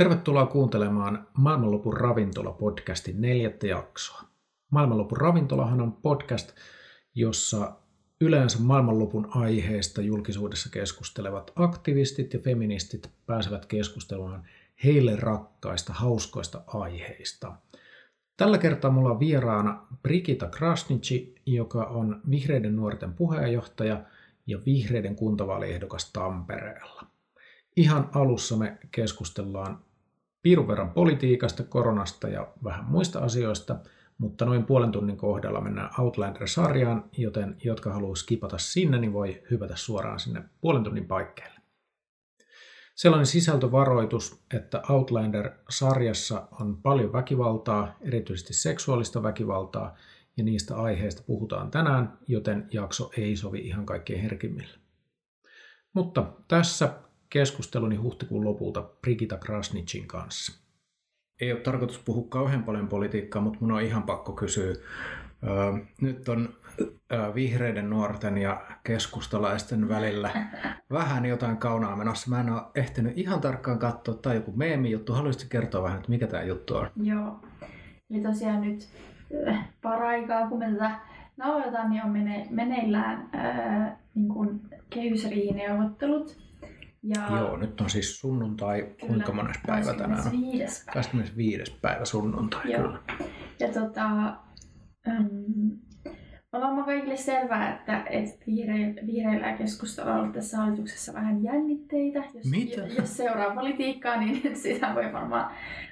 Tervetuloa kuuntelemaan Maailmanlopun ravintola-podcastin neljättä jaksoa. Maailmanlopun ravintolahan on podcast, jossa yleensä maailmanlopun aiheesta julkisuudessa keskustelevat aktivistit ja feministit pääsevät keskustelemaan heille rakkaista, hauskoista aiheista. Tällä kertaa mulla on vieraana Brigita Krasnici, joka on Vihreiden nuorten puheenjohtaja ja Vihreiden kuntavaaliehdokas Tampereella. Ihan alussa me keskustellaan piirun verran politiikasta, koronasta ja vähän muista asioista, mutta noin puolen tunnin kohdalla mennään Outlander-sarjaan, joten jotka haluaa skipata sinne, niin voi hypätä suoraan sinne puolen tunnin paikkeelle. Sellainen sisältövaroitus, että Outlander-sarjassa on paljon väkivaltaa, erityisesti seksuaalista väkivaltaa, ja niistä aiheista puhutaan tänään, joten jakso ei sovi ihan kaikkein herkimmille. Mutta tässä keskusteluni huhtikuun lopulta Brigita Krasnicin kanssa. Ei ole tarkoitus puhua kauhean paljon politiikkaa, mutta mun on ihan pakko kysyä. Nyt on vihreiden nuorten ja keskustalaisten välillä vähän jotain kaunaa menossa. Mä en ole ehtinyt ihan tarkkaan katsoa, tai joku meemi-juttu. Haluaisitko kertoa vähän, että mikä tämä juttu on? Joo. Eli tosiaan nyt paraikaa, kun me tätä nauhoitetaan, niin on mene, meneillään ää, niin kuin kehysriihineuvottelut. Ja... Joo, nyt on siis sunnuntai, kyllä, kuinka mones päivä tänään 25. 25. päivä sunnuntai, Joo. kyllä. Ja tota, um, on varmaan kaikille selvää, että, että vihre, vihreillä ja keskustalla on ollut tässä hallituksessa vähän jännitteitä. Jos, Mitä? jos seuraa politiikkaa, niin sitä voi varmaan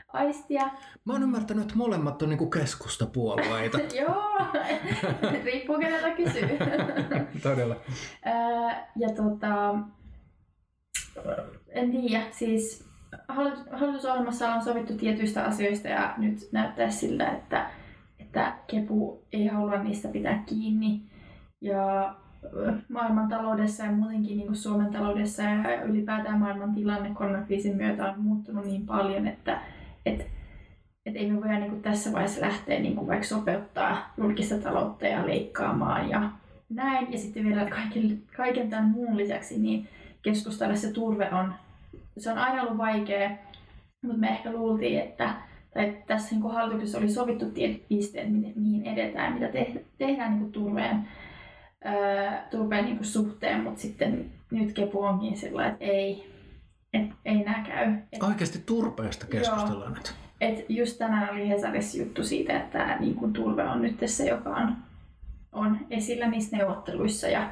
aistia. Mä oon ymmärtänyt, että molemmat on niinku keskustapuolueita. Joo, riippuu keneltä kysyy. Todella. ja tota, en tiedä, siis hallitusohjelmassa on sovittu tietyistä asioista ja nyt näyttää siltä, että, että Kepu ei halua niistä pitää kiinni. Ja maailman taloudessa ja muutenkin niin kuin Suomen taloudessa ja ylipäätään maailman tilanne koronakriisin myötä on muuttunut niin paljon, että et, et ei me voida niin kuin tässä vaiheessa lähteä niin kuin vaikka sopeuttaa julkista taloutta ja leikkaamaan ja näin. Ja sitten vielä kaiken, kaiken tämän muun lisäksi niin keskustalle se turve on, se on aina ollut vaikea, mutta me ehkä luultiin, että tai tässä niin hallituksessa oli sovittu tietyt pisteet, mihin edetään, mitä te, tehdään niin turveen, öö, turpeen niin suhteen, mutta sitten nyt kepu onkin sillä että ei, et, ei nää käy. Et, Oikeasti turpeesta keskustellaan nyt. Et just tänään oli Hesarissa juttu siitä, että niin kuin turve on nyt se, joka on, on esillä niissä neuvotteluissa ja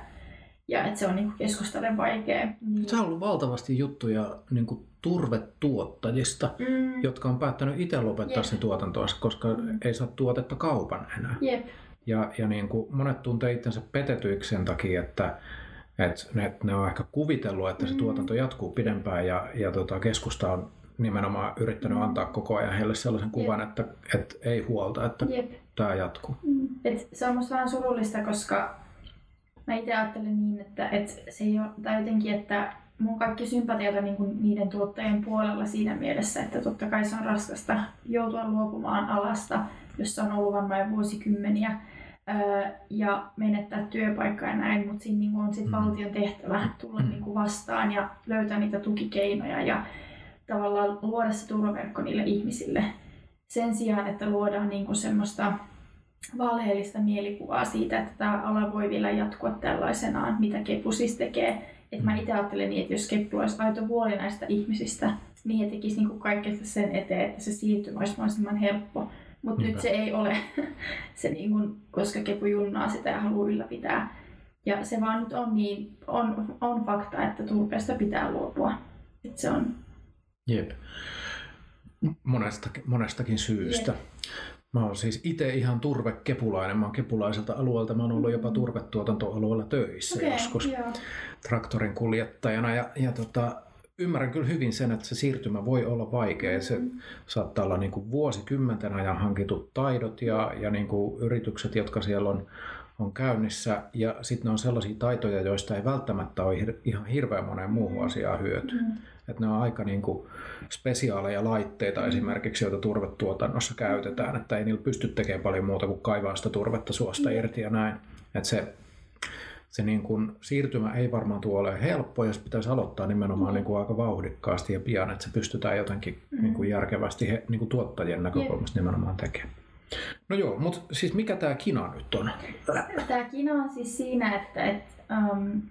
ja että se on niin keskustalle vaikea. Niin... Se on ollut valtavasti juttuja niin kuin turvetuottajista, mm. jotka on päättänyt itse lopettaa Jep. sen tuotantoa, koska mm. ei saa tuotetta kaupan enää. Jep. Ja, ja niin kuin monet tuntee itsensä petetyiksi sen takia, että, että ne, ne on ehkä kuvitellut, että se mm. tuotanto jatkuu pidempään ja, ja tota, keskusta on nimenomaan yrittänyt mm. antaa koko ajan heille sellaisen kuvan, että, että ei huolta, että Jep. tämä jatkuu. Mm. Et se on minusta vähän surullista, koska mä itse ajattelen niin, että, että se ei ole, tai jotenkin, että mun kaikki sympatiat on niin niiden tuottajien puolella siinä mielessä, että totta kai se on raskasta joutua luopumaan alasta, jossa on ollut varmaan jo vuosikymmeniä ja menettää työpaikkaa ja näin, mutta siinä niin on sit mm. valtion tehtävä tulla mm. niin vastaan ja löytää niitä tukikeinoja ja tavallaan luoda se turvaverkko niille ihmisille sen sijaan, että luodaan niin semmoista valheellista mielikuvaa siitä, että tämä ala voi vielä jatkua tällaisenaan, mitä Kepu siis tekee. Et mä itse ajattelen niin, että jos Keppu olisi aito huoli näistä ihmisistä, niin he tekisivät niin kaikkea sen eteen, että se siirtymä olisi mahdollisimman helppo. Mutta nyt se ei ole, se niin kuin, koska Kepu junnaa sitä ja haluaa ylläpitää. Ja se vaan nyt on, niin, on, on fakta, että turpeesta pitää luopua. Et se on... Jep. Monestakin, monestakin syystä. Jep. Mä oon siis itse ihan turvekepulainen. Mä oon kepulaiselta alueelta. Mä oon ollut jopa turvetuotantoalueella töissä okay, joskus joo. traktorin kuljettajana. Ja, ja tota, ymmärrän kyllä hyvin sen, että se siirtymä voi olla vaikea. Se mm. saattaa olla niin kuin vuosikymmenten ajan hankitut taidot ja, ja niin kuin yritykset, jotka siellä on, on käynnissä. Ja sitten ne on sellaisia taitoja, joista ei välttämättä ole ihan hirveän moneen muuhun asiaan hyötyä. Mm. Että ne on aika niin kuin spesiaaleja laitteita mm. esimerkiksi, joita turvetuotannossa käytetään, että ei niillä pysty tekemään paljon muuta kuin kaivaa sitä turvetta suosta mm. irti ja näin. Että se, se niin kuin, siirtymä ei varmaan tule olemaan helppo, jos pitäisi aloittaa nimenomaan mm. niin kuin aika vauhdikkaasti ja pian, että se pystytään jotenkin mm. niin kuin järkevästi he, niin kuin tuottajien näkökulmasta yeah. nimenomaan tekemään. No joo, mutta siis mikä tämä kina nyt on? Tämä kina on siis siinä, että, että um,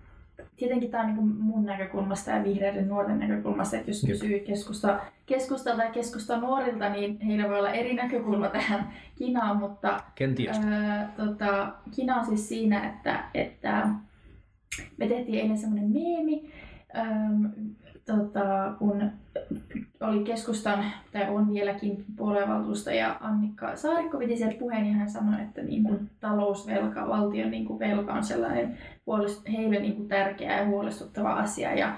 tietenkin tämä on niin mun näkökulmasta ja vihreiden nuorten näkökulmasta, että jos kysyy keskusta, keskustalta ja keskusta nuorilta, niin heillä voi olla eri näkökulma tähän kinaan, mutta Kenties. Ää, tota, kina on siis siinä, että, että me tehtiin eilen semmoinen meemi, äm, tota, kun oli keskustan, tai on vieläkin puoluevaltuustoja Annikka Saarikko piti sieltä puheen ja hän sanoi, että niin kuin talousvelka, valtion niin kuin velka on sellainen heille niin kuin tärkeä ja huolestuttava asia. Ja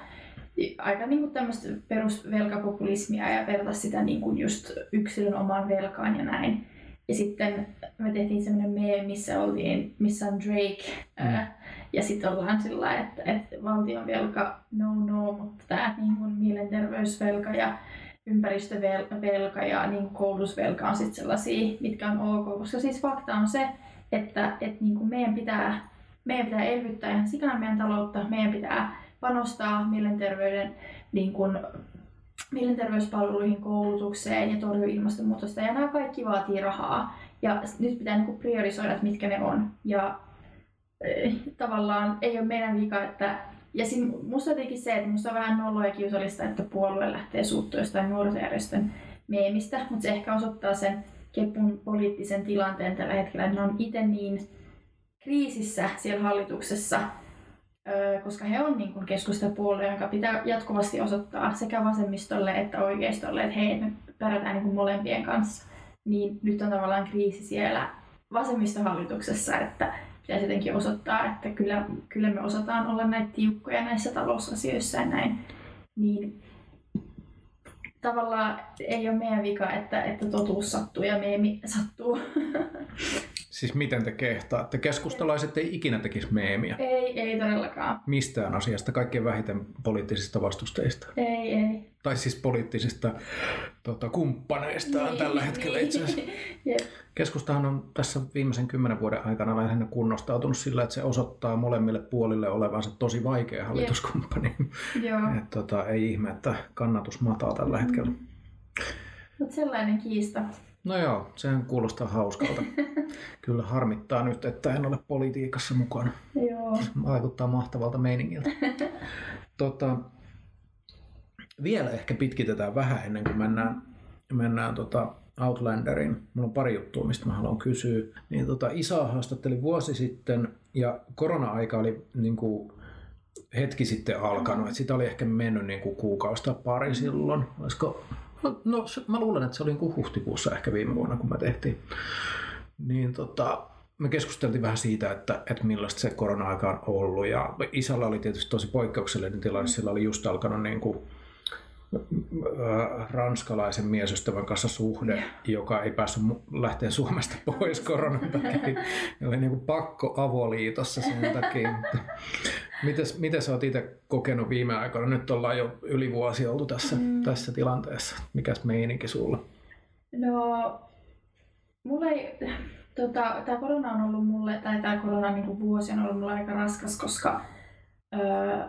aika niin kuin tämmöistä perusvelkapopulismia ja verta sitä niin kuin just yksilön omaan velkaan ja näin. Ja sitten me tehtiin semmoinen meme, missä, oltiin, missä on Drake mm. ja sitten ollaan sillä että, että valtion velka no no, mutta tämä niin kuin mielenterveysvelka ja ympäristövelka ja niin koulutusvelka on sitten sellaisia, mitkä on ok. Koska siis fakta on se, että, että niin kuin meidän, pitää, meidän pitää elvyttää ihan sikana meidän taloutta, meidän pitää panostaa mielenterveyden niin kuin, mielenterveyspalveluihin, koulutukseen ja torjua ilmastonmuutosta. Ja nämä kaikki vaatii rahaa. Ja nyt pitää niin priorisoida, että mitkä ne on. Ja eh, tavallaan ei ole meidän vika, että ja siinä musta jotenkin se, että musta on vähän noloa ja kiusallista, että puolue lähtee suuttua jostain nuorisojärjestön meemistä, mutta se ehkä osoittaa sen Kepun poliittisen tilanteen tällä hetkellä, että ne on itse niin kriisissä siellä hallituksessa, koska he on niin keskustapuolue, jonka pitää jatkuvasti osoittaa sekä vasemmistolle että oikeistolle, että hei, me pärjätään niin molempien kanssa. Niin nyt on tavallaan kriisi siellä vasemmistohallituksessa, että pitäisi jotenkin osoittaa, että kyllä, kyllä me osataan olla näitä tiukkoja näissä talousasioissa ja näin. Niin tavallaan ei ole meidän vika, että, että totuus sattuu ja meemi sattuu. Siis miten te kehtaatte? Keskustalaiset ei ikinä tekisi meemiä. Ei, ei todellakaan. Mistään asiasta, kaikkein vähiten poliittisista vastustajista. Ei, ei. Tai siis poliittisista tota, kumppaneista niin, tällä hetkellä itse asiassa. Yep. Keskustahan on tässä viimeisen kymmenen vuoden aikana lähinnä kunnostautunut sillä, että se osoittaa molemmille puolille olevansa tosi vaikea hallituskumppani. Joo. Et, tota, ei ihme, että kannatus mataa tällä hetkellä. Mm. Mutta sellainen kiista. No joo, sehän kuulostaa hauskalta. Kyllä harmittaa nyt, että en ole politiikassa mukana. Joo. Vaikuttaa mahtavalta meiningiltä. tota, vielä ehkä pitkitetään vähän ennen kuin mennään, mennään tota Outlanderin. Mulla on pari juttua, mistä mä haluan kysyä. Niin tota, Isa haastatteli vuosi sitten ja korona-aika oli niin kuin, hetki sitten alkanut. Et sitä oli ehkä mennyt niin kuin kuukausi tai pari silloin. Olisiko No, no se, mä luulen, että se oli niin huhtikuussa ehkä viime vuonna, kun me tehtiin. Niin tota, me keskusteltiin vähän siitä, että, että millaista se korona-aika on ollut. Ja isällä oli tietysti tosi poikkeuksellinen tilanne. Sillä oli just alkanut niin kuin, ranskalaisen miesystävän kanssa suhde, yeah. joka ei päässyt lähteä Suomesta pois koronan takia. oli niin kuin pakko avoliitossa sen takia. Mites, miten sä oot itse kokenut viime aikoina? Nyt ollaan jo yli vuosi oltu tässä, mm. tässä tilanteessa. Mikäs meininki sulla? No, mulle ei, tota, tämä korona on ollut mulle, tai tämä korona niin vuosi on ollut mulle aika raskas, koska öö,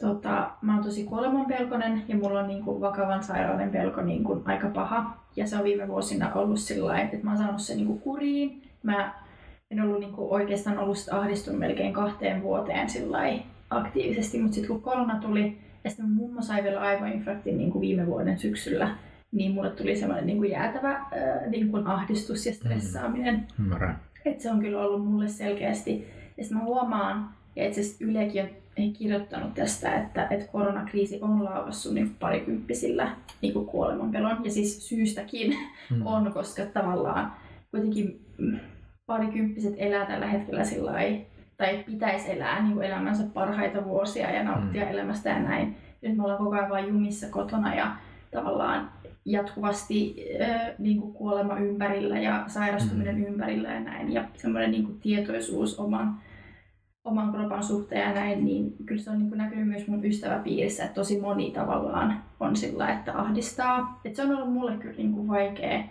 tota, mä oon tosi kuolemanpelkonen ja mulla on niin kuin vakavan sairauden pelko niin kuin aika paha. Ja se on viime vuosina ollut sillä että mä oon saanut sen niin kuin kuriin. Mä en ollut niin kuin oikeastaan ollut ahdistunut melkein kahteen vuoteen aktiivisesti, mutta sitten kun korona tuli ja sitten mummo sai vielä aivoinfarktin niin kuin viime vuoden syksyllä, niin mulle tuli semmoinen niin kuin jäätävä ää, niin kuin ahdistus ja stressaaminen. Mm. Et se on kyllä ollut mulle selkeästi. Ja sitten mä huomaan, ja itse asiassa Ylekin on kirjoittanut tästä, että, että koronakriisi on laukassut niin parikymppisillä niin kuin kuolemanpelon. Ja siis syystäkin mm. on, koska tavallaan kuitenkin parikymppiset elää tällä hetkellä sillä tai pitäisi elää niin kuin elämänsä parhaita vuosia ja nauttia mm. elämästä ja näin. Nyt me ollaan koko ajan vain jumissa kotona ja tavallaan jatkuvasti äh, niin kuin kuolema ympärillä ja sairastuminen mm. ympärillä ja näin. Ja semmoinen niin kuin tietoisuus oman, oman kropan suhteen ja näin, niin kyllä se on niin kuin näkynyt myös mun ystäväpiirissä, että tosi moni tavallaan on sillä, että ahdistaa. Et se on ollut mulle kyllä niin kuin vaikea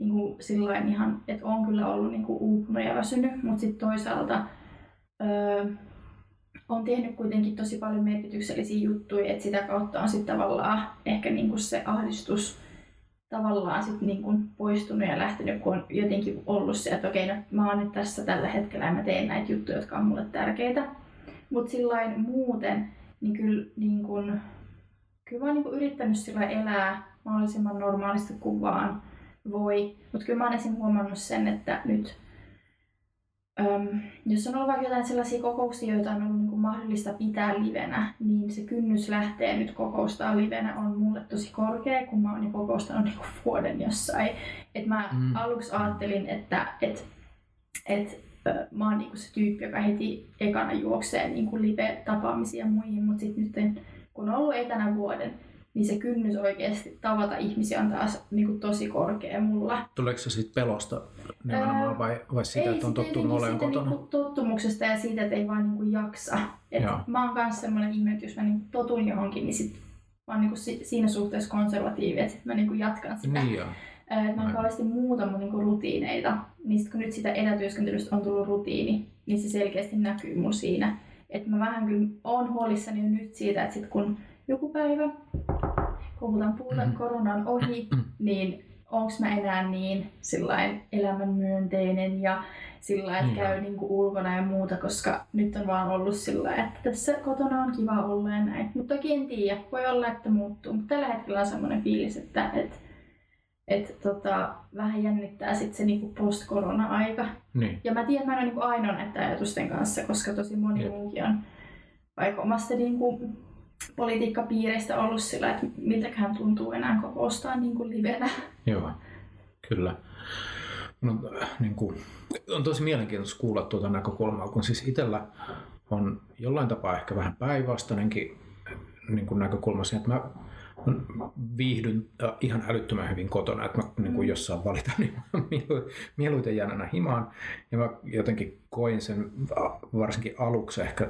niin kuin sillain ihan, että on kyllä ollut niin kuin uupunut ja väsynyt, mutta sitten toisaalta öö, on tehnyt kuitenkin tosi paljon merkityksellisiä juttuja, että sitä kautta on sitten tavallaan ehkä niinku se ahdistus tavallaan sit niinku poistunut ja lähtenyt, kun on jotenkin ollut se, että okei, no, mä oon nyt tässä tällä hetkellä ja mä teen näitä juttuja, jotka on mulle tärkeitä. Mutta sillain muuten, niin kyllä, niin kun, kyllä mä oon niin yrittänyt sillä elää mahdollisimman normaalisti kuin vaan voi. Mutta kyllä mä oon esim. huomannut sen, että nyt Öm, jos on ollut vaikka jotain sellaisia kokouksia, joita on ollut niin kuin mahdollista pitää livenä, niin se kynnys lähtee nyt kokoustaa livenä on mulle tosi korkea, kun mä oon jo kokoustanut niin kuin vuoden jossain. Et mä mm. aluksi ajattelin, että et, et, mä oon niin kuin se tyyppi, joka heti ekana juoksee niin kuin live-tapaamisia muihin, mutta sitten nyt kun on ollut etänä vuoden, niin se kynnys oikeasti tavata ihmisiä on taas niin kuin tosi korkea mulla. Tuleeko se sitten pelosta nimenomaan vai, vai sitä, että on tottunut olemaan kotona? Niin tottumuksesta ja siitä, että ei vaan niin kuin jaksa. Et mä oon myös sellainen ihminen, että jos mä niin totun johonkin, niin sit mä oon niin kuin siinä suhteessa konservatiivi, että mä niin kuin jatkan sitä. Niin joo. Mä oon kauheasti muuta mun niin rutiineita. Niin sit kun nyt sitä etätyöskentelystä on tullut rutiini, niin se selkeästi näkyy mun siinä. Että mä vähän kyllä oon huolissani jo nyt siitä, että sit kun joku päivä, puhutaan puhutaan mm. koronan ohi, niin onko mä enää niin sillain elämänmyönteinen ja sillä että mm. käy niinku ulkona ja muuta, koska nyt on vaan ollut sillä että tässä kotona on kiva olla ja näin. Mutta toki en tiedä, voi olla, että muuttuu. Mutta tällä hetkellä on semmoinen fiilis, että et, et, tota, vähän jännittää sit se niinku post-korona-aika. Niin. Ja mä tiedän, että mä en ole niinku ainoa näiden ajatusten kanssa, koska tosi moni muukin on vaikka omasta niinku politiikkapiireistä ollut sillä, että miltäkään tuntuu enää kokoustaa niin kuin livenä. Joo, kyllä. No, niin kuin, on tosi mielenkiintoista kuulla tuota näkökulmaa, kun siis itsellä on jollain tapaa ehkä vähän päinvastainenkin niin näkökulma siihen, että mä viihdyn ihan älyttömän hyvin kotona, että mä niin kuin mm. jossain valita, niin mä mieluiten jään aina himaan. Ja mä jotenkin koin sen varsinkin aluksi ehkä,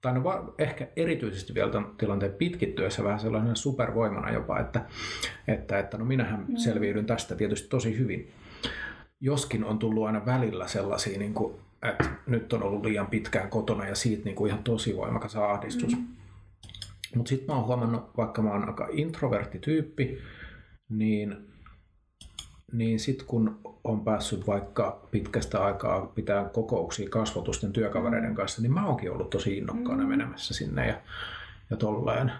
tai no va, ehkä erityisesti vielä tämän tilanteen pitkittyessä vähän sellainen supervoimana jopa, että, että, että no minähän mm. selviydyn tästä tietysti tosi hyvin. Joskin on tullut aina välillä sellaisia, niin kuin, että nyt on ollut liian pitkään kotona ja siitä niin kuin ihan tosi voimakas ahdistus. Mm mutta sitten mä oon huomannut, vaikka mä oon aika introvertti tyyppi, niin, niin sitten kun on päässyt vaikka pitkästä aikaa pitää kokouksia kasvotusten työkavereiden kanssa, niin mä oonkin ollut tosi innokkaana mm. menemässä sinne ja, ja tolleen.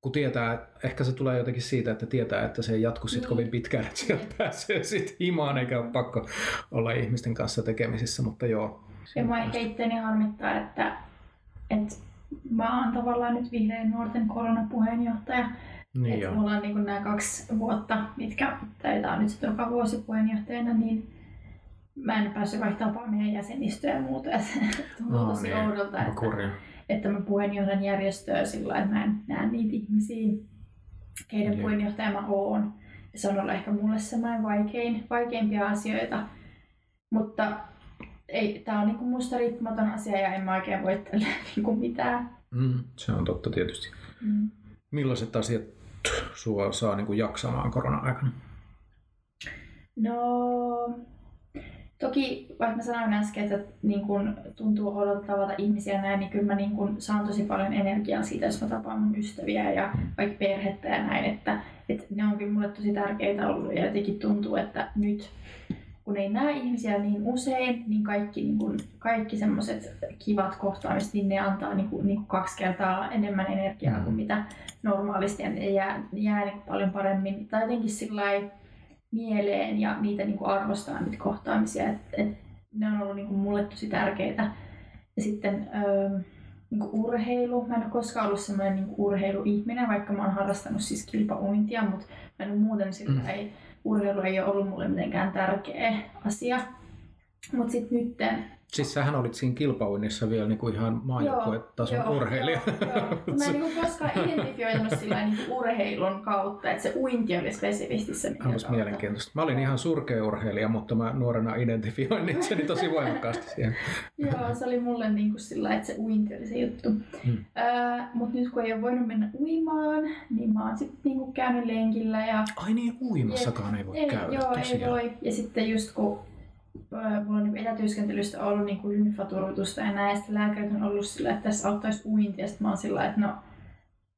Kun tietää, ehkä se tulee jotenkin siitä, että tietää, että se ei jatku sit niin. kovin pitkään, että sieltä pääsee sitten himaan eikä ole pakko olla ihmisten kanssa tekemisissä, mutta joo. Ja mä ehkä itseäni harmittaa, että, että mä oon tavallaan nyt vihreän nuorten koronapuheenjohtaja. Niin että mulla on niin nämä kaksi vuotta, mitkä täytää nyt sitten joka vuosi puheenjohtajana, niin mä en päässyt vaihtamaan meidän jäsenistöä ja muuta. Ja se tuntuu no, tosi niin. oudolta, että, että mä puheenjohdan järjestöä sillä että mä en näe niitä ihmisiä, keiden Jep. puheenjohtaja mä oon. Ja se on ollut ehkä mulle semmoinen vaikein, vaikeimpia asioita. Mutta ei, tämä on niinku musta riippumaton asia ja en mä oikein voi tällä niinku mitään. Mm, se on totta tietysti. Mm. Millaiset asiat sua saa niinku jaksamaan korona-aikana? No, toki vaikka mä sanoin äsken, että niin kun tuntuu odolta tavata ihmisiä näin, niin kyllä mä niin kun saan tosi paljon energiaa siitä, jos mä tapaan mun ystäviä ja vaikka perhettä ja näin, että, että ne onkin mulle tosi tärkeitä ollut ja jotenkin tuntuu, että nyt kun ei näe ihmisiä niin usein, niin kaikki, niin kuin, kaikki semmoiset kivat kohtaamiset, niin ne antaa niin kuin, niin kuin kaksi kertaa enemmän energiaa kuin mitä normaalisti. Ja ne jää, jää niin kuin paljon paremmin, tai jotenkin sillä mieleen ja niitä niin kuin arvostaa niitä kohtaamisia. Et, et ne on ollut niin kuin mulle tosi tärkeitä. Ja sitten öö, niin kuin urheilu. Mä en ole koskaan ollut semmoinen niin urheiluihminen, vaikka mä oon harrastanut siis kilpauintia, mutta mä en ole muuten sillä mm. ei urheilu ei ole ollut mulle mitenkään tärkeä asia. Mutta sitten nytten Siis sähän olit siinä kilpauinnissa vielä niinku ihan maajoukkuetason urheilija. Joo, joo. Mä en niinku koskaan identifioinut sillä niinku urheilun kautta, että se uinti oli spesifisti se, mikä Onpas mielenkiintoista. Mä olin ihan surkea urheilija, mutta mä nuorena identifioin itseni tosi voimakkaasti siihen. joo, se oli mulle niinku sillä että se uinti oli se juttu. Hmm. Öö, mutta nyt kun ei ole voinut mennä uimaan, niin mä oon sitten niinku käynyt lenkillä. Ja... Ai niin, uimassakaan ei voi ei, käydä Joo, tosiaan. ei voi. Ja sitten just kun mulla on niin etätyöskentelystä ollut niin kuin lymfaturutusta ja näin, sitten lääkärit on ollut sillä, että tässä auttaisi uinti, ja sitten mä oon sillä, että no,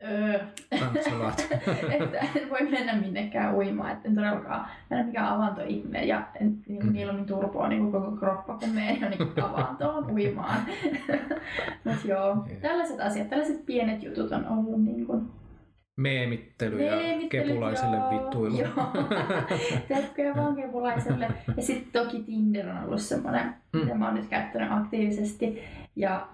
öö, että en voi mennä minnekään uimaan, että en todellakaan mennä mikään avantoihminen, ja en, niin kuin, mm. niillä on niin turpoa niin koko kroppa, kun menen jo niin avantoon uimaan. Mutta joo, tällaiset asiat, tällaiset pienet jutut on ollut niin kuin, meemittely ja kepulaiselle joo, vittuilu. Joo, Terkkuja vaan kepulaiselle. Ja sitten toki Tinder on ollut semmoinen, mm. mitä mä oon nyt käyttänyt aktiivisesti. Ja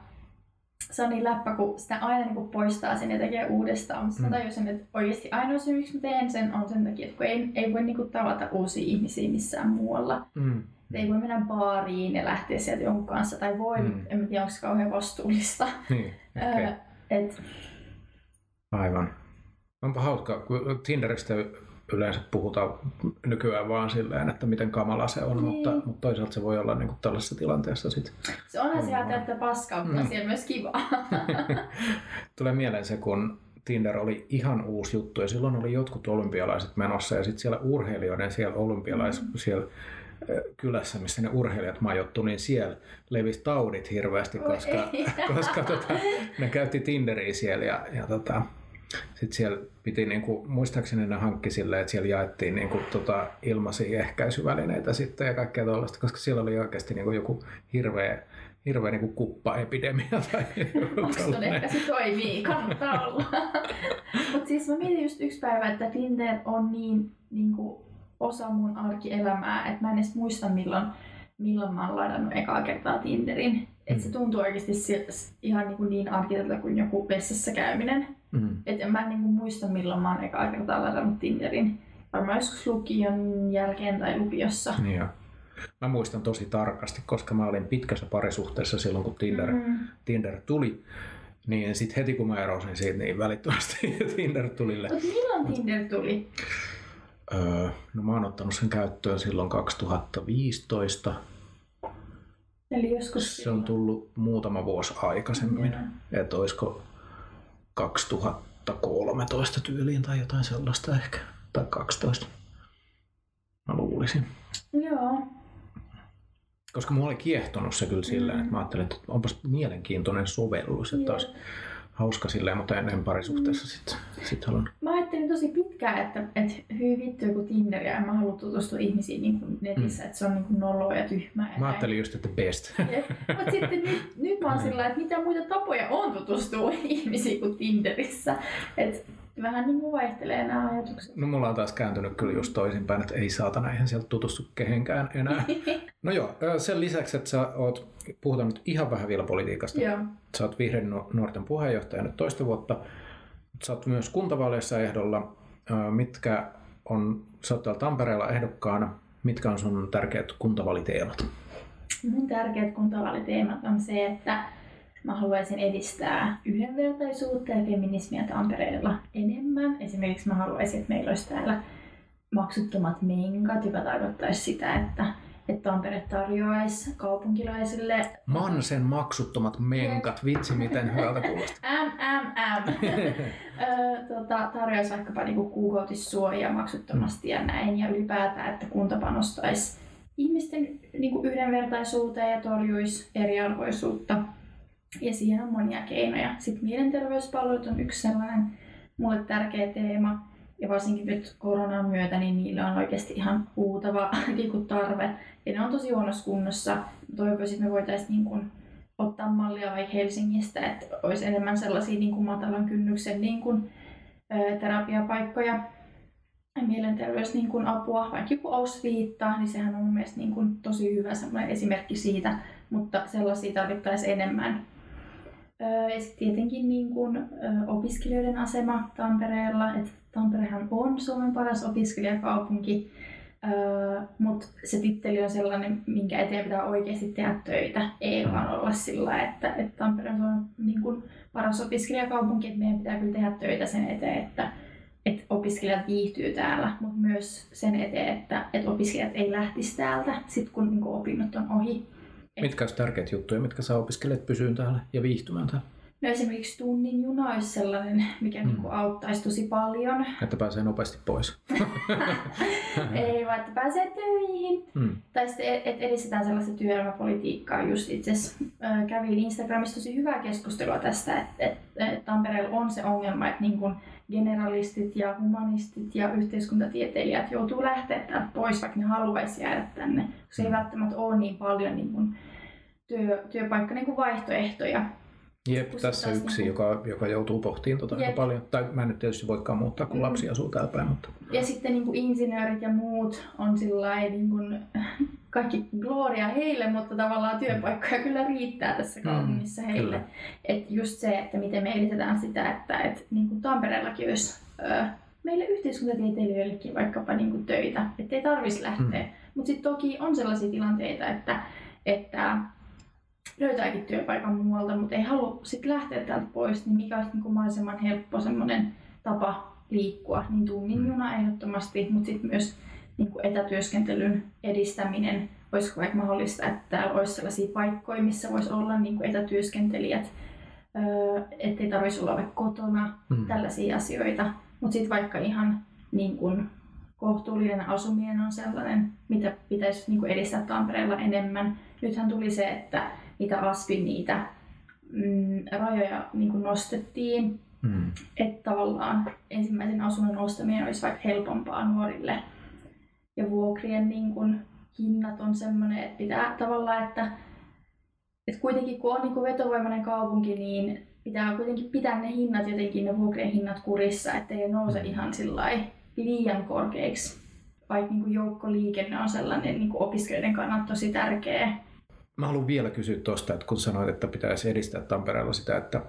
se on niin läppä, kun sitä aina niin kuin poistaa sen ja tekee uudestaan. Mutta mm. mä tajusin, että oikeasti ainoa syy, miksi mä teen sen, on sen takia, että kun ei, ei voi niin kuin tavata uusia ihmisiä missään muualla. Mm. Ei voi mennä baariin ja lähteä sieltä jonkun kanssa. Tai voi, mm. en tiedä, onko se kauhean vastuullista. Niin, okay. Et... Aivan. Onpa hauska, kun Tinderistä yleensä puhutaan nykyään vaan silleen, että miten kamala se on, niin. mutta, mutta toisaalta se voi olla niin kuin tällaisessa tilanteessa sitten. Se onhan sieltä, että paskaa, mutta mm. siellä myös kivaa. Tulee mieleen se, kun Tinder oli ihan uusi juttu ja silloin oli jotkut olympialaiset menossa ja sitten siellä urheilijoiden siellä olympialais, mm. siellä kylässä, missä ne urheilijat majoittu, niin siellä levisi taudit hirveästi, koska, koska tota, ne käytti Tinderiä siellä ja, ja tota, sitten siellä piti, niin kuin, muistaakseni ne hankki silleen, että siellä jaettiin niin kuin, tota, ilmaisia ehkäisyvälineitä sitten ja kaikkea tuollaista, koska siellä oli oikeasti niin kuin, joku hirveä, hirveä niin kuin kuppaepidemia. Tai Onko ehkä se toimii? Kannattaa olla. Mutta siis mä mietin just yksi päivä, että Tinder on niin, niin kuin, osa mun arkielämää, että mä en edes muista milloin, milloin mä oon ladannut ekaa kertaa Tinderin. Että se mm. tuntuu oikeasti ihan niin, kuin niin arkitelta kuin joku vessassa käyminen. Mm. Et en mä niin kuin muista milloin mä oon ekaa kertaa ladannut Tinderin. Varmaan joskus lukion jälkeen tai lukiossa. Niin jo. Mä muistan tosi tarkasti, koska mä olin pitkässä parisuhteessa silloin, kun Tinder, mm. Tinder tuli. Niin sitten heti kun mä erosin siitä, niin välittömästi Tinder tulille. Mutta milloin Tinder tuli? Öö, no mä oon ottanut sen käyttöön silloin 2015. Eli joskus Se on tullut muutama vuosi aikaisemmin. Mm. Että olisiko 2013 tyyliin tai jotain sellaista ehkä. Tai 12. Mä luulisin. Joo. Koska mua oli kiehtonut se kyllä silleen, mm. että mä ajattelin, että onpas mielenkiintoinen sovellus, että olisi hauska silleen, mutta ennen parisuhteessa mm. sitten sit haluan. Mä ajattelin tosi pitkään, että, että hyvin vittu joku Tinder ja mä haluan tutustua ihmisiin niin kuin netissä, mm. että se on niin kuin noloa ja tyhmää. mä ajattelin just, että best. Mutta sitten nyt, nyt mä oon sillä että mitä muita tapoja on tutustua ihmisiin kuin Tinderissä. Et vähän niin kuin vaihtelee nämä ajatukset. No mulla on taas kääntynyt kyllä just toisinpäin, että ei saatana, eihän sieltä tutustu kehenkään enää. no joo, sen lisäksi, että sä oot, puhutaan nyt ihan vähän vielä politiikasta. Joo. Sä oot vihreän nuorten puheenjohtaja nyt toista vuotta. Sä oot myös kuntavaaleissa ehdolla. Mitkä on, sä oot täällä Tampereella ehdokkaana. Mitkä on sun tärkeät kuntavaliteemat? Mun tärkeät kuntavaliteemat on se, että Mä haluaisin edistää yhdenvertaisuutta ja feminismiä Tampereella enemmän. Esimerkiksi mä haluaisin, että meillä olisi täällä maksuttomat menkat, joka tarkoittaisi sitä, että, että Tampere tarjoaisi kaupunkilaisille... Mansen maksuttomat menkat, vitsi miten hyvältä kuulostaa. M, M, M. tota, tarjoaisi vaikkapa niinku kuukautissuojaa maksuttomasti ja näin. Ja ylipäätään, että kunta panostaisi ihmisten niinku yhdenvertaisuuteen ja torjuisi eriarvoisuutta ja siihen on monia keinoja. Sitten mielenterveyspalvelut on yksi sellainen mulle tärkeä teema. Ja varsinkin nyt koronan myötä, niin niillä on oikeasti ihan huutava niin tarve. Ja ne on tosi huonossa kunnossa. Toivoisin, että me voitaisiin niin kuin, ottaa mallia vaikka Helsingistä, että olisi enemmän sellaisia niin kuin matalan kynnyksen niin kuin, terapiapaikkoja mielenterveys niin kuin apua, vaikka joku Ausviitta, niin sehän on mun mielestä niin kuin tosi hyvä esimerkki siitä, mutta sellaisia tarvittaisiin enemmän. Ja sitten tietenkin niin kuin, opiskelijoiden asema Tampereella. Et Tamperehan on Suomen paras opiskelijakaupunki, mutta se titteli on sellainen, minkä eteen pitää oikeasti tehdä töitä. Ei vaan olla sillä, että, että Tampere on niin kuin paras opiskelijakaupunki, että meidän pitää kyllä tehdä töitä sen eteen, että, että opiskelijat viihtyy täällä, mutta myös sen eteen, että, että opiskelijat ei lähtisi täältä, sit kun niin kuin opinnot on ohi. Mitkä olisi tärkeitä juttuja, mitkä saa opiskelijat pysyyn täällä ja viihtymään täällä? No esimerkiksi tunnin juna olisi sellainen, mikä mm. niin kuin auttaisi tosi paljon. Että pääsee nopeasti pois. Ei vaan, että pääsee töihin. Mm. Tai sitten, että edistetään sellaista työelämäpolitiikkaa. Just itse asiassa kävin Instagramissa tosi hyvää keskustelua tästä, että, että, että Tampereella on se ongelma, että niin kuin generalistit ja humanistit ja yhteiskuntatieteilijät joutuu lähteä täältä pois, vaikka ne haluaisi jäädä tänne. Se ei mm. välttämättä ole niin paljon niin kuin työ, työpaikka niin kuin vaihtoehtoja Jep, tässä yksi, niinku... joka, joka joutuu pohtimaan tota aika paljon. Tai mä en nyt tietysti voikaan muuttaa, kun mm. lapsi asuu täällä päin. Mutta... Ja sitten niin kuin insinöörit ja muut on sillä niin kuin, kaikki gloria heille, mutta tavallaan työpaikkoja mm. kyllä riittää tässä kaupungissa mm, heille. Et just se, että miten me edistetään sitä, että et, niin kuin Tampereellakin olisi ö, meille yhteiskuntatieteilijöillekin vaikkapa niin kuin töitä, ettei tarvitsisi lähteä. Mm. Mutta sitten toki on sellaisia tilanteita, että, että löytääkin työpaikan muualta, mutta ei halua sitten lähteä täältä pois, niin mikä olisi niin mahdollisimman helppo semmoinen tapa liikkua, niin tunnin mm. juna ehdottomasti, mutta sitten myös niin kuin etätyöskentelyn edistäminen. Olisiko vaikka mahdollista, että täällä olisi sellaisia paikkoja, missä voisi olla niin kuin etätyöskentelijät, öö, ettei tarvitsisi olla vaikka kotona, mm. tällaisia asioita. Mutta sitten vaikka ihan niin kuin kohtuullinen asuminen on sellainen, mitä pitäisi niin kuin edistää Tampereella enemmän. Nythän tuli se, että niitä Aspin niitä mm, rajoja niin kuin nostettiin. Mm. Että tavallaan ensimmäisen asunnon ostaminen olisi vaikka helpompaa nuorille. Ja vuokrien niin kuin, hinnat on semmoinen, että pitää tavallaan, että, että kuitenkin kun on niin kuin vetovoimainen kaupunki, niin pitää kuitenkin pitää ne hinnat jotenkin, ne vuokrien hinnat kurissa, ettei ne nouse mm. ihan liian korkeiksi. Vaikka niin kuin joukkoliikenne on sellainen niin kuin opiskelijoiden kannalta tosi tärkeä Mä haluan vielä kysyä tuosta, että kun sanoit, että pitäisi edistää Tampereella sitä, että,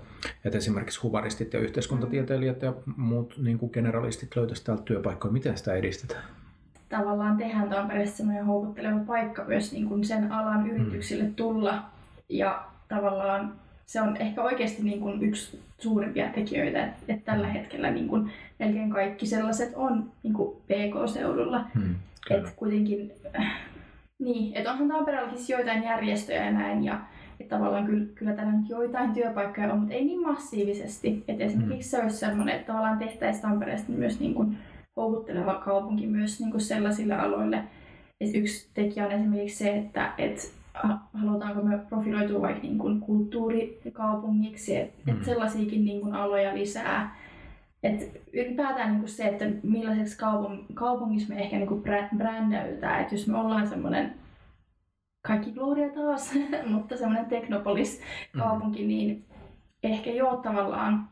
että esimerkiksi humaristit ja yhteiskuntatieteilijät ja muut niin kuin generalistit löytäisivät täältä työpaikkoja. Miten sitä edistetään? Tavallaan tehdään Tampereesta semmoinen houkutteleva paikka myös niin kuin sen alan mm. yrityksille mm. tulla. Ja tavallaan se on ehkä oikeasti niin kuin yksi suurimpia tekijöitä, että, että tällä hetkellä niin kuin melkein kaikki sellaiset on niin kuin PK-seudulla. Mm, että kuitenkin niin, että onhan Tampereellakin siis joitain järjestöjä ja näin, ja että tavallaan kyllä, kyllä täällä nyt joitain työpaikkoja on, mutta ei niin massiivisesti. Että esimerkiksi mm. se olisi sellainen, että tavallaan tehtäisiin Tampereesta myös niin kuin houkutteleva kaupunki myös niin kuin sellaisille aloille. Et yksi tekijä on esimerkiksi se, että et halutaanko me profiloitua vaikka niin kuin kulttuurikaupungiksi, että mm. et sellaisiakin niin kuin aloja lisää. Et ylipäätään niin kuin se, että millaiseksi kaupung, kaupungissa me ehkä niin kuin brändäytetään. Että jos me ollaan semmoinen, kaikki Gloria taas, mutta semmoinen teknopolis-kaupunki, mm. niin ehkä jo tavallaan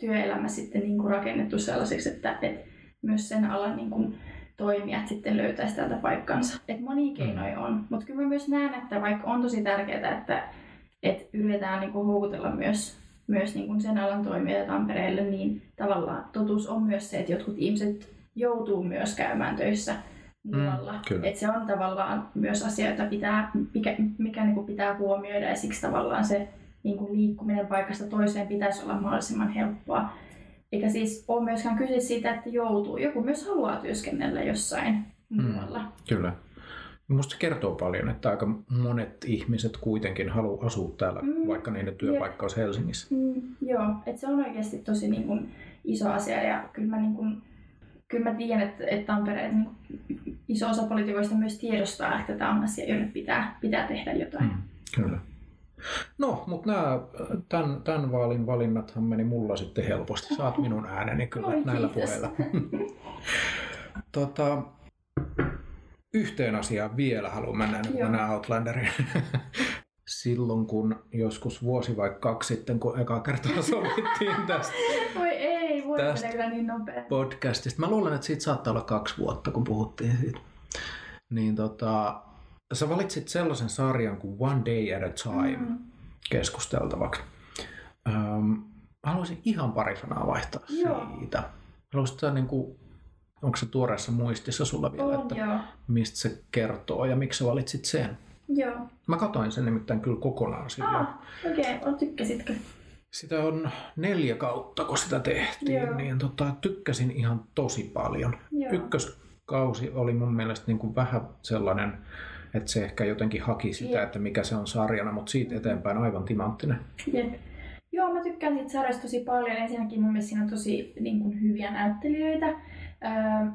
työelämä sitten niin kuin rakennettu sellaiseksi, että, että myös sen alan niin kuin toimijat sitten löytäisi täältä paikkansa. Et monia keinoja on, mutta kyllä mä myös näen, että vaikka on tosi tärkeää, että, että yritetään niin kuin houkutella myös myös niin kuin sen alan toimijoita Tampereelle, niin tavallaan totuus on myös se, että jotkut ihmiset joutuu myös käymään töissä muualla. Mm, että se on tavallaan myös asia, jota pitää, mikä, mikä niin kuin pitää huomioida ja siksi tavallaan se niin kuin liikkuminen paikasta toiseen pitäisi olla mahdollisimman helppoa. Eikä siis ole myöskään kyse siitä, että joutuu. Joku myös haluaa työskennellä jossain mm, muualla. Kyllä. Minusta kertoo paljon, että aika monet ihmiset kuitenkin haluaa asua täällä, mm, vaikka niiden työpaikka olisi Helsingissä. Mm, joo, että se on oikeasti tosi niin kuin, iso asia ja kyllä mä, niin kuin, kyllä mä tiedän, että, että Tampereen niin iso osa poliitikoista myös tiedostaa, että tämä on asia, jolle pitää, pitää tehdä jotain. Mm, kyllä. No, mutta nämä, tämän, tämän vaalin valinnathan meni mulla sitten helposti. Saat minun ääneni kyllä Oi, näillä puheilla. tota, yhteen asiaan vielä haluan mennä, nyt mennään Outlanderiin. Silloin kun joskus vuosi vai kaksi sitten, kun eka kertaa sovittiin tästä, Voi ei, tästä kyllä niin nopea. podcastista. Mä luulen, että siitä saattaa olla kaksi vuotta, kun puhuttiin siitä. Niin tota, sä valitsit sellaisen sarjan kuin One Day at a Time mm. keskusteltavaksi. Öm, haluaisin ihan pari sanaa vaihtaa Joo. siitä. Haluaisit niin kuin Onko se tuoreessa muistissa sulla vielä, on, että joo. mistä se kertoo ja miksi sä valitsit sen? Joo. Mä katoin sen nimittäin kyllä kokonaan sillä. Ah, okei. Okay. Tykkäsitkö? Sitä on neljä kautta, kun sitä tehtiin, joo. niin tota, tykkäsin ihan tosi paljon. Joo. Ykköskausi oli mun mielestä niin kuin vähän sellainen, että se ehkä jotenkin haki sitä, Jep. että mikä se on sarjana, mutta siitä eteenpäin aivan timanttinen. Jep. Joo, mä tykkään siitä sarjasta tosi paljon. Ensinnäkin mun mielestä siinä on tosi niin kuin, hyviä näyttelijöitä. Öö,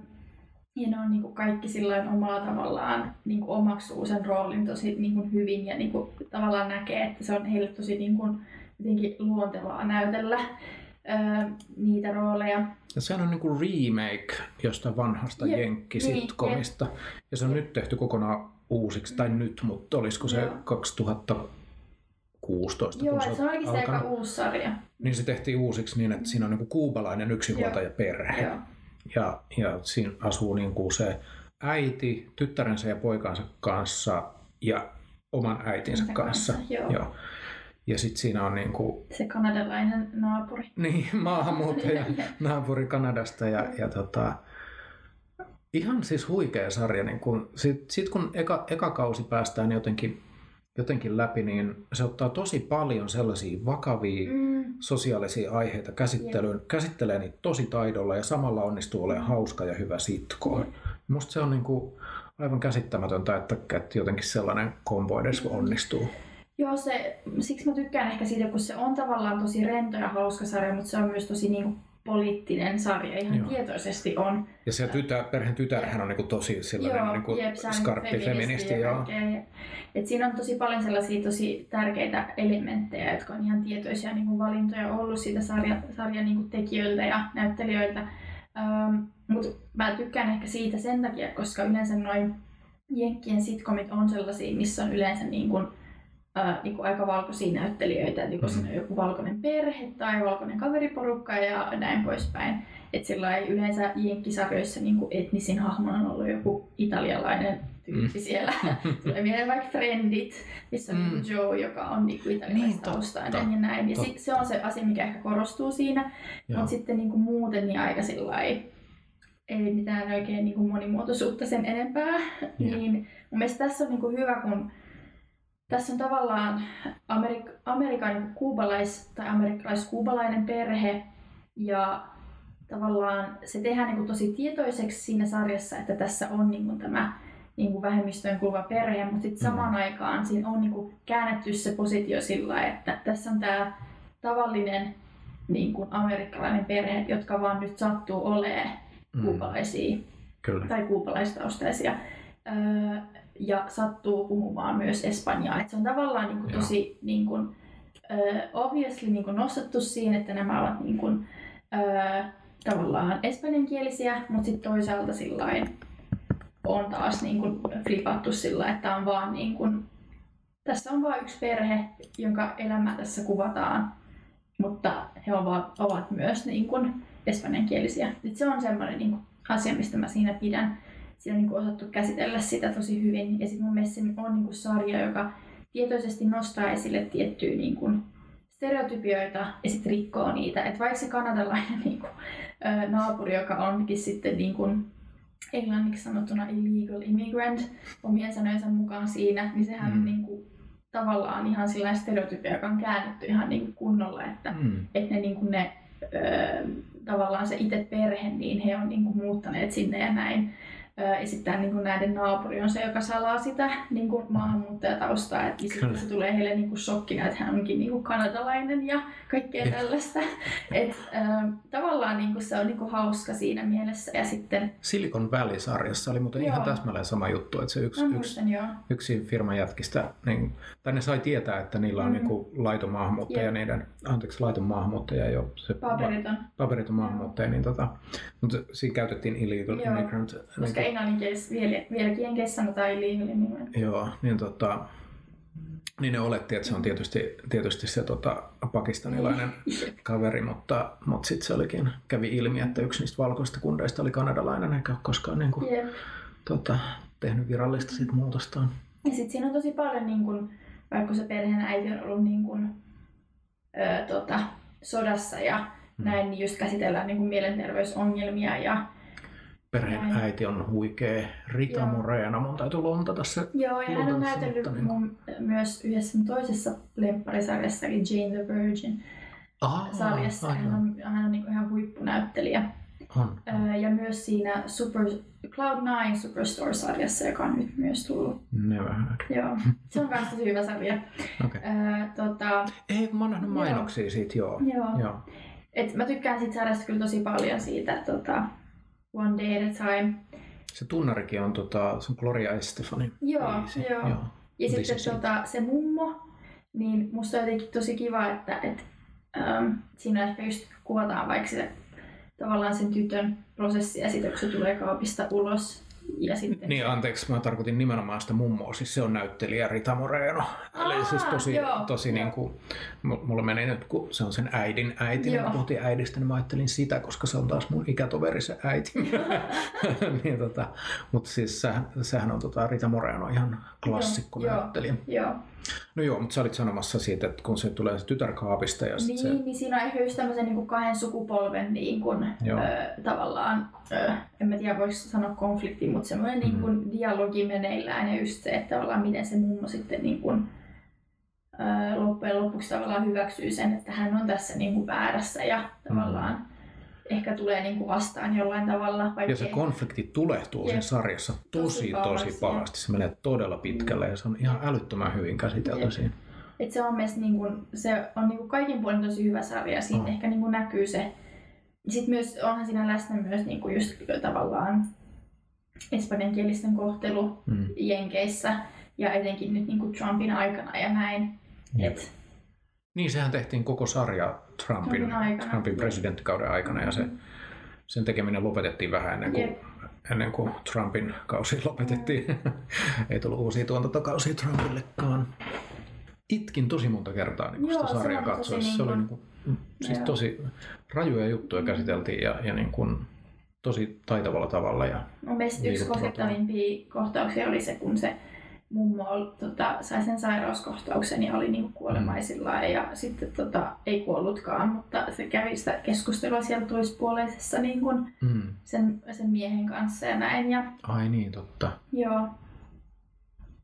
ja ne on niin kuin, kaikki sillä omalla tavallaan niin kuin, omaksuu sen roolin tosi niin kuin, hyvin ja niin kuin, tavallaan näkee, että se on heille tosi niin kuin, jotenkin luontevaa näytellä öö, niitä rooleja. Ja sehän on niin kuin remake jostain vanhasta Jep, jenkkisitkomista. Ja se on nyt tehty kokonaan uusiksi, tai nyt, mutta olisiko se Joo. 2016, Joo, kun se on oikeasti aika uusi sarja. Niin se tehtiin uusiksi niin, että siinä on niin kuin kuubalainen yksinhuoltajaperhe. Joo. Ja, ja siinä asuu niin kuin se äiti tyttärensä ja poikansa kanssa ja oman äitinsä kanssa. kanssa, joo. Joo. Ja sitten siinä on niin kuin, Se kanadalainen naapuri. niin, maahanmuuttaja naapuri Kanadasta ja, ja tota, ihan siis huikea sarja. Niin kun, sit, sit kun eka, eka kausi päästään jotenkin, jotenkin läpi, niin se ottaa tosi paljon sellaisia vakavia Mm, sosiaalisia aiheita käsittelyyn, käsittelee niitä tosi taidolla ja samalla onnistuu olemaan hauska ja hyvä sitcom. Musta se on niin kuin aivan käsittämätöntä, että, että jotenkin sellainen kombo edes onnistuu. Joo, se, siksi mä tykkään ehkä siitä, kun se on tavallaan tosi rento ja hauska sarja, mutta se on myös tosi niin kuin, poliittinen sarja, ihan Joo. tietoisesti on. Ja se tytär, perheen tytärhän on niin kuin tosi sellainen niin kuin jep, skarppi feministi. ja Joo. kaikkea. Ja- Et siinä on tosi paljon sellaisia tosi tärkeitä elementtejä, jotka on ihan tietoisia niin kuin valintoja ollut siitä sarja, sarjan niin kuin tekijöiltä ja näyttelijöiltä. Ähm, Mutta mä tykkään ehkä siitä sen takia, koska yleensä noin Jenkkien sitcomit on sellaisia, missä on yleensä niin kuin, äh, niin kuin aika valkoisia näyttelijöitä, että Mhm. siinä on joku valkoinen perhe tai valkoinen kaveriporukka ja näin poispäin. Et sillä ei yleensä jenkkisarjoissa niin kuin etnisin hahmona on ollut joku italialainen tyyppi Mm. siellä. Tulee mieleen vaikka Friendit, missä on Mm. mm. Joe, joka on niin Niin, italialaistaustainen totta. ja näin. Ja sit, se on se asia, mikä ehkä korostuu siinä. Mutta sitten niin kuin muuten niin aika sillä ei mitään oikein niin kuin monimuotoisuutta sen enempää. Niin mun mielestä tässä on niin kuin hyvä, kun tässä on tavallaan Amerik- Amerikan kuubalais- tai amerikkalais-kuubalainen perhe ja tavallaan se tehdään niin kuin tosi tietoiseksi siinä sarjassa, että tässä on niin kuin tämä niin kuin vähemmistöön kuuluva perhe, mutta sitten Mm. samaan aikaan siinä on niin kuin käännetty se positio sillä, että tässä on tämä tavallinen niin kuin amerikkalainen perhe, jotka vaan nyt sattuu olemaan Mm, Kyllä. tai kuupalaistaustaisia öö, ja sattuu puhumaan myös espanjaa. Et se on tavallaan niin kuin tosi niin kuin, öö, obviously niin kuin nostettu siihen, että nämä ovat niin kuin, öö, tavallaan espanjankielisiä, mutta sitten toisaalta sillain on taas niin kuin flipattu sillä, että on vaan niin kuin, tässä on vain yksi perhe, jonka elämää tässä kuvataan, mutta he ovat, ovat myös niin kuin espanjankielisiä. Et se on semmoinen niin kuin asia, mistä mä siinä pidän. Siinä on niin kuin osattu käsitellä sitä tosi hyvin. Ja sitten mun mielestä se on niin kuin sarja, joka tietoisesti nostaa esille tiettyjä niin kuin stereotypioita ja sitten rikkoo niitä. Et vaikka se kanadalainen niin kuin, naapuri, joka onkin sitten niin kuin, englanniksi sanottuna illegal immigrant omien sanojensa mukaan siinä, niin sehän Mm. on niin kuin, tavallaan ihan sellainen stereotypia, joka on käännetty ihan niin kuin kunnolla, että Mm. että ne, niin kuin ne tavallaan se itse perhe, niin he on niin kuin muuttaneet sinne ja näin. Ja sitten niin kuin näiden naapuri on se, joka salaa sitä niin kuin maahanmuuttajataustaa. Et, ja sitten Kyllä. se tulee heille niin kuin shokkina, että hän onkin niin kuin kanadalainen ja kaikkea tällaista. Et, ö, tavallaan niin kuin se on niin kuin hauska siinä mielessä. Ja sitten, Silicon Valley-sarjassa oli muuten Joo. ihan täsmälleen sama juttu, että se yksi, mä yksi, muistan yksi firman jätkistä, niin, tai ne sai tietää, että niillä on Mm. niin kuin laiton maahanmuuttaja, Jep. niiden, anteeksi, laiton maahanmuuttaja jo, se Paperiton, paperiton maahanmuuttaja, niin tota, mutta siinä käytettiin illegal Joo, immigrant. koska niin, englanninkielessä vielä, vieläkin jenkeissä sanotaan illegal immigrant. Joo, niin tota, niin ne oletti, että se on tietysti, tietysti se tota, pakistanilainen kaveri, mutta, mutta sitten se olikin, kävi ilmi, että yksi niistä valkoista kundeista oli kanadalainen, eikä ole koskaan niin kuin, Jep. tota, tehnyt virallista siitä muutostaan. Ja sitten siinä on tosi paljon, niin kun, vaikka se perheen äiti on ollut niin kun, ö, tota, sodassa ja Mm. näin, niin just käsitellään niin kun mielenterveysongelmia. Ja, Perheen Näin. äiti on huikea Rita Joo. Morena, mun täytyy lontata se. joo, ja hän on näytellyt mutta niin mun, myös yhdessä toisessa lempparisarjassa, eli Jane the Virgin Aa, sarjassa. Hän aivan. on, hän on niin ihan huippunäyttelijä. On. Ja myös siinä Super, Cloud9 Superstore-sarjassa, joka on nyt myös tullut. Never heard. Joo, se on myös tosi hyvä sarja. Okei. Öö, tota, Ei, kun mä oon nähnyt Joo. mainoksia siitä, joo. joo. Joo. Et mä tykkään siitä sarjasta kyllä tosi paljon siitä tota, One Day at a Time. Se tunnarikin on, tota, se on Gloria Estefanin Joo, biisi. joo. joo. Ja Biisi sitten tota, se mummo, niin musta on jotenkin tosi kiva, että et, ähm, siinä ehkä just kuvataan vaikka se, tavallaan sen tytön prosessi ja sitten kun se tulee kaapista ulos. Ja sitten Niin, anteeksi, mä tarkoitin nimenomaan sitä mummoa, siis se on näyttelijä Rita Moreno. Eli Aa, siis tosi, joo, tosi joo. niin kuin, mulla meni nyt, kun se on sen äidin äiti, niin Joo. kun puhuttiin äidistä, niin mä ajattelin sitä, koska se on taas mun ikätoveri se äiti. niin, tota, mutta siis sehän, sehän on tota, Rita Moreno ihan klassikko Joo, joo. näyttelijä. Joo. No joo, mutta sä olit sanomassa siitä, että kun se tulee se tytär kaapista ja Niin, se... niin siinä on ehkä just tämmöisen niin kuin kahden sukupolven niin kuin, Joo. ö, tavallaan, ö, en mä tiedä voiko sanoa konflikti, mutta semmoinen Mm. niin kuin dialogi meneillään ja just se, että tavallaan miten se mummo sitten niin kuin, ö, loppujen lopuksi tavallaan hyväksyy sen, että hän on tässä niin kuin väärässä ja tavallaan ehkä tulee niin kuin vastaan jollain tavalla. Ja vaikkei- se konflikti tulehtuu Jep. sarjassa tosi, Tosi tosi pahasti. Se menee todella pitkälle ja se on ihan älyttömän hyvin käsitelty Jep. siinä. Et se on mielestäni niin kuin, se on niin kuin kaikin puolin tosi hyvä sarja ja siinä On. ehkä niin kuin näkyy se. Sitten myös onhan siinä läsnä myös niin kuin just tavallaan espanjankielisten kohtelu Mm. Jenkeissä ja etenkin nyt niin kuin Trumpin aikana ja näin. Jep. Et, Niin, sehän tehtiin koko sarja Trumpin, Trumpin presidenttikauden aikana ja se, sen tekeminen lopetettiin vähän ennen kuin, Jep. ennen kuin Trumpin kausi lopetettiin. Ei tullut uusia tuotantokausia Trumpillekaan. Itkin tosi monta kertaa niin Joo, sitä se sarjaa katsoessa. Se oli niin kuin, siis Joo. tosi rajuja juttuja käsiteltiin ja, ja niin kuin, tosi taitavalla tavalla. Ja, mun mielestä yksi koskettavimpia kohtauksia oli se, kun se mummo ol- tota, sai sen sairauskohtauksen ja oli niinku kuolemaisillaan ja sitten tota, ei kuollutkaan, mutta se kävi sitä keskustelua siellä toispuoleisessa niin kun mm. sen, sen miehen kanssa ja näin. Ja, Ai niin, totta. joo,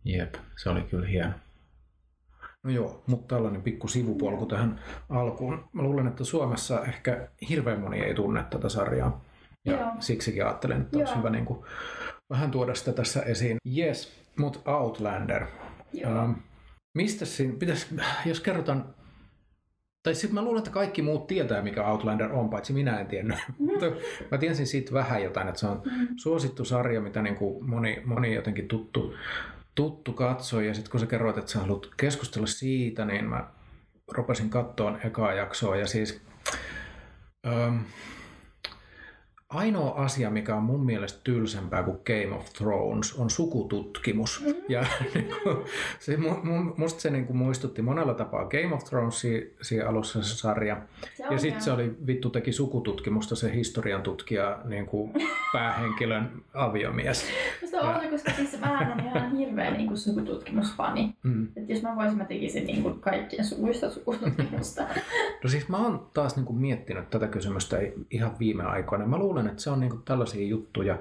Jep, se oli kyllä hieno. No joo, mutta tällainen pikku sivupolku tähän alkuun. Mä luulen, että Suomessa ehkä hirveän moni ei tunne tätä sarjaa. Ja Joo. siksikin ajattelen, että olisi Joo. hyvä niin kuin, vähän tuoda sitä tässä esiin. Yes, mutta Outlander. joo. Ähm, mistä siinä, pitäis, jos kerrotaan, tai sitten mä luulen, että kaikki muut tietää, mikä Outlander on, paitsi minä en tiennyt. Mutta mä tiesin siitä vähän jotain, että se on Mm. suosittu sarja, mitä niin kuin moni, moni jotenkin tuttu, tuttu katsoi. Ja sitten kun sä kerroit, että sä haluat keskustella siitä, niin mä rupesin kattoon ekaa jaksoa. Ja siis ähm, ainoa asia, mikä on mun mielestä tylsempää kuin Game of Thrones, on sukututkimus. Mm. Ja niin kuin, se, mu- mu- musta se niin kuin muistutti monella tapaa Game of Thronesia siinä alussa se sarja. Se Ja sitten se oli, vittu teki sukututkimusta se historian tutkija, niin kuin päähenkilön aviomies. Musta on outo, koska siis mä on ihan hirveä niin kuin sukututkimusfani. Mm. Et jos mä voisin, mä tekisin niin kuin kaikkien suvuista sukututkimusta. No siis mä oon taas niin kuin miettinyt tätä kysymystä ihan viime aikoina. Mä luulen, että se on niin kuin tällaisia juttuja,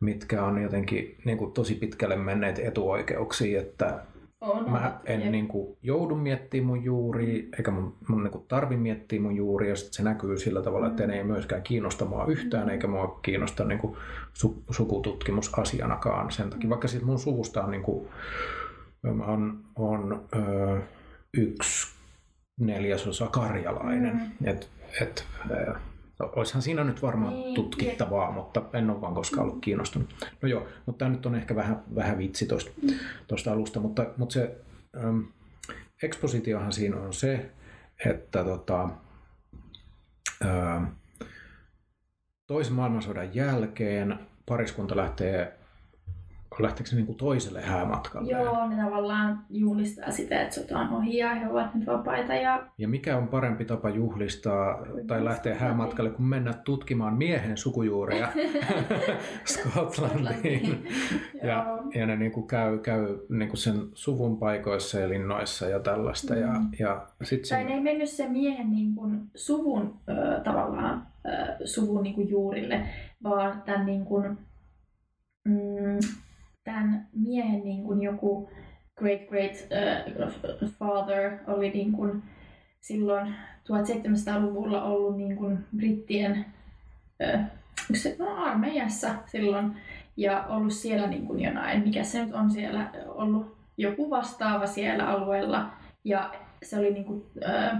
mitkä on jotenkin niin kuin tosi pitkälle menneet etuoikeuksia, että on, mä en niin kuin joudu miettimään mun juuria, eikä mun, mun niin kuin tarvi miettiä mun juuria, ja se näkyy sillä tavalla, että ne ei myöskään kiinnosta mua yhtään, eikä mua kiinnosta niin kuin su, sukututkimus asianakaan sen takia. Vaikka siitä mun suvusta on, niin kuin, on, on ö, yksi neljäsosa karjalainen. Mm. Et, et, ö, Olisihan siinä nyt varmaan Niin, tutkittavaa, mutta en ole vaan koskaan ollut kiinnostunut. No joo, mutta tämä nyt on ehkä vähän, vähän vitsi tuosta alusta, mutta, mutta se ähm, ekspositiohan siinä on se, että tota, ähm, toisen maailmansodan jälkeen pariskunta lähtee, lähteekö se niinku toiselle häämatkalle? Joo, ne tavallaan juhlistaa sitä, että sota on ohi ja he ovat nyt vapaita. Ja... Ja mikä on parempi tapa juhlistaa tai lähteä häämatkalle, kun mennä tutkimaan miehen sukujuuria Skotlantiin. Ja, ja ne niinku käy, käy niinku sen suvun paikoissa ja linnoissa ja tällaista. Ja, Mm. ja sit Tai sen, ne ei mennyt sen miehen niin kuin, suvun ö, tavallaan ö, suvun niin kuin, juurille, vaan tämän, niin kuin, mm, tämän miehen niin kuin, joku great great ö, father oli niin kuin, silloin 1700-luvulla ollut niin kuin, brittien se no, armeijassa silloin ja ollut siellä niin kuin jonain, mikä se nyt on siellä ollut? Joku vastaava siellä alueella. Ja se oli niin kuin, ö,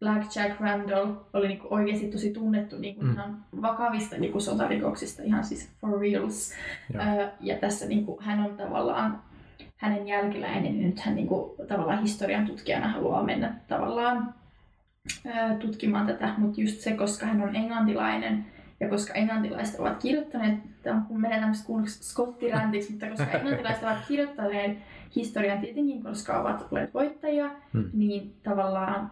Black Jack Randall oli niin kuin oikeasti tosi tunnettu niin kuin Mm. ihan vakavista niin kuin sotarikoksista, ihan siis for reals. Joo. Ö, ja tässä niin kuin, hän on tavallaan hänen jälkeläinen, niin nyt hän niin kuin, tavallaan historian tutkijana haluaa mennä tavallaan ö, tutkimaan tätä, mutta just se, koska hän on englantilainen ja koska englantilaiset ovat kirjoittaneet, tämä on- menee tämmöistä kuin skottirantiksi, mutta koska englantilaiset ovat kirjoittaneet historian tietenkin, koska ovat olleet voittajia, Hmm. niin tavallaan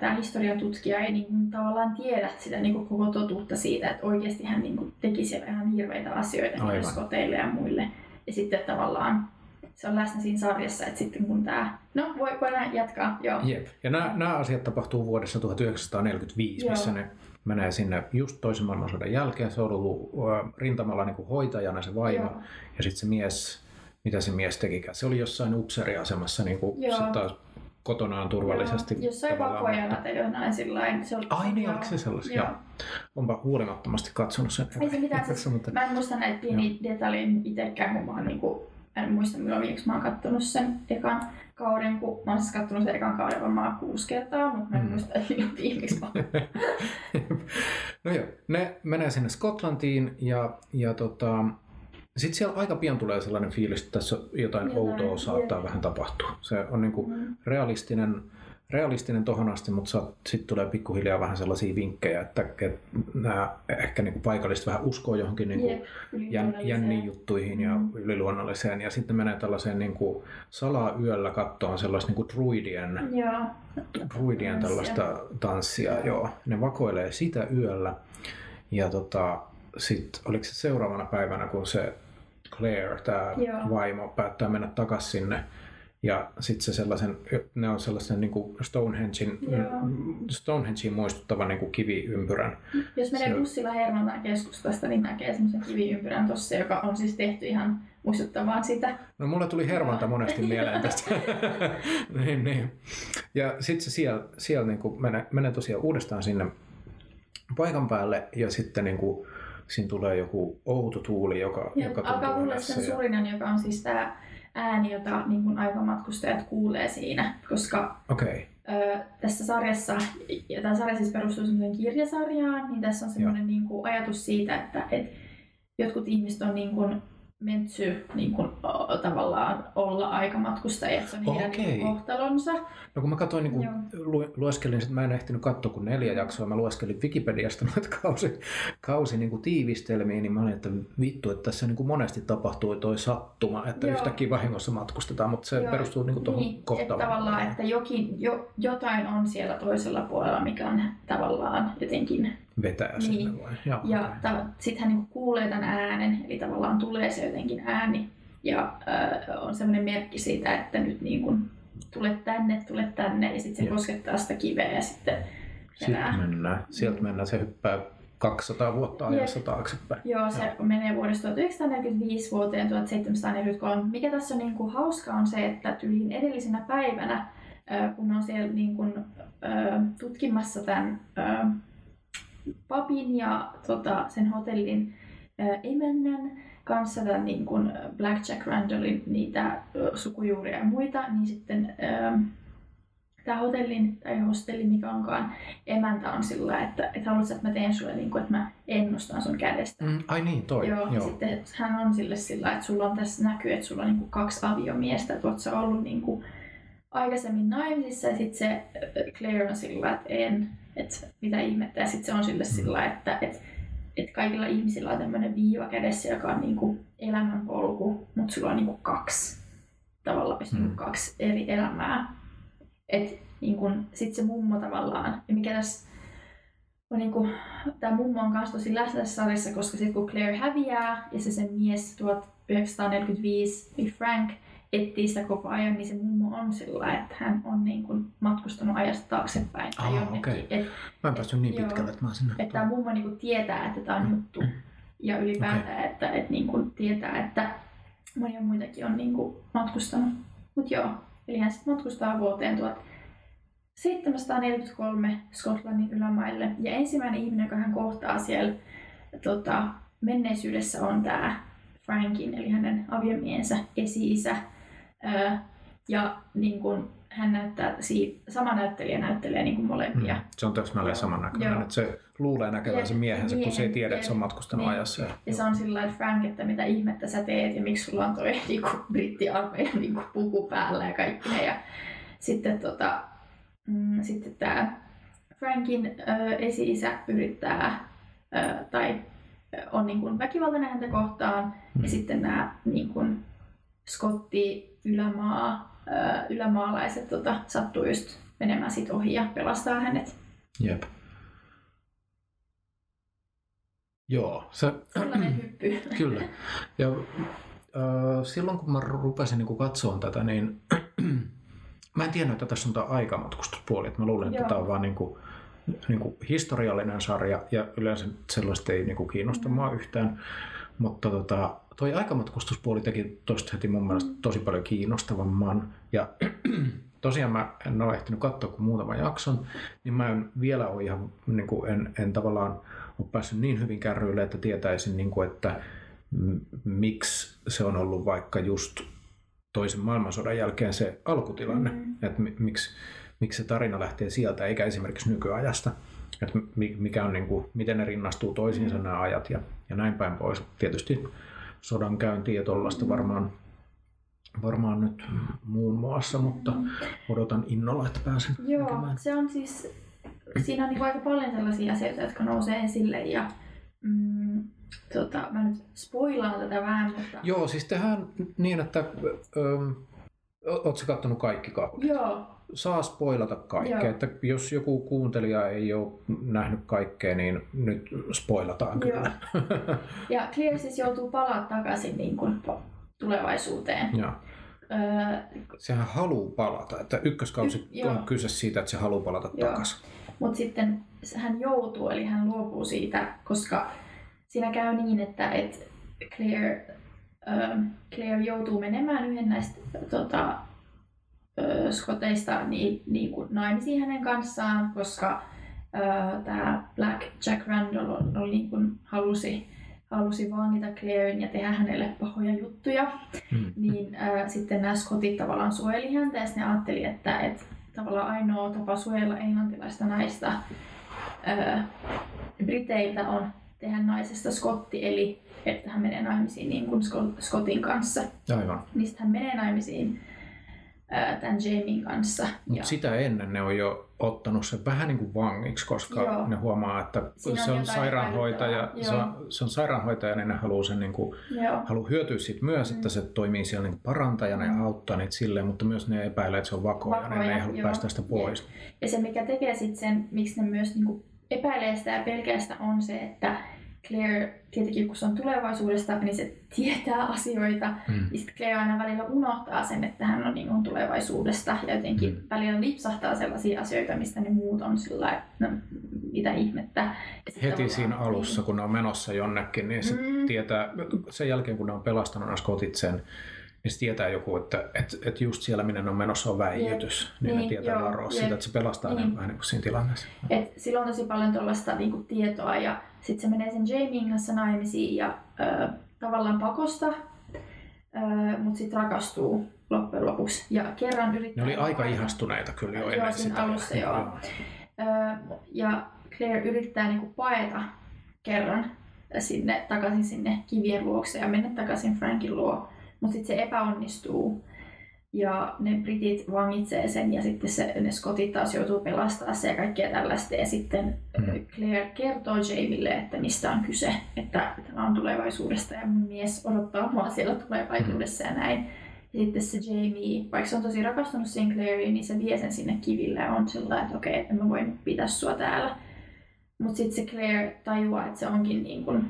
tämä historian tutkija ei niin kuin, tavallaan tiedä sitä niin kuin, koko totuutta siitä, että oikeasti hän niin kuin, teki siellä ihan hirveitä asioita Aivan. skoteille ja muille. Ja sitten tavallaan se on läsnä siinä sarjassa, että sitten kun tämä... No, voi, voidaan jatkaa, joo. Jep. Ja nämä, nämä asiat tapahtuu vuodessa 1945, Joo. missä ne menee sinne just toisen maailmansodan jälkeen. Se on ollut rintamalla niin kuin hoitajana se vaimo. Joo. Ja sitten se mies, mitä se mies tekikään? Se oli jossain upseeriasemassa niin kuin taas kotonaan turvallisesti. Joo, Jossain tavallaan. vakojana tai jonain sillain. Se oli, Ai niin, oliko se sellaisia? Joo. Joo. Onpa huolimattomasti katsonut sen. Ei se mitään, siis mutta... Mä en muista näitä pieniä detaljeja itsekään, kun mä oon niinku, en muista milloin viimeksi mä oon kattonut sen ekan kauden, kun mä oon siis kattonut sen ekan kauden varmaan kuusi kertaa, mutta mä en Mm. muista viimeksi no joo, ne menee sinne Skotlantiin ja, ja tota, sitten siellä aika pian tulee sellainen fiilis, että tässä jotain, Jotain, outoa saattaa jep. vähän tapahtua. Se on niinku Mm. realistinen, realistinen tohon asti, mutta sitten tulee pikkuhiljaa vähän sellaisia vinkkejä, että, että nämä ehkä niinku paikalliset vähän uskoo johonkin niinku Jep, jän, jänniin juttuihin ja Mm. yliluonnolliseen. Ja sitten menee tällaiseen niinku salaa yöllä kattoon sellaista niinku druidien, Joo, druidien Tanssia. tällaista tanssia. Joo. Ne vakoilee sitä yöllä. Ja tota, sitten oliko se seuraavana päivänä, kun se Claire, tämä Joo. vaimo, päättää mennä takaisin sinne. Ja sitten se sellaisen, ne on sellaisen niin kuin Stonehengein. Stonehengein muistuttava niin kuin kiviympyrän. jos menee Se- bussilla Hermantaan keskustasta, niin näkee semmoisen kiviympyrän tossa, joka on siis tehty ihan muistuttamaan sitä. No mulle tuli hervanta monesti mieleen tästä. niin, niin. Ja sitten se siellä, siellä niin kuin menee, menee tosiaan uudestaan sinne paikan päälle ja sitten niin kuin, siinä tulee joku outo tuuli, joka, Ja joka alkaa kuulla sen ja- surinan, joka on siis tämä ääni, jota niin kuin aikamatkustajat kuulee siinä, koska Okei, Öö, tässä sarjassa, ja tämä sarja siis perustuu semmoiseen kirjasarjaan, niin tässä on semmoinen niin kuin, ajatus siitä, että et jotkut ihmiset on niin kuin, mentsy niin kuin, o, tavallaan olla aikamatkustajia, että se on heidän Okei. niin kuin, kohtalonsa. No kun mä katsoin, niin Joo. lu, lueskelin, sit mä en ehtinyt katsoa kuin neljä jaksoa, mä lueskelin Wikipediasta noita kausi, kausi niin kuin tiivistelmiä, niin mä olin, että vittu, että tässä niin kuin monesti tapahtuu toi sattuma, että Joo. yhtäkkiä vahingossa matkustetaan, mutta se Joo, perustuu niin kuin tuohon Niin, että kohtaan. tavallaan, että jokin, jo, jotain on siellä toisella puolella, mikä on tavallaan jotenkin Vetää sinne Niin. vai? Joo, Ja okei. ta- sitten hän niinku kuulee tämän äänen, eli tavallaan tulee se jotenkin ääni. Ja äh, on semmoinen merkki siitä, että nyt niinku, tule tänne, tule tänne, ja sitten se Joo. koskettaa sitä kiveä ja sitten. Sitten mennään. Sieltä mennään, se hyppää 200 vuotta ajassa Jep. taaksepäin. Joo, se menee vuodesta 1945 vuoteen 1743. Mikä tässä on niin kuin hauska on se, että tyyliin edellisenä päivänä, äh, kun on siellä niin kuin, äh, tutkimassa tämän äh, papin ja tota, sen hotellin äh, emännän kanssa tämän niin kuin Black Jack Randallin niitä äh, sukujuuria ja muita, niin sitten äh, tämä hotellin tai hostelli, mikä onkaan, emäntä on sillä että, että haluatko, että mä teen sulle, niin kuin, että mä ennustan sun kädestä. Mm, ai niin, toi. Joo, Joo. ja sitten hän on sille sillä että sulla on tässä näkyy, että sulla on niinku kaksi aviomiestä, että oot sä ollut niinku aikaisemmin naimisissa ja sitten se Claire on sillä että en, että mitä ihmettä. Ja sitten se on sille sillä lailla, että, että, että kaikilla ihmisillä on tämmöinen viiva kädessä, joka on niinku elämänpolku, mutta sulla on niinku kaksi tavallaan Mm. niinku kaksi eri elämää. Et niinku, sitten se mummo tavallaan, ja mikä tässä on niinku, tämä mummo on kanssa tosi läsnä tässä sarjassa, koska sitten kun Claire häviää ja se sen mies 1945, eli Frank, etsii sitä koko ajan, niin se mummo on sillä että hän on niin kuin matkustanut ajasta taaksepäin. tai Ah, jonnekin. okei. Et, Mä en päässyt niin Joo. pitkälle, että mä sinne. että tämä mummo niin kuin tietää, että tämä on juttu. Ja ylipäätään, okay. että, että niin kuin tietää, että monia muitakin on niin kuin matkustanut. Mutta joo, eli hän sitten matkustaa vuoteen 743 Skotlannin ylämaille. Ja ensimmäinen ihminen, joka hän kohtaa siellä tota, menneisyydessä on tämä Frankin, eli hänen aviomiensä esi-isä. Ja niin kun, hän näyttää, sama näyttelijä näyttelee niin kuin molempia. Mm. Se on täsmälleen saman näköinen, että se luulee näkevänsä miehensä, miehen, kun se ei tiedä, että se on matkustanut niin. ajassa. Ja, ja se on sillä että Frank, että mitä ihmettä sä teet ja miksi sulla on toi niin brittiarmeijan niin puku päällä ja kaikki ne. Ja sitten, tota, mm, sitten tämä Frankin ö, esi-isä yrittää ö, tai on niin kuin väkivaltainen häntä kohtaan mm. ja sitten nämä niin kuin Scotti ylämaa ylämaalaiset tota, sattuu just menemään sit ohi ja pelastaa hänet. Jep. Joo. Se... Sellainen hyppy. Kyllä. Ja äh, silloin kun mä rupesin niin katsoa tätä, niin mä en tiennyt, että tässä on tämä aikamatkustuspuoli. Että mä luulen, että tämä on vaan niin kuin, niin kuin historiallinen sarja ja yleensä sellaista ei niin kuin kiinnosta mm. mua yhtään. Mutta tota, toi aikamatkustuspuoli teki tuosta heti mun mielestä tosi paljon kiinnostavamman. Ja tosiaan mä en ole ehtinyt katsoa kuin muutaman jakson, niin mä en vielä ole ihan, niin kuin en, en tavallaan ole päässyt niin hyvin kärryille, että tietäisin, niin kuin, että miksi se on ollut vaikka just toisen maailmansodan jälkeen se alkutilanne, mm. että miksi, miksi se tarina lähtee sieltä eikä esimerkiksi nykyajasta, että mikä on, niin kuin, miten ne rinnastuu toisiinsa mm. nämä ajat ja, ja näin päin pois. Tietysti sodan käyntiä ja tuollaista varmaan, varmaan nyt muun muassa, mutta odotan innolla, että pääsen Joo, näkemään. se on siis, siinä on niin aika paljon sellaisia asioita, jotka nousee esille ja mm, tota, mä nyt spoilaan tätä vähän, mutta... Joo, siis tehdään niin, että... Öö, Oletko katsonut kaikki kaudet? Joo. Saa spoilata kaikkea. Että jos joku kuuntelija ei ole nähnyt kaikkea, niin nyt spoilataan kyllä. Joo. Ja Clear siis joutuu palaamaan takaisin niin kuin tulevaisuuteen. Joo. Öö, Sehän haluaa palata. Että ykköskausi y- on kyse siitä, että se haluaa palata takaisin. Mutta sitten hän joutuu, eli hän luopuu siitä, koska siinä käy niin, että et Claire Claire joutuu menemään yhden näistä tota, skoteista niin, niin kuin naimisiin hänen kanssaan, koska tämä Black Jack Randall oli, oli niin kuin halusi, halusi vangita Clairen ja tehdä hänelle pahoja juttuja. Mm. Niin äh, sitten nämä skotit tavallaan suojeli häntä ja ne ajatteli, että et, tavallaan ainoa tapa suojella englantilaista naista äh, Briteiltä on tehdä naisesta skotti, eli että hän menee naimisiin niin kuin Scottin kanssa. Aivan. Niin hän menee naimisiin tämän Jamien kanssa. Mut ja... sitä ennen ne on jo ottanut sen vähän niin kuin vangiksi, koska Joo. ne huomaa, että Siinä se on, sairaanhoitaja, se on, se on sairaanhoitaja, niin ne haluaa, sen niin kuin, haluaa hyötyä siitä myös, mm. että se toimii siellä niin parantajana mm. ja auttaa niitä silleen, mutta myös ne epäilee, että se on vakoja, vakoja niin ne ei halua päästä sitä pois. Ja se mikä tekee sitten sen, miksi ne myös niin kuin epäilee sitä ja pelkää on se, että Claire, tietenkin kun se on tulevaisuudesta, niin se tietää asioita. Mm. Ja sitten Claire aina välillä unohtaa sen, että hän on, niin tulevaisuudesta. Ja jotenkin mm. välillä lipsahtaa sellaisia asioita, mistä ne muut on sillä no, mitä ihmettä. Heti siinä alussa, kun ne on menossa jonnekin, niin se mm. tietää, sen jälkeen kun ne on pelastanut nämä skotit sen, niin se tietää joku, että, että, että just siellä, minne ne on menossa, on väijytys. Niin, niin ne tietää varoa siitä, että se pelastaa niin. ne vähän niin kuin siinä tilanteessa. Et sillä on tosi paljon tuollaista niin tietoa ja sitten se menee sen Jamien kanssa naimisiin ja ö, tavallaan pakosta, mutta sitten rakastuu loppujen lopuksi. Ja kerran yrittää... Ne oli aika ihastuneita kyllä jo ennen sitä. alussa joo. joo. Ö, ja Claire yrittää niinku paeta kerran sinne, takaisin sinne kivien luokse ja mennä takaisin Frankin luo. Mutta sitten se epäonnistuu ja ne britit vangitsee sen ja sitten se, ne skotit taas joutuu pelastaa se ja kaikkea tällaista. Ja sitten mm. Claire kertoo Jamille, että mistä on kyse, että tämä on tulevaisuudesta ja mun mies odottaa mua siellä tulevaisuudessa ja näin. Ja sitten se Jamie, vaikka se on tosi rakastunut Sinclairiin, niin se vie sen sinne kiville ja on sillä että okei, okay, että mä voin pitää sua täällä. Mutta sitten se Claire tajuaa, että se onkin niin kuin...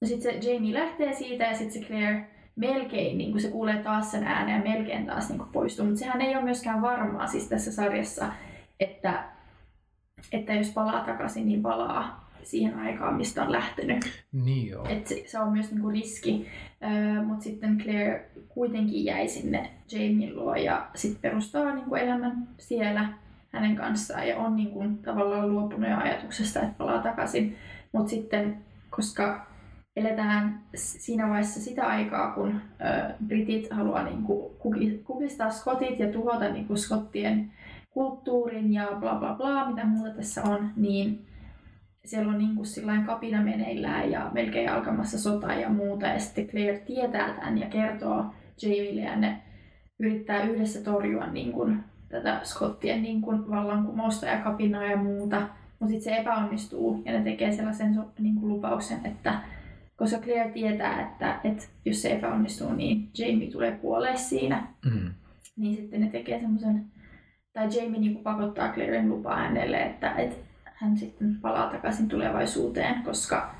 No sitten se Jamie lähtee siitä ja sitten se Claire melkein, niin kuin se kuulee taas sen äänen ja melkein taas niin kuin poistuu. Mutta sehän ei ole myöskään varmaa siis tässä sarjassa, että, että jos palaa takaisin, niin palaa siihen aikaan, mistä on lähtenyt. Niin joo. Et se, se on myös niinku riski. Öö, Mutta sitten Claire kuitenkin jäi sinne Jamien luo ja sitten perustaa niinku elämän siellä. hänen kanssaan ja on niin kuin tavallaan luopunut jo ajatuksesta, että palaa takaisin. Mutta sitten, koska eletään siinä vaiheessa sitä aikaa, kun britit haluaa niin kuin kukistaa skotit ja tuhota niin kuin skottien kulttuurin ja bla bla bla, mitä muuta tässä on, niin siellä on niin kuin kapina meneillään ja melkein alkamassa sota ja muuta. Ja sitten Claire tietää tämän ja kertoo Jamille ja ne yrittää yhdessä torjua niin kuin tätä Skottien niin kuin vallankumousta ja kapinaa ja muuta. Mutta sitten se epäonnistuu ja ne tekee sellaisen niin kuin lupauksen, että koska Claire tietää, että, että jos se epäonnistuu, niin Jamie tulee kuolee siinä. Mm. Niin sitten ne tekee semmoisen, tai Jamie niin kuin pakottaa Clairen lupaa hänelle, että, että hän sitten palaa takaisin tulevaisuuteen, koska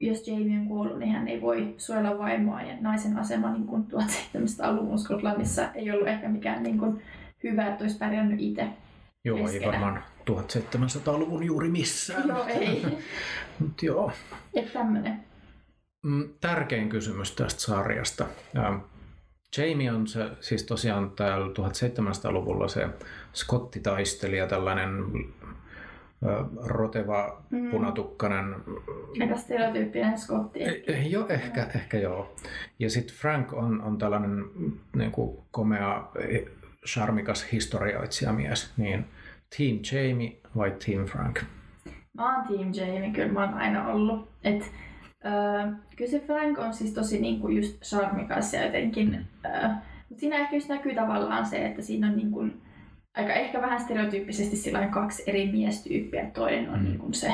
jos Jamie on kuollut, niin hän ei voi suojella vaimoa ja naisen asema niin kuin 1700-luvun Skotlannissa ei ollut ehkä mikään niin kuin hyvä, että olisi pärjännyt itse. Joo, keskenä. ei varmaan 1700-luvun juuri missään. Joo, ei. Mut joo. Että tämmönen. Mm, tärkein kysymys tästä sarjasta. Jamie on se, siis tosiaan täällä 1700-luvulla se skottitaistelija, tällainen roteva, mm. punatukkanen. Aika stereotyyppinen skotti. Eh, eh, joo, ehkä, ehkä joo. Ja sitten Frank on, on tällainen niin kuin komea, eh, charmikas historioitsijamies. Niin Team Jamie vai Team Frank? Mä oon Team Jamie, kyllä mä oon aina ollut. Et, äh, kyllä se Frank on siis tosi niin kuin just charmikas ja jotenkin... Äh, mutta siinä ehkä just näkyy tavallaan se, että siinä on niin kuin, aika ehkä vähän stereotyyppisesti kaksi eri miestyyppiä. Toinen on niin kuin se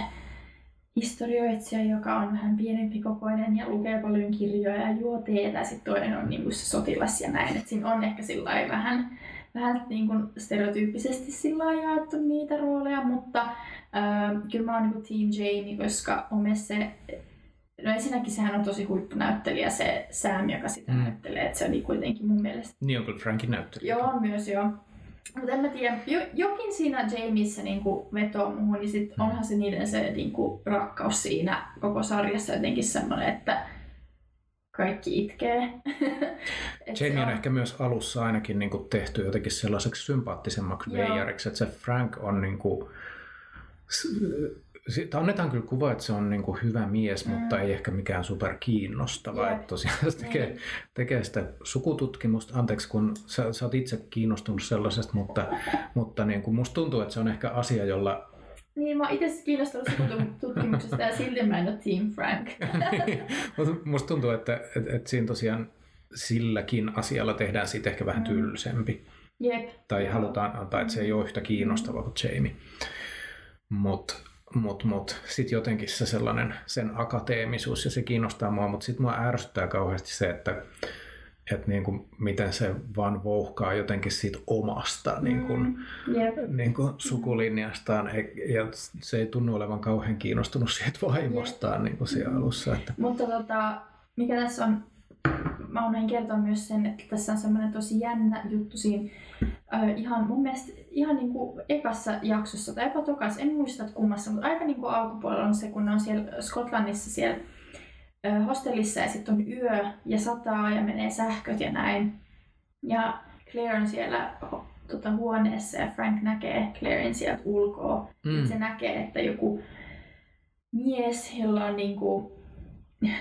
historioitsija, joka on vähän pienempi kokoinen ja lukee paljon kirjoja ja juo teetä. Sitten toinen on niin kuin se sotilas ja näin. Et siinä on ehkä vähän, vähän niin kuin stereotyyppisesti sillä jaettu niitä rooleja, mutta äh, kyllä mä oon niin kuin Team Jamie, koska on se No ensinnäkin sehän on tosi huippunäyttelijä se Sam, joka sitä mm. näyttelee, että se on niin kuitenkin mun mielestä. Niin on kyllä Frankin näyttelijä. Joo, myös joo. Mutta en mä tiedä, jo, jokin siinä Jamiessa niinku vetoo muuhun, niin sit mm. onhan se niiden se niinku rakkaus siinä koko sarjassa jotenkin semmoinen, että kaikki itkee. Jamie on, on ehkä myös alussa ainakin niinku tehty jotenkin sellaiseksi sympaattisemmaksi veijariksi, että se Frank on niinku, siitä annetaan kyllä kuva, että se on niin kuin hyvä mies, mm. mutta ei ehkä mikään super kiinnostava. Että tosiaan se tekee, mm. tekee sitä sukututkimusta. Anteeksi, kun sä, sä oot itse kiinnostunut sellaisesta, mutta, mutta niin kuin musta tuntuu, että se on ehkä asia, jolla niin, mä oon itse kiinnostunut sukututkimuksesta ja silti mä en ole Team Frank. musta tuntuu, että, että, että siinä tosiaan silläkin asialla tehdään siitä ehkä vähän mm. tylsempi. Jep. Tai halutaan antaa, että se ei ole yhtä kiinnostava kuin Jamie. Mutta mutta mut, sitten jotenkin se sellainen, sen akateemisuus ja se kiinnostaa mua, mutta sitten mua ärsyttää kauheasti se, että että niin kuin, miten se vaan vouhkaa jotenkin siitä omasta niin kuin, mm, yep. niin kuin sukulinjastaan ja se ei tunnu olevan kauhean kiinnostunut siitä vaimostaan yep. niin kuin siellä alussa. Että... Mutta tota, mikä tässä on mä unohdin kertoa myös sen, että tässä on semmoinen tosi jännä juttu siinä äh, ihan mun mielestä ihan niin kuin ekassa jaksossa tai jopa tokas, en muista kummassa, mutta aika niin kuin alkupuolella on se, kun ne on siellä Skotlannissa siellä hostellissa ja sitten on yö ja sataa ja menee sähköt ja näin. Ja Claire on siellä tota, huoneessa ja Frank näkee Clairen sieltä ulkoa. Mm. Se näkee, että joku mies, jolla on niin kuin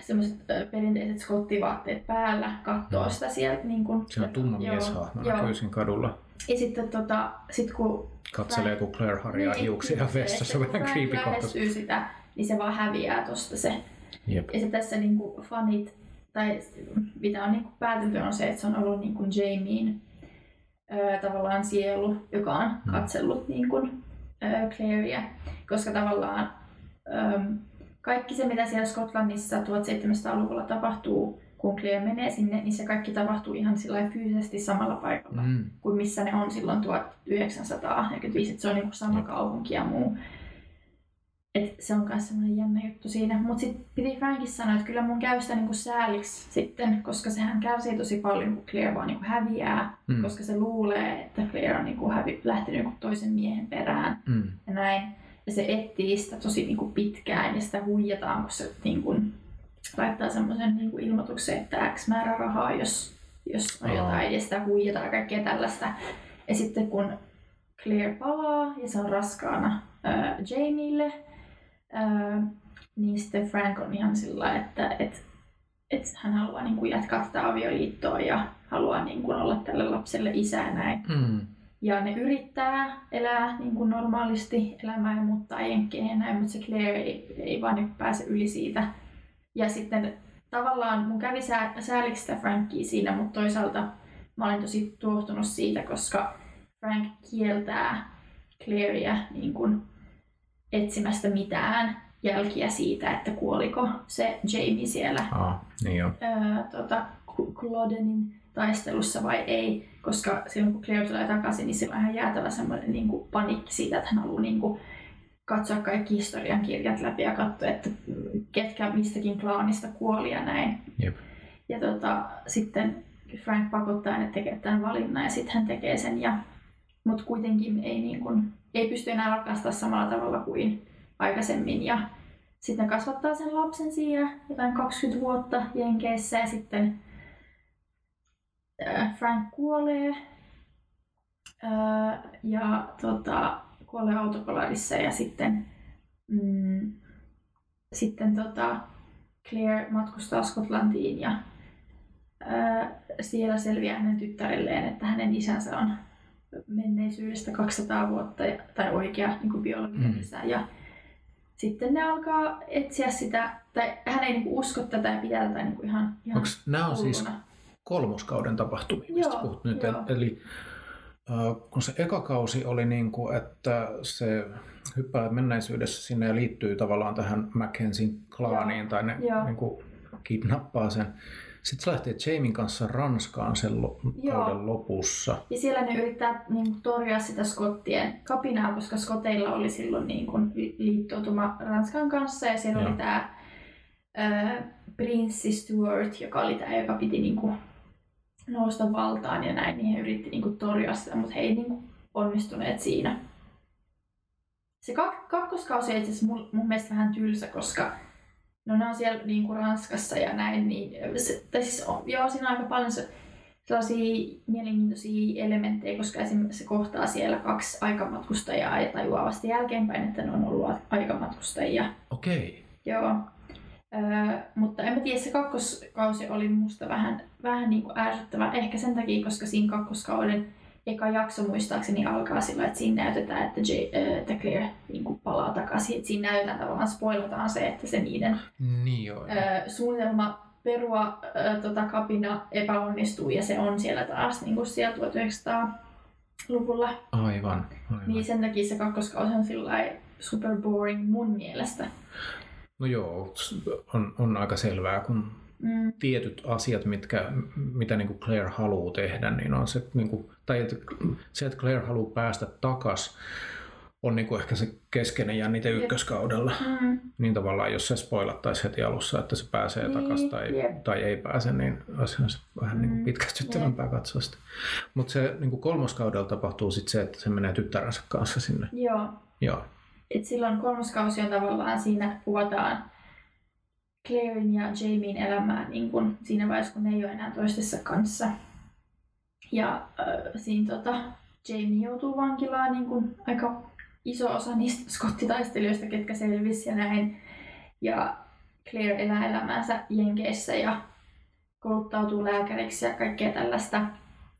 semmoiset perinteiset skottivaatteet päällä, katsoo sitä sieltä. Niin kun, se on tumma mieshahmo, näkyy siinä kadulla. Ja sitten tota, sit kun... Katselee, kun Claire harjaa niin, hiuksia vessassa, vähän creepy lähestyy sitä, niin se vaan häviää tosta se. Jep. Ja se tässä niin kuin fanit, tai mitä on niin kuin päätelty on se, että se on ollut niin kuin Jamien ö, tavallaan sielu, joka on hmm. katsellut niin kuin, ö, Claireä, koska tavallaan ö, kaikki se, mitä siellä Skotlannissa 1700-luvulla tapahtuu, kun Claire menee sinne, niin se kaikki tapahtuu ihan sillä fyysisesti samalla paikalla mm. kuin missä ne on silloin 1945, että se on niinku sama kaupunki ja muu. Et se on myös semmoinen jännä juttu siinä. Mutta sitten piti Frankin sanoa, että kyllä mun käy sitä niinku sääliksi sitten, koska sehän kärsii tosi paljon, kun Claire vaan niinku häviää, mm. koska se luulee, että Claire on niinku hävi, lähtenyt niinku toisen miehen perään mm. ja näin ja se etsii sitä tosi niin kuin pitkään ja sitä huijataan, kun se niin kuin, laittaa semmoisen niin kuin ilmoituksen, että X määrä rahaa, jos, jos on jotain, ja sitä huijataan kaikkea tällaista. Ja sitten kun Claire palaa ja se on raskaana ää, Jamielle, ää, niin sitten Frank on ihan sillä että et, et hän haluaa niin kuin jatkaa tätä avioliittoa ja haluaa niin kuin olla tälle lapselle isä ja näin. Mm. Ja ne yrittää elää niin kuin normaalisti elämää ja muuttaa jenkkeihin ja näin, mutta se Claire ei, ei vaan niin pääse yli siitä. Ja sitten tavallaan mun kävi sää, sääliksi sitä Frankia siinä, mutta toisaalta mä olin tosi tuohtunut siitä, koska Frank kieltää Claireä niin kuin etsimästä mitään jälkiä siitä, että kuoliko se Jamie siellä Ah, niin joo. ää, tota, Clodenin taistelussa vai ei, koska silloin kun Claire tulee takaisin, niin sillä on ihan jäätävä semmoinen niin kuin panikki siitä, että hän haluaa niin kuin, katsoa kaikki historian kirjat läpi ja katsoa, että ketkä mistäkin klaanista kuoli ja näin. Jep. Ja tota, sitten Frank pakottaa hänet tekemään tämän valinnan ja sitten hän tekee sen. Ja, mutta kuitenkin ei, niin kuin, ei pysty enää rakastaa samalla tavalla kuin aikaisemmin. Ja sitten ne kasvattaa sen lapsen siinä jotain 20 vuotta Jenkeissä ja sitten äh, Frank kuolee äh, ja tota, kuolee autokoladissa ja sitten, mm, sitten tota, Claire matkustaa Skotlantiin ja ää, siellä selviää hänen tyttärelleen, että hänen isänsä on menneisyydestä 200 vuotta ja- tai oikea niin kuin biologinen Mm. isä. Ja sitten ne alkaa etsiä sitä, tai hän ei niin kuin usko tätä ja pitää tätä niin kuin ihan, ihan Onko nämä on siis kolmoskauden tapahtumia, mistä Joo, puhut nyt? joo. Eli kun se eka kausi oli niin kuin, että se hyppää menneisyydessä sinne ja liittyy tavallaan tähän Mackenzien klaaniin tai ne Joo. niin kuin, kidnappaa sen. Sitten se lähtee Jamin kanssa Ranskaan sen lo- Joo. kauden lopussa. Ja siellä ne yrittää niin kuin, torjua sitä skottien kapinaa, koska skoteilla oli silloin niin kuin, li- liittoutuma Ranskan kanssa. Ja siellä Joo. oli tämä prinssi Stuart, joka oli tämä, joka piti niin kuin, nousta valtaan ja näin. Niin he yritti niin kuin, torjua sitä, mutta he ei niin kuin, onnistuneet siinä. Se kak- kakkoskausi on itse asiassa mun, mun mielestä vähän tylsä, koska no ne on siellä niin kuin Ranskassa ja näin, niin se, tai siis on, joo, siinä on aika paljon se, sellaisia mielenkiintoisia elementtejä, koska esimerkiksi se kohtaa siellä kaksi aikamatkustajaa ja tajuaa vasta jälkeenpäin, että ne on ollut aikamatkustajia. Okei. Joo. Öö, mutta en mä tiedä, se kakkoskausi oli musta vähän, vähän niin kuin ärsyttävä. Ehkä sen takia, koska siinä kakkoskauden eka jakso muistaakseni alkaa sillä, että siinä näytetään, että, J, äh, että Claire niin kuin palaa takaisin. Että siinä näytetään tavallaan, spoilataan se, että se niiden Niin joo. ö, suunnitelma perua ö, tota kapina epäonnistuu ja se on siellä taas niin kuin siellä 1900-luvulla. Aivan. aivan. Niin sen takia se kakkoskausi on sillä super boring mun mielestä. No joo, on, on aika selvää, kun Mm, tietyt asiat, mitkä, mitä niin kuin Claire haluaa tehdä, niin on se, niin kuin, tai että se, että Claire haluaa päästä takas, on niin kuin ehkä se keskeinen jännite Jep. ykköskaudella. mm, Niin tavallaan, jos se spoilattaisi heti alussa, että se pääsee Niin, takaisin tai, jep. tai ei pääse, niin olisi se vähän niin kuin Mm, pitkästyttävämpää katsoa sitä. Mutta se niin kuin kolmoskaudella tapahtuu sitten se, että se menee tyttärensä kanssa sinne. joo. Joo. Et silloin kolmoskausi on tavallaan siinä kuvataan Clairen ja Jamien elämää niin kun siinä vaiheessa, kun ne ei ole enää toistensa kanssa. Ja äh, siinä tota, Jamie joutuu vankilaan niin kun aika iso osa niistä skottitaistelijoista, ketkä selvisi ja näin. Ja Claire elää elämänsä Jenkeissä ja kouluttautuu lääkäriksi ja kaikkea tällaista.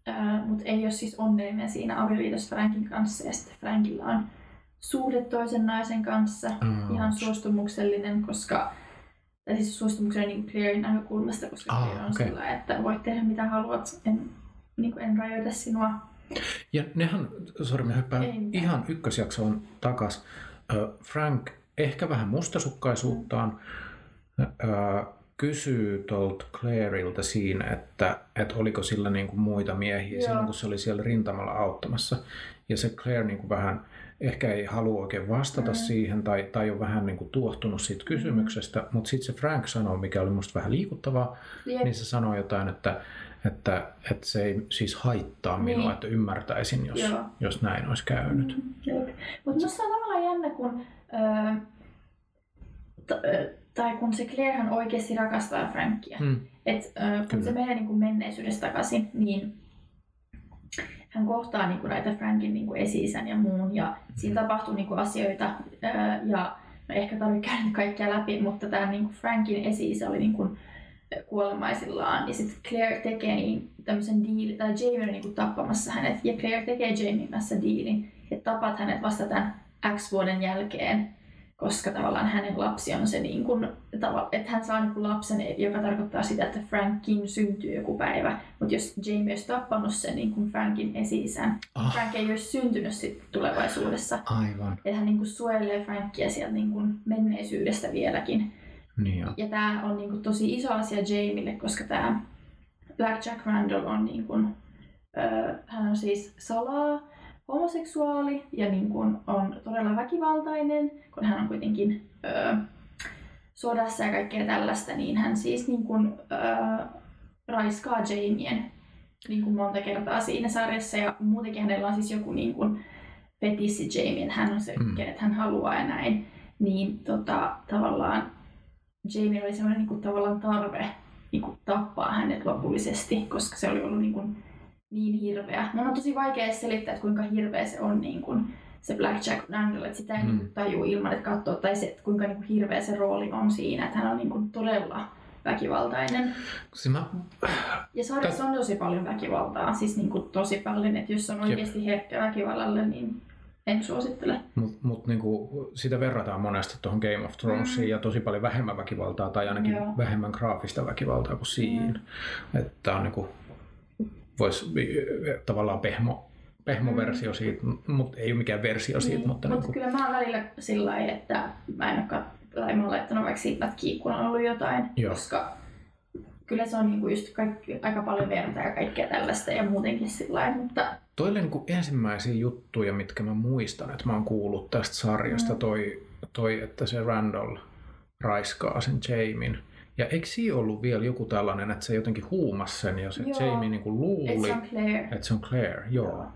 Äh, Mutta ei ole siis onnellinen siinä avioliitossa Frankin kanssa ja sitten Frankilla on suhde toisen naisen kanssa Aa, ihan suostumuksellinen, koska tai siis suostumuksellinen niin Clairein näkökulmasta, koska Aa, Claire on okei. sillä, että voit tehdä mitä haluat, en, niin kuin en rajoita sinua. Ja nehän, sori mä hyppään ihan ykkösjaksoon takas. Frank ehkä vähän mustasukkaisuuttaan ö, kysyy tuolta Claireilta siinä, että, että oliko sillä niin kuin muita miehiä Joo. silloin, kun se oli siellä rintamalla auttamassa. Ja se Claire niin kuin vähän ehkä ei halua oikein vastata Mm. siihen tai, tai on vähän niin kuin tuohtunut siitä kysymyksestä, mutta sitten se Frank sanoo, mikä oli musta vähän liikuttavaa, Jep. niin se sanoo jotain, että, että, että se ei siis haittaa minua, Niin. että ymmärtäisin, jos, Joo. jos näin olisi käynyt. Mutta musta on tavallaan jännä, kun, öö, t- tai kun se Clairehan oikeasti rakastaa Frankia. Mm. Et, öö, kun Kyllä. se menee niin kuin menneisyydessä takaisin, niin hän kohtaa niin kuin näitä Frankin niin kuin esi ja muun ja siinä tapahtuu niin kuin asioita ää, ja no ehkä tarvitse käydä kaikkea läpi, mutta tämä niin kuin Frankin esi oli niin kuin kuolemaisillaan ja sitten Claire tekee niin tämmöisen diilin, tai Jamie on niin kuin tappamassa hänet ja Claire tekee Jamie kanssa diilin, että tapat hänet vasta tämän X vuoden jälkeen koska tavallaan hänen lapsi on se, niin kuin, että hän saa niin kuin lapsen, joka tarkoittaa sitä, että Frankin syntyy joku päivä. Mutta jos Jamie olisi tappanut sen niin kuin Frankin esi-isän, oh. Frank ei olisi syntynyt sit tulevaisuudessa. Aivan. Että hän niin kuin suojelee Frankia sieltä niin kuin menneisyydestä vieläkin. Niin jo. ja tämä on niin kuin tosi iso asia Jamille, koska tämä Black Jack Randall on, niin kuin, hän on siis salaa homoseksuaali ja niin kuin on todella väkivaltainen, kun hän on kuitenkin öö, sodassa ja kaikkea tällaista, niin hän siis niin kuin, öö, raiskaa Jamien niin kuin monta kertaa siinä sarjassa. Ja muutenkin hänellä on siis joku niin kuin fetissi Jamien, hän on se, mm. kenet hän haluaa ja näin, niin tota, tavallaan Jamie oli sellainen niin kuin, tavallaan tarve niin kuin, tappaa hänet lopullisesti, koska se oli ollut niin kuin, niin hirveä. Mun on tosi vaikea selittää, että kuinka hirveä se on niin kuin se Blackjack Randall, että sitä ei mm. niin tajua ilman, että katsoo, tai se, että kuinka niin kuin hirveä se rooli on siinä, että hän on niin kuin todella väkivaltainen. Mä... Ja sarjassa on tosi paljon väkivaltaa, siis niin kuin tosi paljon, että jos on oikeasti herkkä väkivallalle, niin en suosittele. Mutta mut niinku, sitä verrataan monesti tuohon Game of Thronesiin mm. ja tosi paljon vähemmän väkivaltaa tai ainakin Joo. vähemmän graafista väkivaltaa kuin siinä. Mm. Että on niinku, voisi tavallaan pehmo, pehmoversio mm. siitä, mutta ei ole mikään versio niin, siitä. Mutta, mutta niin kuin... kyllä mä oon välillä sillä lailla, että mä en ole kat- mä oon laittanut vaikka siitä kun on ollut jotain, Joo. koska kyllä se on niinku just kaikki, aika paljon verta ja kaikkea tällaista ja muutenkin sillä lailla, mutta... Toi oli niinku ensimmäisiä juttuja, mitkä mä muistan, että mä oon kuullut tästä sarjasta, mm. toi, toi, että se Randall raiskaa sen Jamin. Ja eikö siinä ollut vielä joku tällainen, että se jotenkin huumasi sen ja se joo. Jamie niin kuin luuli, että se on Claire. Että se on Claire, joo.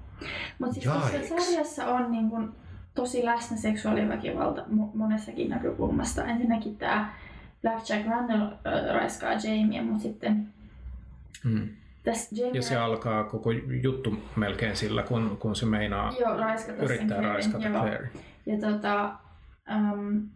Mutta siis tässä sarjassa on niin kuin tosi läsnä seksuaaliväkivalta monessakin näkökulmasta. Ensinnäkin tämä Jack Randall äh, raiskaa Jamie, mutta sitten mm. Jamie ja se alkaa koko juttu melkein sillä, kun, kun se meinaa joo, raiskata yrittää raiskata Claire. Ja tota, um,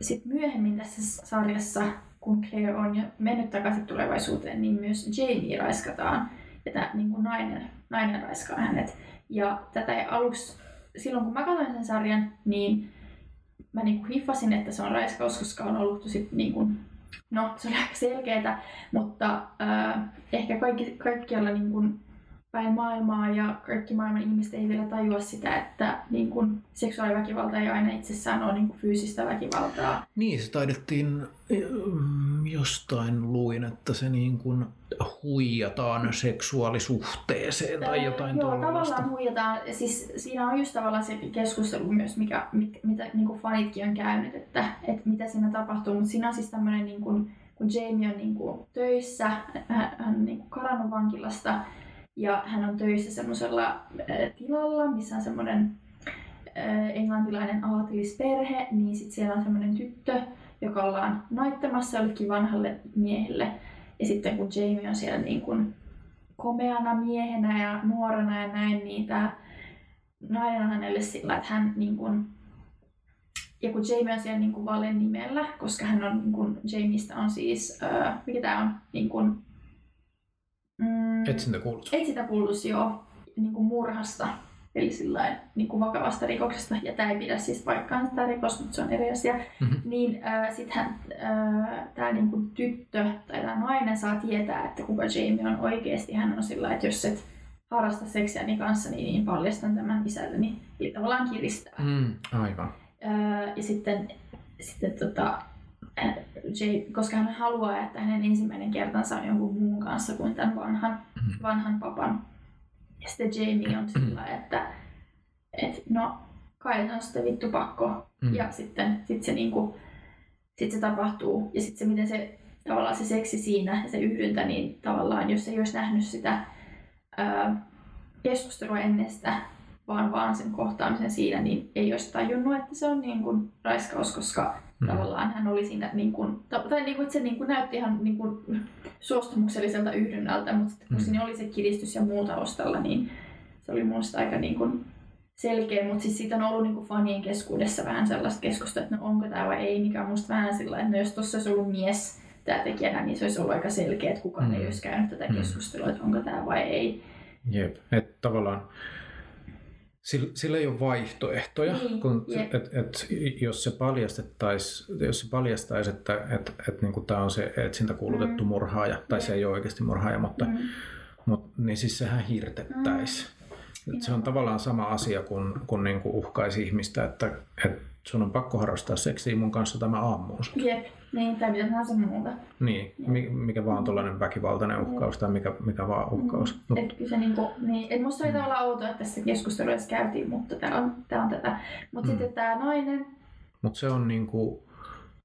sitten myöhemmin tässä sarjassa kun Claire on jo mennyt takaisin tulevaisuuteen, niin myös Jamie raiskataan. Ja tämä niin kuin nainen, nainen raiskaa hänet. Ja tätä ei aluksi, silloin kun mä katsoin sen sarjan, niin mä niin kuin hiffasin, että se on raiskaus, koska on ollut tosi niin kuin, no se oli aika selkeää, mutta äh, ehkä kaikki, kaikkialla niin kuin, päin maailmaa ja kaikki maailman ihmiset ei vielä tajua sitä, että niin kun, seksuaaliväkivalta ei aina itsessään ole niin kun, fyysistä väkivaltaa. Niin, se taidettiin mm, jostain luin, että se niin kun huijataan seksuaalisuhteeseen tai jotain Joo, tavallaan huijataan. Siis siinä on just tavallaan se keskustelu myös, mikä, mit, mitä niin kuin fanitkin on käynyt, että, että mitä siinä tapahtuu. Mutta siinä on siis tämmöinen, niin kun, kun Jamie on niin kuin töissä, hän on niin kuin karannut vankilasta, ja hän on töissä semmoisella äh, tilalla, missä on semmoinen äh, englantilainen aatelisperhe, niin sitten siellä on semmoinen tyttö, joka ollaan naittamassa jollekin vanhalle miehelle. Ja sitten kun Jamie on siellä niin kuin komeana miehenä ja nuorena ja näin, niin tämä nainen on hänelle sillä, että hän niin kuin, ja kun Jamie on siellä niin kuin Valen nimellä, koska hän on, niin kuin, Jamiestä on siis, äh, mikä tämä on, niin kuin, Mm, Etsintäkuulutus. Etsintäkuulutus, joo, niin kuin murhasta, eli sillain, niin kuin vakavasta rikoksesta, ja tämä ei pidä siis paikkaan tämä rikos, mutta se on eri asia, mm-hmm. niin äh, sittenhän äh, tämä niin kuin tyttö tai tämä nainen saa tietää, että kuka Jamie on oikeasti. Hän on sillä että jos et harrasta seksiäni kanssa, niin, niin paljastan tämän isälleni. Eli tavallaan kiristää. Mm, aivan. Äh, ja sitten, sitten tota, Jay, koska hän haluaa, että hänen ensimmäinen kertansa on jonkun muun kanssa kuin tämän vanhan, mm-hmm. vanhan papan. Ja sitten Jamie on sillä, että et, no kai se on sitten vittu pakko. Mm. Ja sitten sit se, niinku, sit se tapahtuu. Ja sitten se, miten se tavallaan se seksi siinä ja se yhdyntä, niin tavallaan jos ei olisi nähnyt sitä ää, keskustelua ennen sitä, vaan vaan sen kohtaamisen siinä, niin ei olisi tajunnut, että se on niin kuin raiskaus, koska Mm. Tavallaan hän oli siinä, niin kuin, tai niin kuin, että se niin kuin näytti ihan niin kuin, suostumukselliselta yhdynnältä, mutta sitten kun mm. siinä oli se kiristys ja muuta ostalla, niin se oli mun aika niin kuin selkeä, mutta siis siitä on ollut niin kuin fanien keskuudessa vähän sellaista keskustelua, että no onko tämä vai ei, mikä on musta vähän sillä että no jos tuossa olisi ollut mies tämä tekijänä, niin se olisi ollut aika selkeä, että kukaan mm. ei olisi käynyt tätä mm. keskustelua, että onko tämä vai ei. Jep, että tavallaan sillä, sillä ei ole vaihtoehtoja, niin, kun, et, et, et, jos se paljastettaisi, jos se paljastaisi, että et, et, niin tämä on se etsintäkuulutettu mm. murhaaja, tai se ei ole oikeasti murhaaja, mutta, mm. mut, niin siis sehän hirtettäisi. Mm. Se on tavallaan sama asia kuin, kun niin kuin uhkaisi ihmistä, että, että sun on pakko harrastaa seksiä mun kanssa tämä aamuun. Jep. Niin, tai mitä tahansa muuta. Niin, mikä vaan tuollainen väkivaltainen uhkaus tai mikä, mikä vaan uhkaus. Mm. No. Et kyllä niinku, niin, et musta oli mm. tavallaan outoa, että tässä keskustelussa käytiin, mutta tää on, tää on tätä. Mutta mm. sitten tämä nainen... Mutta se on niinku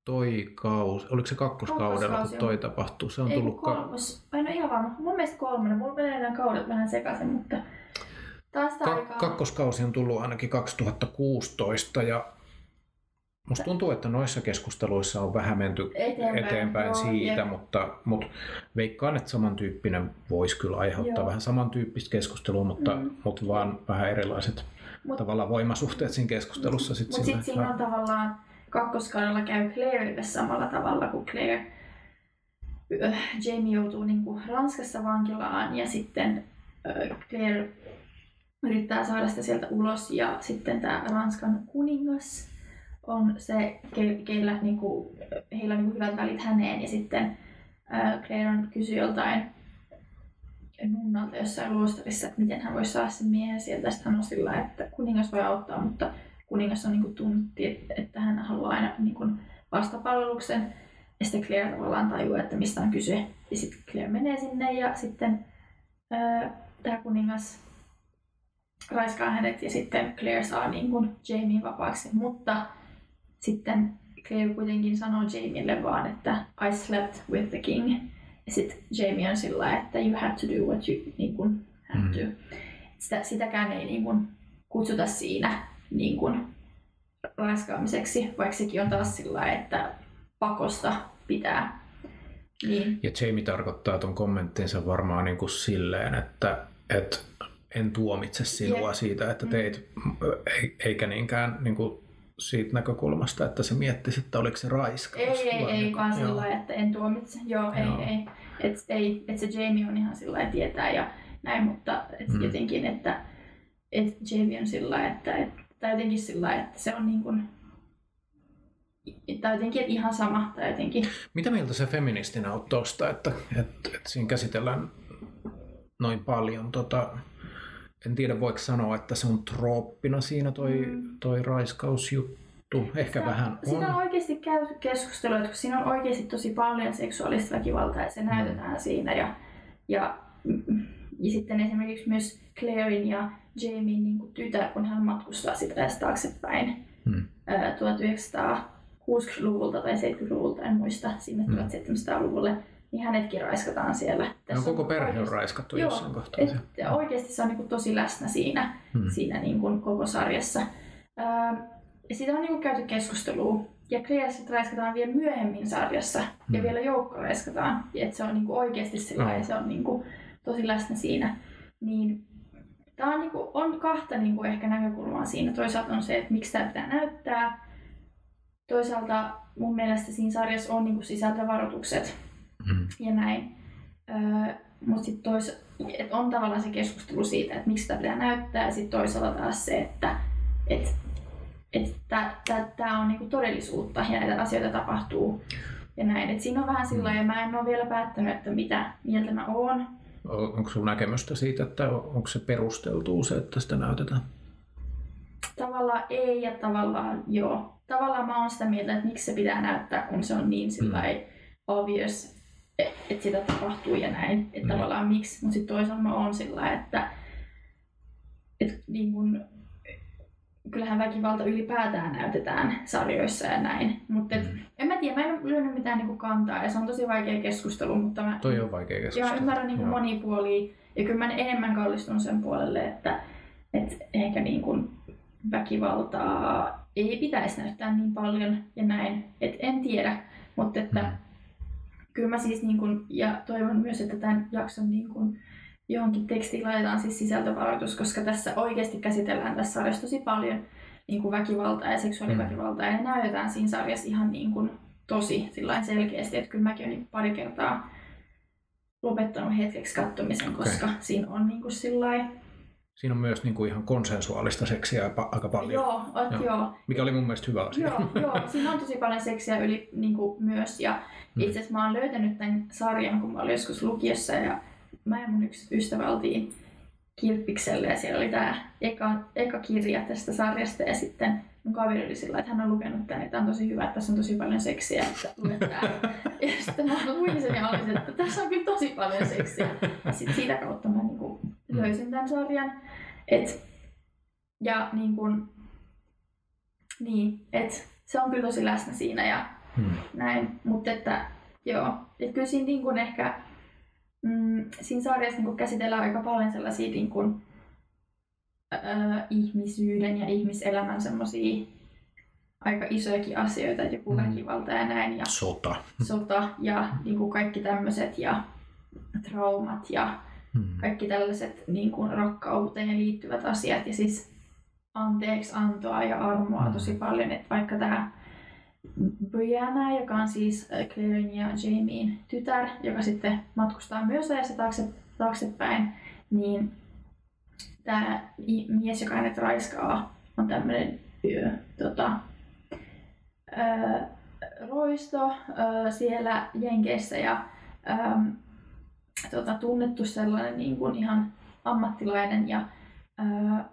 toi kausi, oliko se kakkoskaudella, kun toi tapahtuu? Se on Ei, tullut... kolmos, ka- en ole ihan varma. Mun mielestä kolmannen. Mulla menee nämä kaudet vähän sekaisin, mutta taas Ka- aikaa... Kakkoskausi on tullut ainakin 2016 ja Musta tuntuu, että noissa keskusteluissa on vähän menty eteenpäin, eteenpäin joo, siitä, mutta, mutta veikkaan, että samantyyppinen voisi kyllä aiheuttaa joo. vähän samantyyppistä keskustelua, mutta, mm. mutta vaan vähän erilaiset mut, tavallaan voimasuhteet siinä keskustelussa. Sit mutta sitten siinä on tavallaan kakkoskaudella käy Claireille samalla tavalla kuin Claire. Jamie joutuu niin kuin Ranskassa vankilaan ja sitten Claire yrittää saada sitä sieltä ulos ja sitten tämä Ranskan kuningas on se, ke, keillä niinku, heillä on niinku hyvät välit häneen ja sitten äh, Claire kysyy joltain nunnalta jossain luostarissa, että miten hän voisi saada sen miehen sieltä. Sitten hän on sillä että kuningas voi auttaa, mutta kuningas on niinku tunti, että, hän haluaa aina niinku vastapalveluksen. Ja sitten Claire tavallaan tajuaa, että mistä on kyse. Ja sitten Claire menee sinne ja sitten äh, tämä kuningas raiskaa hänet ja sitten Claire saa niin kuin Jamie vapaaksi. Mutta sitten Claire kuitenkin sanoo Jamielle vaan, että I slept with the king. Ja sitten Jamie on sillä että you have to do what you niin kuin, have mm. to. Sitä, sitäkään ei niin kuin, kutsuta siinä niin kuin, raiskaamiseksi, vaikka sekin on taas sillä että pakosta pitää. Niin. Ja Jamie tarkoittaa tuon kommenttinsa varmaan niin kuin silleen, että, että en tuomitse sinua Jep. siitä, että teit, mm. eikä niinkään niin kuin siitä näkökulmasta, että se miettisi, että oliko se raiskaus. Ei, ei, ei, vaan sillä että en tuomitse. Joo, Joo. ei, ei. Että ei, et se Jamie on ihan sillä tietää ja näin, mutta et mm. jotenkin, että et Jamie on sillä että, et, tai jotenkin sillä että se on niin kuin, tai jotenkin että ihan sama. Tai jotenkin. Mitä mieltä se feministinä on tuosta, että, että, että siinä käsitellään noin paljon tota, en tiedä voiko sanoa, että se on trooppina siinä toi, mm. toi raiskausjuttu. Ehkä sitä, vähän on. Siinä on oikeasti käyty keskustelua, että siinä on oikeasti tosi paljon seksuaalista väkivaltaa ja se mm. näytetään siinä. Ja, ja, ja sitten esimerkiksi myös Clairein ja Jamien niin kuin tytär, kun hän matkustaa sitä edes taaksepäin mm. 1960-luvulta tai 70-luvulta, en muista, sinne 1700-luvulle niin hänetkin raiskataan siellä. Tässä no, koko perhe on raiskattu joo, jossain kohtaa. Et, oikeasti se on niin tosi läsnä siinä, hmm. siinä niin kuin koko sarjassa. Öö, ja siitä on niin kuin käyty keskustelua. Ja Clearsit raiskataan vielä myöhemmin sarjassa hmm. ja vielä joukko raiskataan. Että se on niin kuin oikeasti sillä no. ja se on niin kuin tosi läsnä siinä. Niin Tämä on, niin kuin, on kahta niin kuin ehkä näkökulmaa siinä. Toisaalta on se, että miksi tämä pitää näyttää. Toisaalta mun mielestä siinä sarjassa on niin kuin sisältövaroitukset mm. ja näin. Öö, Mutta sitten tois, et on tavallaan se keskustelu siitä, että miksi sitä pitää näyttää, ja sitten toisaalta taas se, että et, et tämä on niinku todellisuutta ja näitä asioita tapahtuu ja näin. Et siinä on vähän sillä ja mä en ole vielä päättänyt, että mitä mieltä mä oon. Onko sinulla näkemystä siitä, että onko se perusteltu se, että sitä näytetään? Tavallaan ei ja tavallaan joo. Tavallaan mä oon sitä mieltä, että miksi se pitää näyttää, kun se on niin sillä mm. obvious, että sitä tapahtuu ja näin. Että mm. tavallaan miksi, mutta sitten toisaalta mä oon sillä että, että niin kun, kyllähän väkivalta ylipäätään näytetään sarjoissa ja näin. Mutta mm. en mä tiedä, mä en lyönyt mitään niinku kantaa ja se on tosi vaikea keskustelu. Mutta mä Toi on vaikea keskustelu. Joo, ymmärrän niinku monipuolia ja kyllä mä enemmän kallistun sen puolelle, että, että ehkä niinku väkivaltaa ei pitäisi näyttää niin paljon ja näin. Et en tiedä, mutta että mm kyllä mä siis niin kun, ja toivon myös, että tämän jakson niin kun johonkin tekstiin laitetaan siis sisältövaroitus, koska tässä oikeasti käsitellään tässä sarjassa tosi paljon niin kuin väkivaltaa ja seksuaaliväkivaltaa ja ne näytetään siinä sarjassa ihan niin kuin tosi selkeästi, että kyllä mäkin olen niin pari kertaa lopettanut hetkeksi kattomisen, koska okay. siinä on niin kuin sillai... Siinä on myös niin kuin ihan konsensuaalista seksiä aika paljon. Joo, at, joo. joo. Mikä oli mun mielestä hyvä asia. Joo, joo. siinä on tosi paljon seksiä yli, niin kuin myös. Ja mm. itse asiassa mä oon löytänyt tämän sarjan, kun mä olin joskus lukiossa ja mä ja mun yksi ystävä oltiin Kirppikselle ja siellä oli tämä eka, eka kirja tästä sarjasta ja sitten mun kaveri oli sillä, että hän on lukenut tämän, että on tosi hyvä, että tässä on tosi paljon seksiä, että luetaan. ja sitten mä luin sen ja olisin, että tässä on kyllä tosi paljon seksiä. Ja sitten siitä kautta mä niin kuin löysin tämän sarjan. Et, ja niin kuin, niin, et se on kyllä tosi läsnä siinä ja hmm. näin. Mutta että joo, että kyllä siinä niin kuin ehkä mm, siinä sarjassa niin käsitellään aika paljon sellaisia niin kuin, äh, ihmisyyden ja ihmiselämän semmoisia aika isojakin asioita, että joku mm. väkivalta ja näin. Ja sota. Sota ja niin kuin kaikki tämmöiset ja traumat ja mm. kaikki tällaiset niin kuin rakkauteen liittyvät asiat. Ja siis anteeksi antoa ja armoa mm. tosi paljon, että vaikka tämä Brianna, joka on siis Clairen ja Jamien tytär, joka sitten matkustaa myös ajassa taakse, taaksepäin, niin tämä mies, joka hänet raiskaa, on tämmöinen tota, ää, roisto siellä Jenkeissä ja tota, tunnettu sellainen niin kuin ihan ammattilainen ja ää,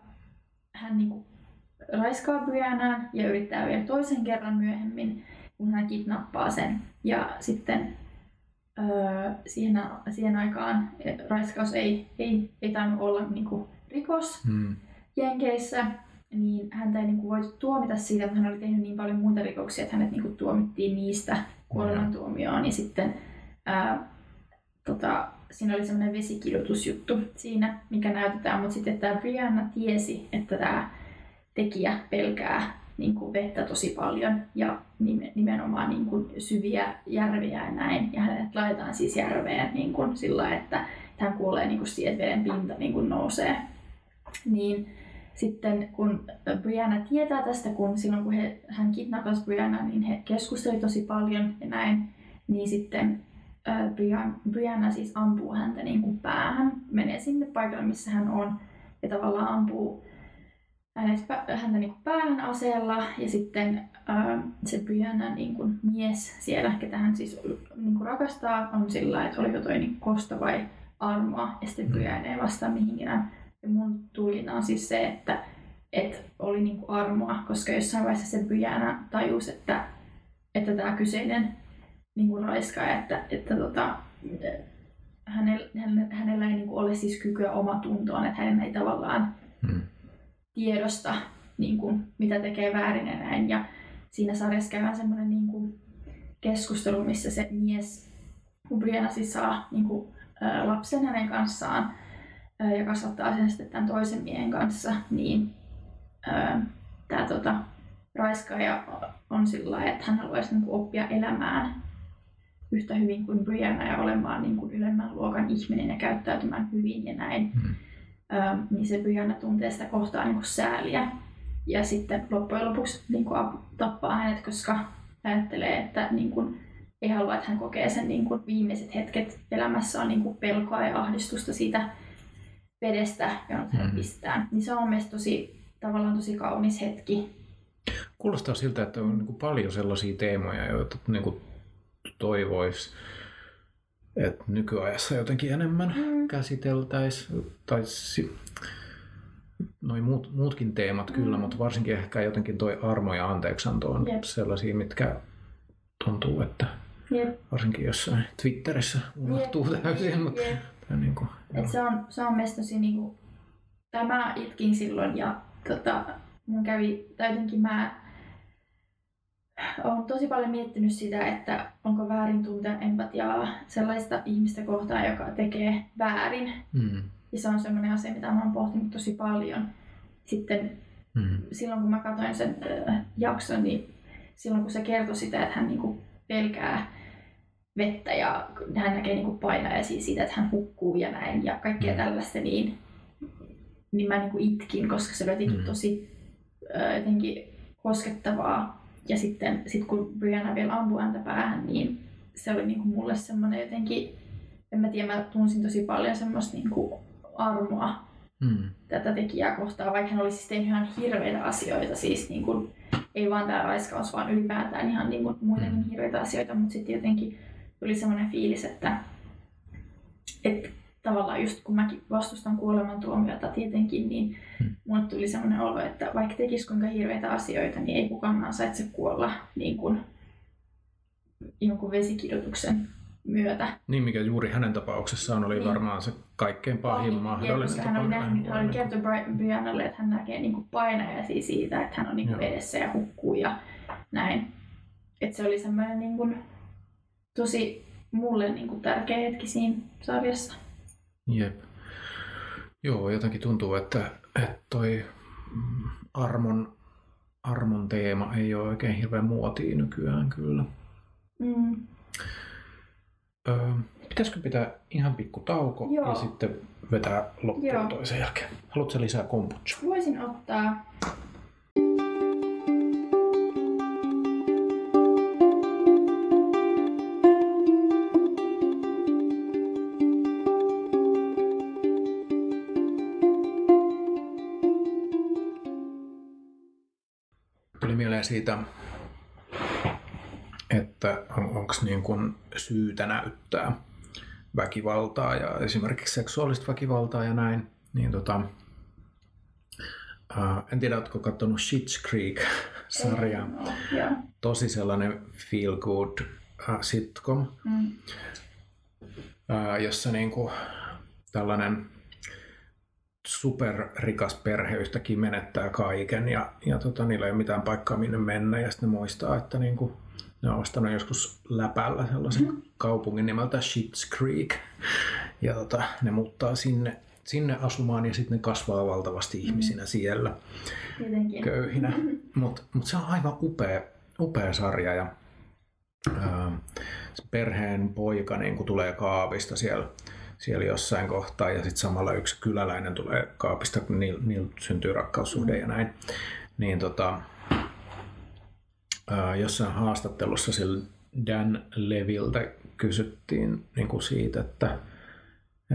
hän niin kuin, raiskaa Briannan ja yrittää vielä toisen kerran myöhemmin, kun hän kidnappaa sen. Ja sitten öö, siihen, siihen aikaan raiskaus ei, ei, ei tainnut olla niin kuin, rikos hmm. Jenkeissä, niin häntä ei niin kuin, voitu tuomita siitä, mutta hän oli tehnyt niin paljon muita rikoksia, että hänet niin kuin, tuomittiin niistä kuolemantuomioon. Ja sitten ää, tota, siinä oli semmoinen vesikidutusjuttu siinä, mikä näytetään, mutta sitten tämä Brianna tiesi, että tämä tekijä pelkää niin kuin vettä tosi paljon ja nimenomaan niin kuin syviä järviä ja näin. Ja hänet laitetaan siis järveen niin kuin sillä että hän kuulee niin kuin siihen, että veden pinta niin kuin nousee. Niin sitten kun Brianna tietää tästä, kun silloin kun he, hän kidnappasi Brianna, niin he keskustelivat tosi paljon ja näin, niin sitten Brianna siis ampuu häntä niin kuin päähän, menee sinne paikalle, missä hän on, ja tavallaan ampuu hänet, häntä niin kuin päähän aseella ja sitten äh, se Brianna niin kuin mies siellä, ketä hän siis niin kuin rakastaa, on sillä että oliko toi niin kosta vai armoa ja sitten mm. Brianna ei vastaa mihinkään. Ja mun tulkinta on siis se, että, että oli niin kuin armoa, koska jossain vaiheessa se Brianna tajusi, että, että tämä kyseinen niin kuin raiskaaja, että, että tota, hänellä, hänellä ei niin kuin ole siis kykyä omatuntoon, että hän ei tavallaan hmm tiedosta, niin kuin, mitä tekee väärin ja näin. Ja siinä sarjassa käydään semmoinen niin kuin, keskustelu, missä se mies, kun Brianna siis saa niin kuin, ä, lapsen hänen kanssaan ä, ja kasvattaa sen sitten tämän toisen miehen kanssa, niin tämä tota, raiskaaja on sillä että hän haluaisi niin kuin, oppia elämään yhtä hyvin kuin Brianna ja olemaan niin kuin, ylemmän luokan ihminen ja käyttäytymään hyvin ja näin. Mm niin se Brianna tuntee sitä kohtaa niin kuin sääliä. Ja sitten loppujen lopuksi niin kuin tappaa hänet, koska ajattelee, että niin kuin, ei halua, että hän kokee sen niin kuin viimeiset hetket elämässä on niin kuin pelkoa ja ahdistusta siitä vedestä, johon hän mm. pistetään. Niin se on mielestäni tosi, tavallaan tosi kaunis hetki. Kuulostaa siltä, että on niin kuin paljon sellaisia teemoja, joita niin kuin toivoisi että nykyajassa jotenkin enemmän mm. käsiteltäisiin. Tai noin muut, muutkin teemat kyllä, mm. mutta varsinkin ehkä jotenkin toi armo ja anteeksanto on yep. sellaisia, mitkä tuntuu, että yep. varsinkin jossain Twitterissä unohtuu yep. täysin. Mutta, yep. niin kuin, Et se on, se on mielestäni niin kuin, tämä itkin silloin ja tota, mun kävi, tai jotenkin mä olen tosi paljon miettinyt sitä, että onko väärin tuntea empatiaa sellaista ihmistä kohtaan, joka tekee väärin. Mm. Ja se on sellainen asia, mitä olen pohtinut tosi paljon. Sitten mm. silloin kun mä katsoin sen äh, jakson, niin silloin kun se kertoi sitä, että hän niinku pelkää vettä ja hän näkee niin kuin painajaisia siitä, että hän hukkuu ja näin ja kaikkea Mm. tällaista, niin, niin mä niin kuin itkin, koska se oli jotenkin Mm. tosi ö, jotenkin koskettavaa. Ja sitten sit kun Brianna vielä ampui häntä päähän, niin se oli niin kuin mulle semmoinen jotenkin, en mä tiedä, mä tunsin tosi paljon semmoista niin kuin armoa Mm. tätä tekijää kohtaan, vaikka hän olisi siis tehnyt ihan hirveitä asioita, siis niin kuin, ei vaan tämä raiskaus, vaan ylipäätään ihan niin kuin muutenkin Mm. hirveitä asioita, mutta sitten jotenkin tuli semmoinen fiilis, että, että tavallaan just kun mäkin vastustan kuolemantuomiota tietenkin, niin Mm. mulle tuli semmoinen olo, että vaikka tekisi kuinka hirveitä asioita, niin ei kukaan ansaitse kuolla niin kuin jonkun vesikidutuksen myötä. Niin, mikä juuri hänen tapauksessaan oli Niin. varmaan se kaikkein pahin Ja mahdollinen tapa. hän oli, nähnyt, hän oli kertonut Bri- Briannalle, että hän näkee niin painajaisia siitä, että hän on niin Joo. edessä ja hukkuu ja näin. Että se oli semmoinen niin kuin, tosi mulle niin kuin, tärkeä hetki siinä sarjassa. Jep. Joo, jotenkin tuntuu, että, että toi mm, armon, armon teema ei ole oikein hirveän muotia nykyään kyllä. Mm. Öö, pitäisikö pitää ihan pikku tauko Joo. ja sitten vetää loppuun Joo. toisen jälkeen? Haluatko lisää kombucha? Voisin ottaa siitä, että on, onko niin kuin syytä näyttää väkivaltaa ja esimerkiksi seksuaalista väkivaltaa ja näin. Niin tota, ää, en tiedä, oletko katsonut Schitt's Creek-sarjaa. Joo. Tosi sellainen feel good sitcom, Mm. ää, jossa niinku tällainen superrikas perhe yhtäkkiä menettää kaiken ja, ja tota, niillä ei ole mitään paikkaa minne mennä ja sitten ne muistaa, että niinku, ne on ostanut joskus läpällä sellaisen Mhm. kaupungin nimeltä Schitt's Creek ja tota, ne muuttaa sinne, sinne asumaan ja sitten ne kasvaa valtavasti ihmisinä siellä Tietenkin. köyhinä. Mutta mut se on aivan upea, upea sarja ja ää, se perheen poika niin kun tulee kaapista siellä, siellä jossain kohtaa ja sitten samalla yksi kyläläinen tulee kaapista, kun niillä, niillä syntyy rakkaussuhde ja näin. Niin tota, ää, jossain haastattelussa sillä Dan Leviltä kysyttiin niin kuin siitä, että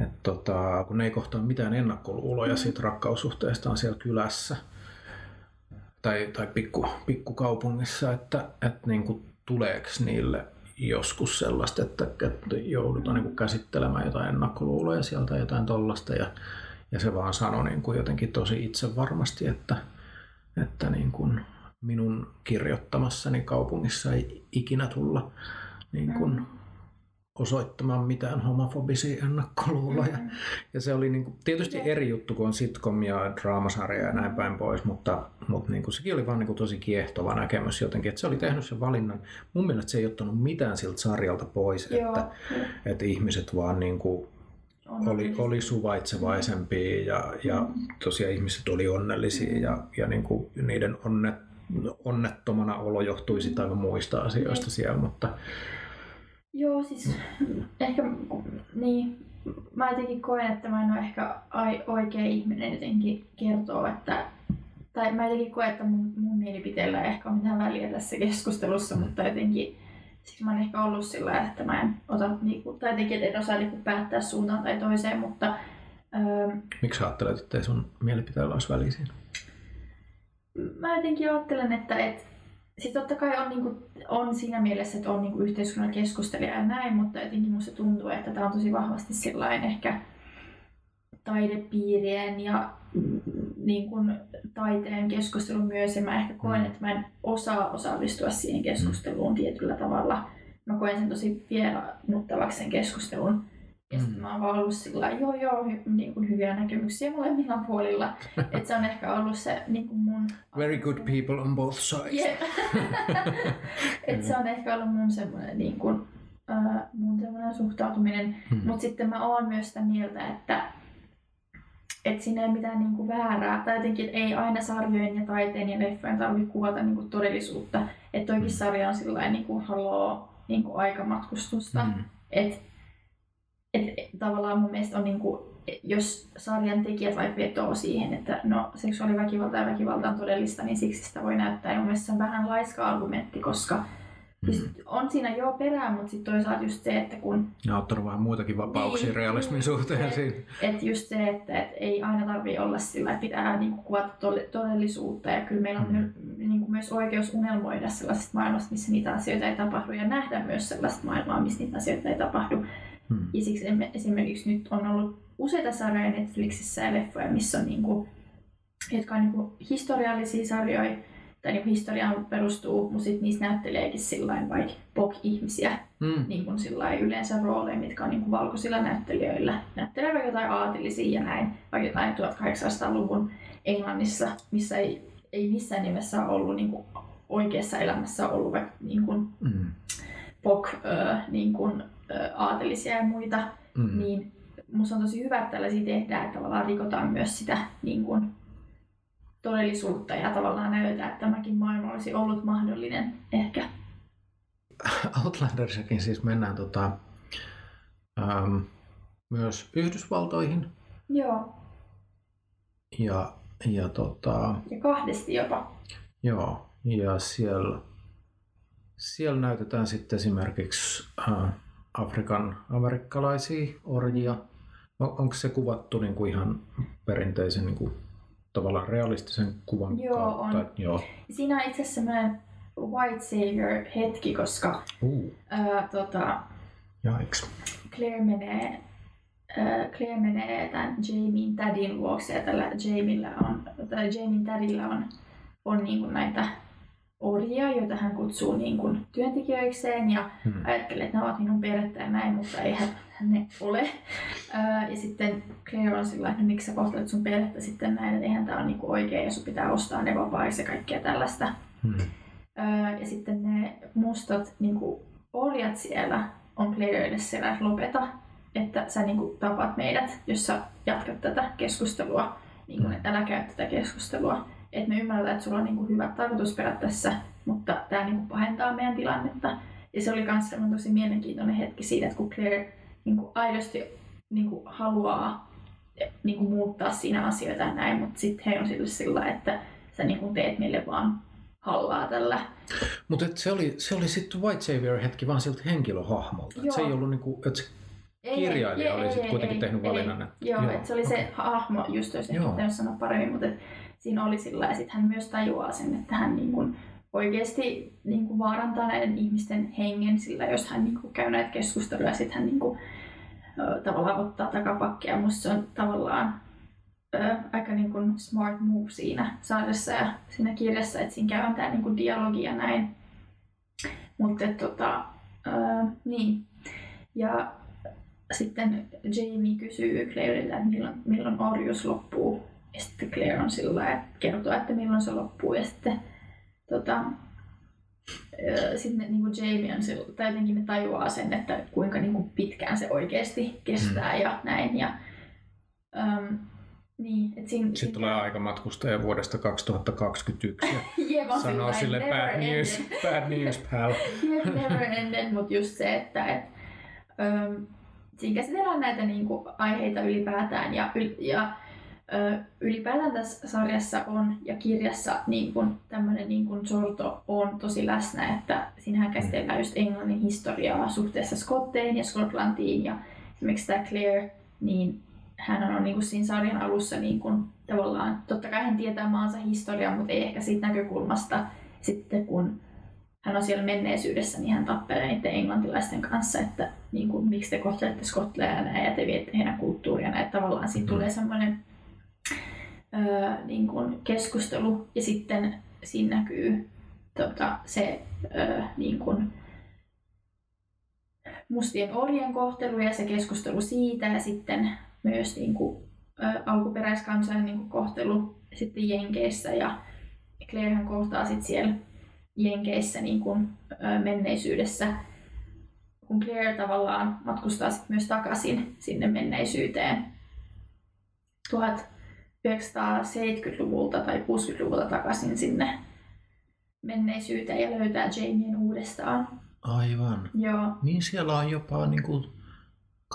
et tota, kun ne ei kohtaa mitään ennakkoluuloja siitä rakkaussuhteestaan siellä kylässä, tai, tai pikku, pikkukaupungissa, että, että niin kuin, tuleeko niille joskus sellaista, että, joudutaan niin kuin käsittelemään jotain ennakkoluuloja sieltä jotain tollasta ja, ja se vaan sanoi niin kuin jotenkin tosi itsevarmasti, että, että niin kuin minun kirjoittamassani kaupungissa ei ikinä tulla niin kuin Mm. Osoittamaan mitään homofobisia ennakkoluuloja. Mm. Ja se oli niinku, tietysti Jep. eri juttu, kun on sitcom ja draamasarja ja näin päin pois, mutta, mutta niinku, sekin oli vaan niinku tosi kiehtova näkemys jotenkin, että se oli tehnyt sen valinnan. Mun mielestä se ei ottanut mitään siltä sarjalta pois, Joo. että, että ihmiset vaan niinku On oli, oli suvaitsevaisempia ja, ja Mm. tosiaan ihmiset oli onnellisia ja, ja niinku niiden onnet, onnettomana olo johtui aivan muista asioista siellä, mutta Joo, siis ehkä niin, mä jotenkin koen, että mä en ole ehkä ai, oikea ihminen jotenkin kertoo, että tai mä jotenkin koen, että mun, mun mielipiteellä ei ehkä ole mitään väliä tässä keskustelussa, mutta jotenkin siksi mä oon ehkä ollut sillä että mä en ota, niinku, tai jotenkin että en osaa niinku päättää suuntaan tai toiseen, mutta öö, miksi sä ajattelet, että sun mielipiteellä olisi väliä siinä? mä jotenkin ajattelen, että et, siis totta kai on, niinku, on siinä mielessä, että on niinku yhteiskunnan keskustelija ja näin, mutta jotenkin musta tuntuu, että tämä on tosi vahvasti sellainen ehkä taidepiirien ja mm, niin kuin, taiteen keskustelu myös, ja mä ehkä koen, Mm. että mä en osaa osallistua siihen keskusteluun tietyllä tavalla. Mä koen sen tosi vieraannuttavaksi sen keskustelun. Ja sitten Mm. mä oon vaan ollut sillä joo joo, hy, niin kuin hyviä näkemyksiä molemmilla puolilla. että se on ehkä ollut se niin kuin mun... Very good people on both sides. Yeah. Et se on ehkä ollut mun semmoinen niin kuin, uh, mun semmoinen suhtautuminen. Hmm. Mutta sitten mä oon myös sitä mieltä, että et siinä ei mitään niin kuin väärää. Tai jotenkin, että ei aina sarjojen ja taiteen ja leffojen tarvitse kuvata niin kuin todellisuutta. Että toikin Hmm. sarja on sillä niin kuin haloo niin kuin aikamatkustusta. Mm. Et, et, tavallaan mun mielestä on niin kuin, jos sarjan tekijät vaikka vetoo siihen, että no seksuaaliväkivalta ja väkivalta on todellista, niin siksi sitä voi näyttää. Ja mun mielestä se on vähän laiska argumentti, koska. Siis on siinä joo perää, mutta sitten toisaalta just se, että kun Ja ottanut vähän muitakin vapauksia Niin, realismin niin, suhteen et- siinä. et just se, että et ei aina tarvitse olla sillä, että pitää niinku kuvata todellisuutta ja kyllä meillä on Mm. mm. niinku myös oikeus unelmoida sellaisesta maailmasta, missä niitä asioita ei tapahdu ja nähdä myös sellaista maailmaa, missä niitä asioita ei tapahdu. Mm. Ja siksi esimerkiksi nyt on ollut useita sarjoja Netflixissä ja leffoja, missä on niinku, jotka on niinku historiallisia sarjoja, tai niinku historiaan perustuu, mutta sitten niissä näytteleekin sillain vaikka pok-ihmisiä, Mm. niin kuin sillä yleensä rooleja, mitkä on niin kuin valkoisilla näyttelijöillä. Näyttelee vaikka jotain aatillisia ja näin, vaikka jotain 1800-luvun Englannissa, missä ei, ei missään nimessä ole ollut niin kuin oikeassa elämässä ollut vaikka niin kuin Mm. pok, ö, niin kuin, aatelisia ja muita, Mm. niin musta on tosi hyvä, että tällaisia tehdään, että tavallaan rikotaan myös sitä niin kuin, todellisuutta ja tavallaan näytetään, että tämäkin maailma olisi ollut mahdollinen ehkä. Outlanderissakin siis mennään tota, ähm, myös Yhdysvaltoihin Joo, ja, ja tota, ja kahdesti jopa. joo, ja siellä, siellä näytetään sitten esimerkiksi äh, Afrikan amerikkalaisia orjia. On, onko se kuvattu niin kuin ihan perinteisen niin kuin, tavallaan realistisen kuvan Joo, kautta? on. Joo. Siinä on itse asiassa semmoinen White Savior hetki, koska Uh, ää, tota, jaiks. Claire menee, Claire menee tämän Jamien tädin luokse ja tällä Jamilla on, tai Jamien tädillä on, on niin kuin näitä orjia, joita hän kutsuu niin kuin työntekijöikseen ja Hmm. ajattelee, että ne ovat minun perhettä ja näin, mutta eihän ne ole. Ja sitten Claire on sillä että no, miksi sä kohtelet sun perhettä sitten näin, että eihän tämä ole niinku oikein ja sun pitää ostaa ne vapaiksi ja kaikkea tällaista. Hmm. Öö, ja sitten ne mustat niin kuin, orjat siellä on Clairelle siellä, että lopeta, että sä niin kuin, tapat meidät, jos sä jatkat tätä keskustelua, niin kuin, Mm. että älä käy tätä keskustelua. Että me ymmärretään, että sulla on niin kuin, hyvät tarkoitusperät tässä, mutta tämä niin kuin, pahentaa meidän tilannetta. Ja se oli myös tosi mielenkiintoinen hetki siitä, että kun Claire niin kuin, aidosti niin kuin, haluaa niin kuin, muuttaa siinä asioita ja näin, mutta sitten he on sillä, että sä niin kuin, teet meille vaan hallaa tällä. Mutta se oli, se oli sitten White Savior hetki vaan siltä henkilöhahmolta. Et se Joo. ei ollut niinku, että se Ei, kirjailija ei, oli ei, sitten ei, kuitenkin ei, tehnyt ei. valinnan. Että, Joo, joo että se oli se okei. hahmo, just Joo. ehkä pitänyt sanoa paremmin, mutta et siinä oli sillä ja sitten hän myös tajuaa sen, että hän niin kuin oikeasti niin kuin vaarantaa näiden ihmisten hengen sillä, jos hän niin kuin käy näitä keskusteluja ja sitten hän niin kuin, ö, tavallaan ottaa takapakkia. Musta se on tavallaan ö, aika niin kuin smart move siinä sarjassa ja siinä kirjassa, että siinä käydään tämä niin kuin dialogi ja näin. Mutta tota, ö, niin. Ja sitten Jamie kysyy Claireilta, että milloin, milloin orjuus loppuu. Ja sitten Claire on sillä että kertoo, että milloin se loppuu. Ja sitten tota, sitten niin kuin Jamie on sillä, tai jotenkin ne tajuaa sen, että kuinka niin kuin pitkään se oikeasti kestää ja näin. Ja, äm, niin, et siinä, Sitten tulee aika matkustaja vuodesta 2021 ja sanoo sille bad news, bad news pal. Jep, never ended, mutta just se, että et, öm, siinä käsitellään näitä niinku, aiheita ylipäätään ja, ja ylipäätään tässä sarjassa on ja kirjassa niin kun, tämmöinen niin kun sorto on tosi läsnä, että siinähän käsitellään just Englannin historiaa suhteessa Skotteihin ja Skotlantiin ja esimerkiksi tämä Claire, niin hän on niin kuin siinä sarjan alussa niin kuin, tavallaan, totta kai hän tietää maansa historiaa, mutta ei ehkä siitä näkökulmasta sitten kun hän on siellä menneisyydessä, niin hän tappelee niiden englantilaisten kanssa, että niin kuin, miksi te kohtelette skotleja ja te viette heidän kulttuuria näin. Tavallaan siinä Mhm. tulee semmoinen öö, niin kuin keskustelu, ja sitten siinä näkyy tota, se öö, niin kuin, mustien orjien kohtelu ja se keskustelu siitä, ja sitten myös niin kuin, ö, alkuperäiskansojen niin kuin, kohtelu sitten Jenkeissä, ja Clairehän kohtaa sitten siellä Jenkeissä niin kuin, ö, menneisyydessä, kun Claire tavallaan matkustaa sit myös takaisin sinne menneisyyteen 1970-luvulta tai 60-luvulta takaisin sinne menneisyyteen ja löytää Jamien uudestaan. Aivan. Joo, Niin siellä on jopa niin kuin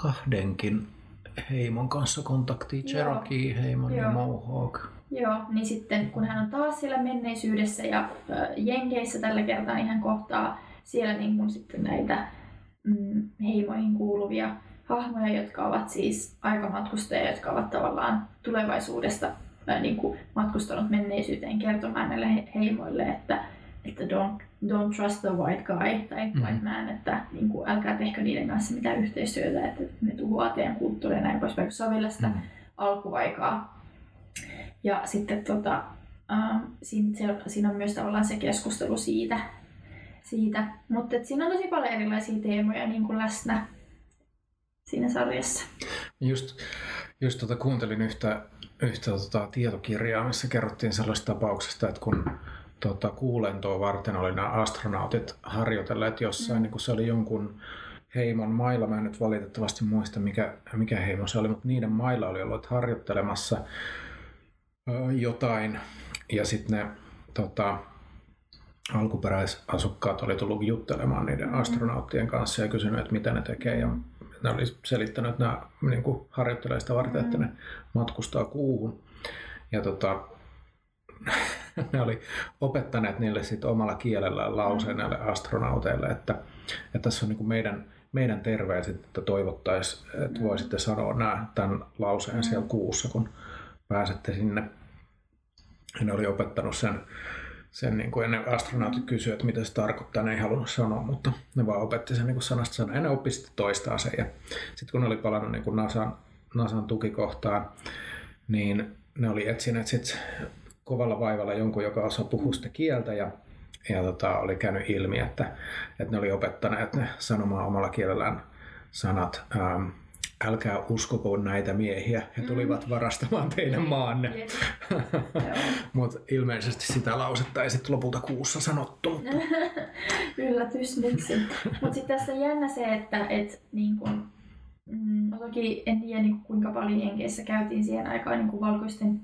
kahdenkin heimon kanssa kontakti, Cherokee-heimon ja Joo. Mohawk. Joo, niin sitten kun hän on taas siellä menneisyydessä ja äh, Jenkeissä tällä kertaa, niin hän kohtaa siellä niin kuin sitten näitä mm, heimoihin kuuluvia hahmoja, jotka ovat siis aikamatkustajia, jotka ovat tavallaan tulevaisuudesta äh, niin kuin matkustanut menneisyyteen kertomaan näille he- heimoille, että, että don't, don't trust the white guy tai Mhm. white man, että niin kuin, älkää tehkö niiden kanssa mitään yhteistyötä, että ne tuhoaa teidän kulttuuria ja näin poispäin, kun vielä sitä Mm. alkuaikaa. Ja sitten tota, äh, siinä, siinä on myös tavallaan se keskustelu siitä. siitä. Mutta siinä on tosi paljon erilaisia teemoja niin kuin läsnä siinä sarjassa. Just, just tota, kuuntelin yhtä, yhtä tota, tietokirjaa, missä kerrottiin sellaisesta tapauksesta, että kun tota, kuulentoa varten oli nämä astronautit harjoitelleet jossain, mm. niin kun se oli jonkun heimon mailla, mä en nyt valitettavasti muista mikä, mikä heimo se oli, mutta niiden mailla oli ollut harjoittelemassa ö, jotain ja sitten ne tota, alkuperäisasukkaat oli tullut juttelemaan niiden astronauttien kanssa ja kysynyt, että mitä ne tekee ja ne oli selittänyt, että nämä niin kuin harjoittelee sitä varten, että ne matkustaa kuuhun. Ja tota, ne oli opettaneet niille sit omalla kielellään lauseen näille astronauteille, että, että tässä on niin kuin meidän, meidän terveiset, että toivottaisiin, että voisitte sanoa nämä, tämän lauseen siellä kuussa, kun pääsette sinne. Ja ne oli opettanut sen, sen niin kuin ennen astronautit kysyivät, että mitä se tarkoittaa, ne ei halunnut sanoa, mutta ne vaan opetti sen niin kuin sanasta sanaa ja ne oppi sitten toistaa sen. Ja sitten kun ne oli palannut niin kuin NASAn, NASAn tukikohtaan, niin ne oli etsineet sit kovalla vaivalla jonkun, joka osaa puhua sitä kieltä ja, ja tota, oli käynyt ilmi, että, että ne oli opettaneet ne sanomaan omalla kielellään sanat ähm, älkää uskoko näitä miehiä, he tulivat varastamaan teidän maanne. Mutta ilmeisesti sitä lausetta ei sitten lopulta kuussa sanottu. Mutta Yllätys miksi. Mutta sitten tässä on jännä se, että et, niin kun, mm, toki en tiedä niin kuinka paljon Jenkeissä käytiin siihen aikaan niin valkoisten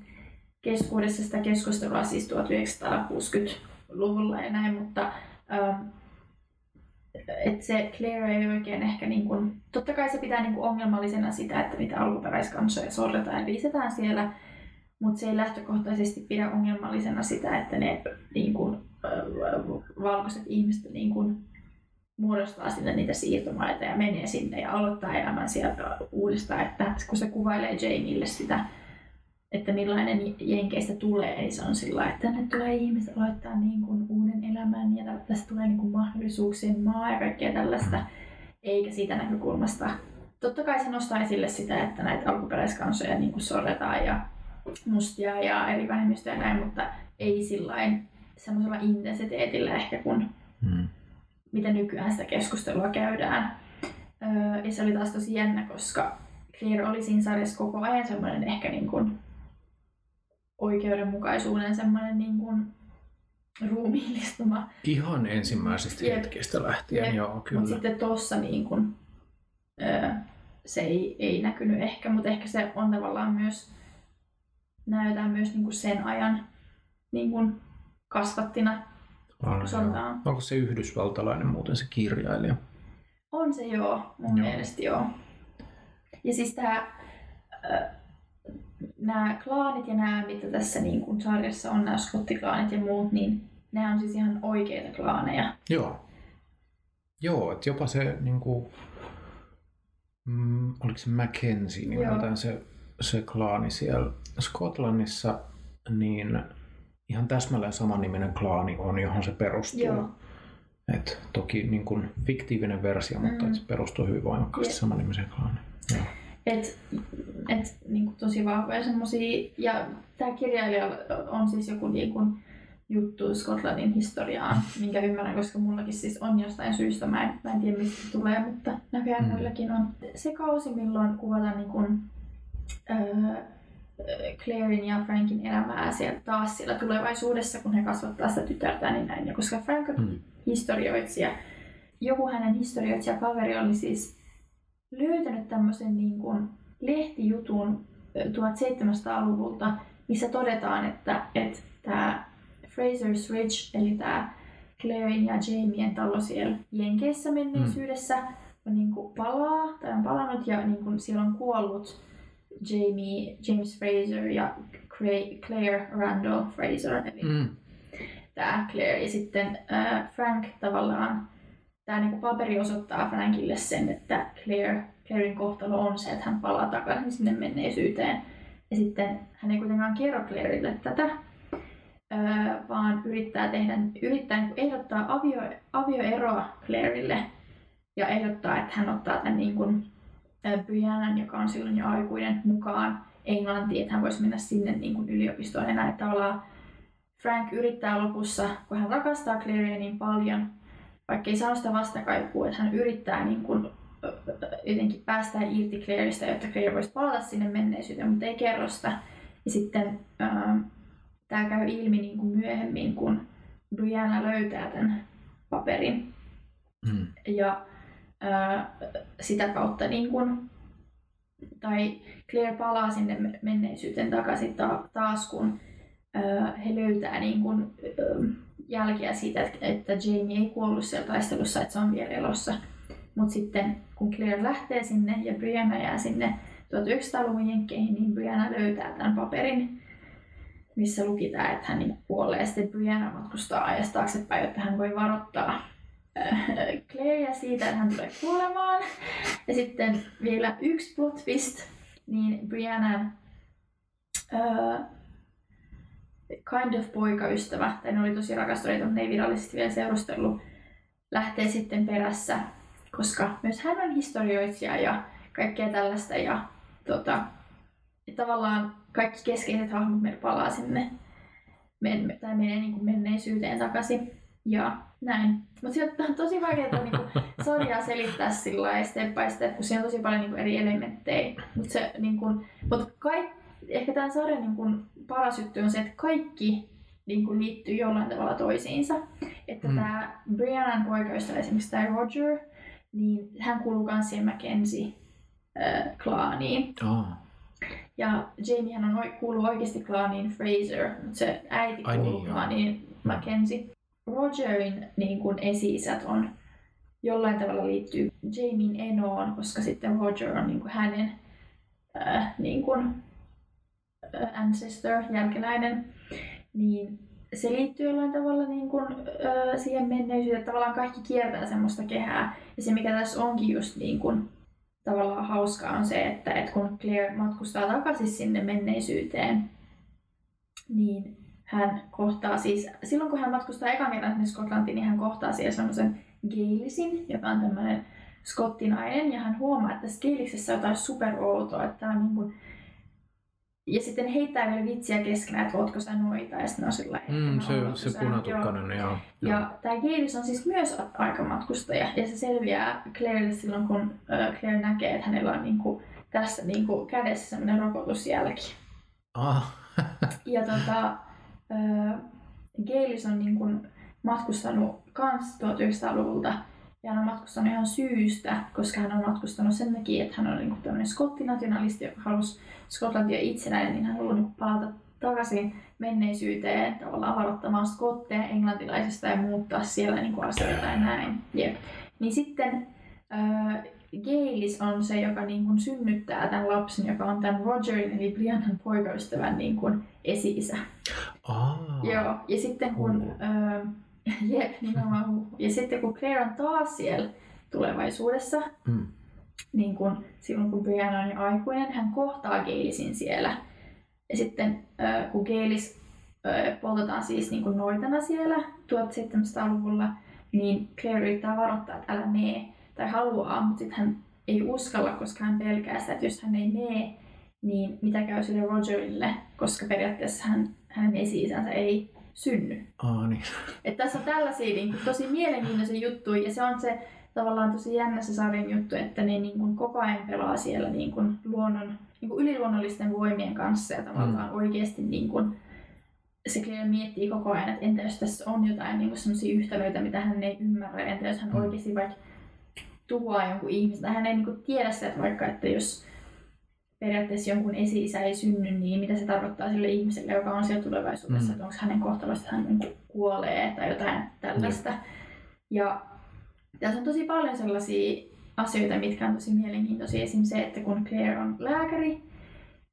keskuudessa sitä keskustelua siis 1960-luvulla ja näin, mutta ähm, et se Claire ei oikein ehkä niin kun, totta kai se pitää niin kun ongelmallisena sitä, että mitä alkuperäiskansoja sorretaan ja lisätään siellä, mutta se ei lähtökohtaisesti pidä ongelmallisena sitä, että ne niin kun, valkoiset ihmiset niin kun, muodostaa sinne niitä siirtomaita ja menee sinne ja aloittaa elämän sieltä uudestaan, että kun se kuvailee Jamieille sitä, että millainen Jenkeistä tulee, niin se on sillä että tänne tulee ihmiset aloittaa niin kuin uuden elämän ja tästä tulee niin kuin mahdollisuuksien maa ja kaikkea tällaista, eikä siitä näkökulmasta. Totta kai se nostaa esille sitä, että näitä alkuperäiskansoja niin kuin sorretaan ja mustia ja eri vähemmistöjä ja näin, mutta ei sillain semmoisella intensiteetillä ehkä kuin mm. mitä nykyään sitä keskustelua käydään. Öö, ja se oli taas tosi jännä, koska Claire oli siinä sarjassa koko ajan semmoinen ehkä niin kuin oikeudenmukaisuuden semmoinen niin kuin ruumiillistuma. ihan ensimmäisestä Jep. hetkestä lähtien, Jep. joo, kyllä. Mutta sitten tuossa niin kuin, öö, se ei, ei näkynyt ehkä, mutta ehkä se on tavallaan myös, näytetään myös niin kuin sen ajan niin kuin kasvattina. On, sanotaan. Onko se yhdysvaltalainen muuten se kirjailija? On se joo, mun Joo. joo. mielestä joo. Ja siis tää, nämä klaanit ja nämä, mitä tässä niin kuin sarjassa on, nämä skottiklaanit ja muut, niin nämä on siis ihan oikeita klaaneja. Joo. Joo, että jopa se niin kuin, mm, oliko se Mackenzie nimeltään se, se klaani siellä Skotlannissa, niin ihan täsmälleen samanniminen klaani on, johon se perustuu. Joo. Et toki niin kuin fiktiivinen versio, mutta Mm. se perustuu hyvin voimakkaasti Jep. samannimiseen klaaniin. Joo. Et, et, niin kuin tosi vahvoja semmosia. Ja tämä kirjailija on siis joku niin kuin juttu Skotlannin historiaan, minkä ymmärrän, koska mullakin siis on jostain syystä, mä en, mä en tiedä mistä se tulee, mutta näköjään Mm. muillakin on. Se kausi, milloin kuvataan niin kuin, öö, Clairin ja Frankin elämää siellä taas siellä tulevaisuudessa, kun he kasvattaa sitä tytärtä, niin näin. Ja koska Frank on Mm. historioitsija, joku hänen historioitsijakaveri oli siis löytänyt tämmöisen niin kuin lehtijutun ö, 1700-luvulta, missä todetaan, että, että tämä Fraser's Ridge, eli tämä Clairein ja Jamien talo siellä Jenkeissä menneisyydessä mm. on niin kuin palaa tai on palannut ja niin kuin siellä on kuollut Jamie, James Fraser ja Claire Randall Fraser, eli mm. tämä Claire. Ja sitten äh, Frank tavallaan, tämä niinku paperi osoittaa Frankille sen, että Claire, Clairein kohtalo on se, että hän palaa takaisin sinne menneisyyteen. Ja sitten hän ei kuitenkaan kerro Clairelle tätä, vaan yrittää, tehdä, yrittää niin ehdottaa avio, avioeroa Clairelle ja ehdottaa, että hän ottaa tämän niin kuin, joka on silloin jo aikuinen, mukaan Englantiin, että hän voisi mennä sinne niin kuin yliopistoon enää. Että Frank yrittää lopussa, kun hän rakastaa Clairea niin paljon, vaikka ei saa sitä vastakaikua, että hän yrittää niin kuin, jotenkin päästä irti Claireista, jotta Claire voisi palata sinne menneisyyteen, mutta ei kerro sitä. Ja sitten äh, tämä käy ilmi niin kuin myöhemmin, kun Brianna löytää tämän paperin. Mm. Ja äh, sitä kautta niin kuin tai Claire palaa sinne menneisyyteen takaisin ta- taas, kun ö, he löytää niin kun, ö, jälkiä siitä, että, Jamie ei kuollut siellä taistelussa, että se on vielä elossa. Mutta sitten kun Claire lähtee sinne ja Brianna jää sinne 1900-luvun jenkkeihin, niin Brianna löytää tämän paperin, missä luki tämä, että hän niin kuolee. Sitten Brianna matkustaa ajasta taaksepäin, jotta hän voi varoittaa Claireä siitä, että hän tulee kuolemaan. Ja sitten vielä yksi plot twist, niin Briannan uh, kind of poikaystävä, tai ne oli tosi rakastuneita, mutta ne ei virallisesti vielä seurustellut, lähtee sitten perässä, koska myös hän on historioitsija ja kaikkea tällaista. Ja, tota, ja tavallaan kaikki keskeiset hahmot meillä palaa sinne men, tai menee niin kuin menneisyyteen takaisin. Ja näin. Mutta sieltä on tosi vaikeaa niinku sarjaa selittää sillä step by step, kun siinä on tosi paljon niinku eri elementtejä. Mutta se niinku, mut kaik, ehkä tämän sarjan niinku paras juttu on se, että kaikki niinku liittyy jollain tavalla toisiinsa. Että mm. tämä Briannan poikaystävä, esimerkiksi tämä Roger, niin hän kuuluu myös siihen Mackenzie-klaaniin. Oh. Ja Jamiehän on, kuuluu oikeasti klaaniin Fraser, mutta se äiti kuuluu niin, klaaniin Mackenzie. Rogerin niin kuin esi-isät on jollain tavalla liittyy Jamien enoon, koska sitten Roger on niin kuin hänen äh, niin kuin, äh, ancestor, jälkeläinen, niin se liittyy jollain tavalla niin kuin, äh, siihen menneisyyteen, että tavallaan kaikki kiertää semmoista kehää. Ja se mikä tässä onkin just niin kuin, tavallaan hauskaa on se, että, että kun Claire matkustaa takaisin sinne menneisyyteen, niin hän kohtaa siis, silloin kun hän matkustaa ekan kerran sinne Skotlantiin, niin hän kohtaa siellä semmoisen Gaelisin, joka on tämmöinen skottinainen, ja hän huomaa, että tässä Gaelisessä on jotain superoutoa, että on niin kuin, ja sitten heittää vielä vitsiä keskenään, että ootko sä noita, ja sitten on sillä mm, se, se punatukkainen, joo. joo. Ja tämä Geilis on siis myös aikamatkustaja, ja se selviää Clairelle silloin, kun Claire näkee, että hänellä on niin kuin, tässä niin kuin, kädessä semmoinen rokotusjälki. Ah. ja tota, Geilis on niin kuin matkustanut kans 1900-luvulta ja hän on matkustanut ihan syystä, koska hän on matkustanut sen takia, että hän on niin tämmöinen skottinationalisti, joka halusi Skotlantia itsenäinen, niin hän haluaa palata takaisin menneisyyteen, tavallaan varoittamaan skotteja englantilaisista ja muuttaa siellä niin kuin asioita ja näin. Jep. Niin sitten äh, Geilis on se, joka niin kuin synnyttää tämän lapsen, joka on tämän Rogerin eli Briannan poikaystävän niin kuin esi-isä. Ah. Joo, ja sitten kun, uh. äh, jep, nimenomaan, ja sitten kun Claire on taas siellä tulevaisuudessa, mm. niin kun, silloin kun Brianna on jo aikuinen, hän kohtaa Geilisin siellä. Ja sitten äh, kun Geilis äh, poltetaan siis niin kuin noitana siellä 1700-luvulla, niin Claire yrittää varoittaa, että älä mene tai haluaa, mutta sitten hän ei uskalla, koska hän pelkää sitä, että jos hän ei mene, niin mitä käy sille Rogerille, koska periaatteessa hän, hänen esi-isänsä ei synny. Aa, niin. Et tässä on tällaisia niin kuin, tosi mielenkiintoisia juttuja ja se on se tavallaan tosi jännä se sarjan juttu, että ne niin kuin, koko ajan pelaa siellä niin kuin, luonnon, niin kuin yliluonnollisten voimien kanssa ja tavallaan mm. oikeasti niin kuin, se Claire miettii koko ajan, että entä jos tässä on jotain niin sellaisia yhtälöitä, mitä hän ei ymmärrä, entä jos hän mm. oikeasti vaikka tuhoaa jonkun ihmisen, hän ei niin kuin, tiedä sitä, että vaikka, että jos periaatteessa jonkun esi-isä ei synny, niin mitä se tarkoittaa sille ihmiselle, joka on siellä tulevaisuudessa, Mm. että onko hänen kohtalosta hän niin kuolee tai jotain tällaista. Ja tässä on tosi paljon sellaisia asioita, mitkä on tosi mielenkiintoisia. Esimerkiksi se, että kun Claire on lääkäri,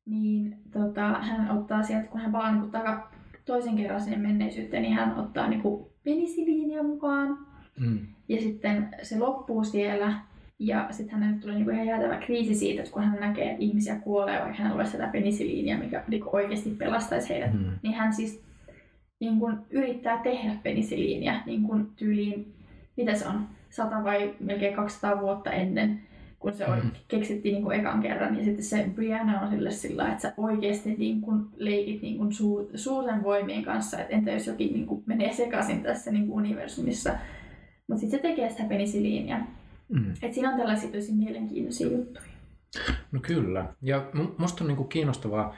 niin tota, hän ottaa sieltä, kun hän palaa niin taka, toisen kerran sinne menneisyyteen, niin hän ottaa niin penisiliiniä mukaan. Mm. Ja sitten se loppuu siellä. Ja sitten hänelle tulee niinku ihan jäätävä kriisi siitä, että kun hän näkee, että ihmisiä kuolee, vaikka hänellä olisi sitä penisiliiniä, mikä niinku oikeasti pelastaisi heidät, Mm. niin hän siis niin kun yrittää tehdä penisiliiniä niin kun tyyliin, mitä se on, 100 vai melkein 200 vuotta ennen, kun se Mm. keksittiin niin kun ekan kerran. Ja sitten se Brianna on sille sillä, että sä oikeasti niin leikit niin kun suu, suuren voimien kanssa, että entä jos jokin niin kun menee sekaisin tässä niin kun universumissa. Mutta sitten se tekee sitä penisiliiniä. Mm. Et siinä on tällaisia tosi mielenkiintoisia juttuja. No kyllä. Ja mu- musta on niinku kiinnostavaa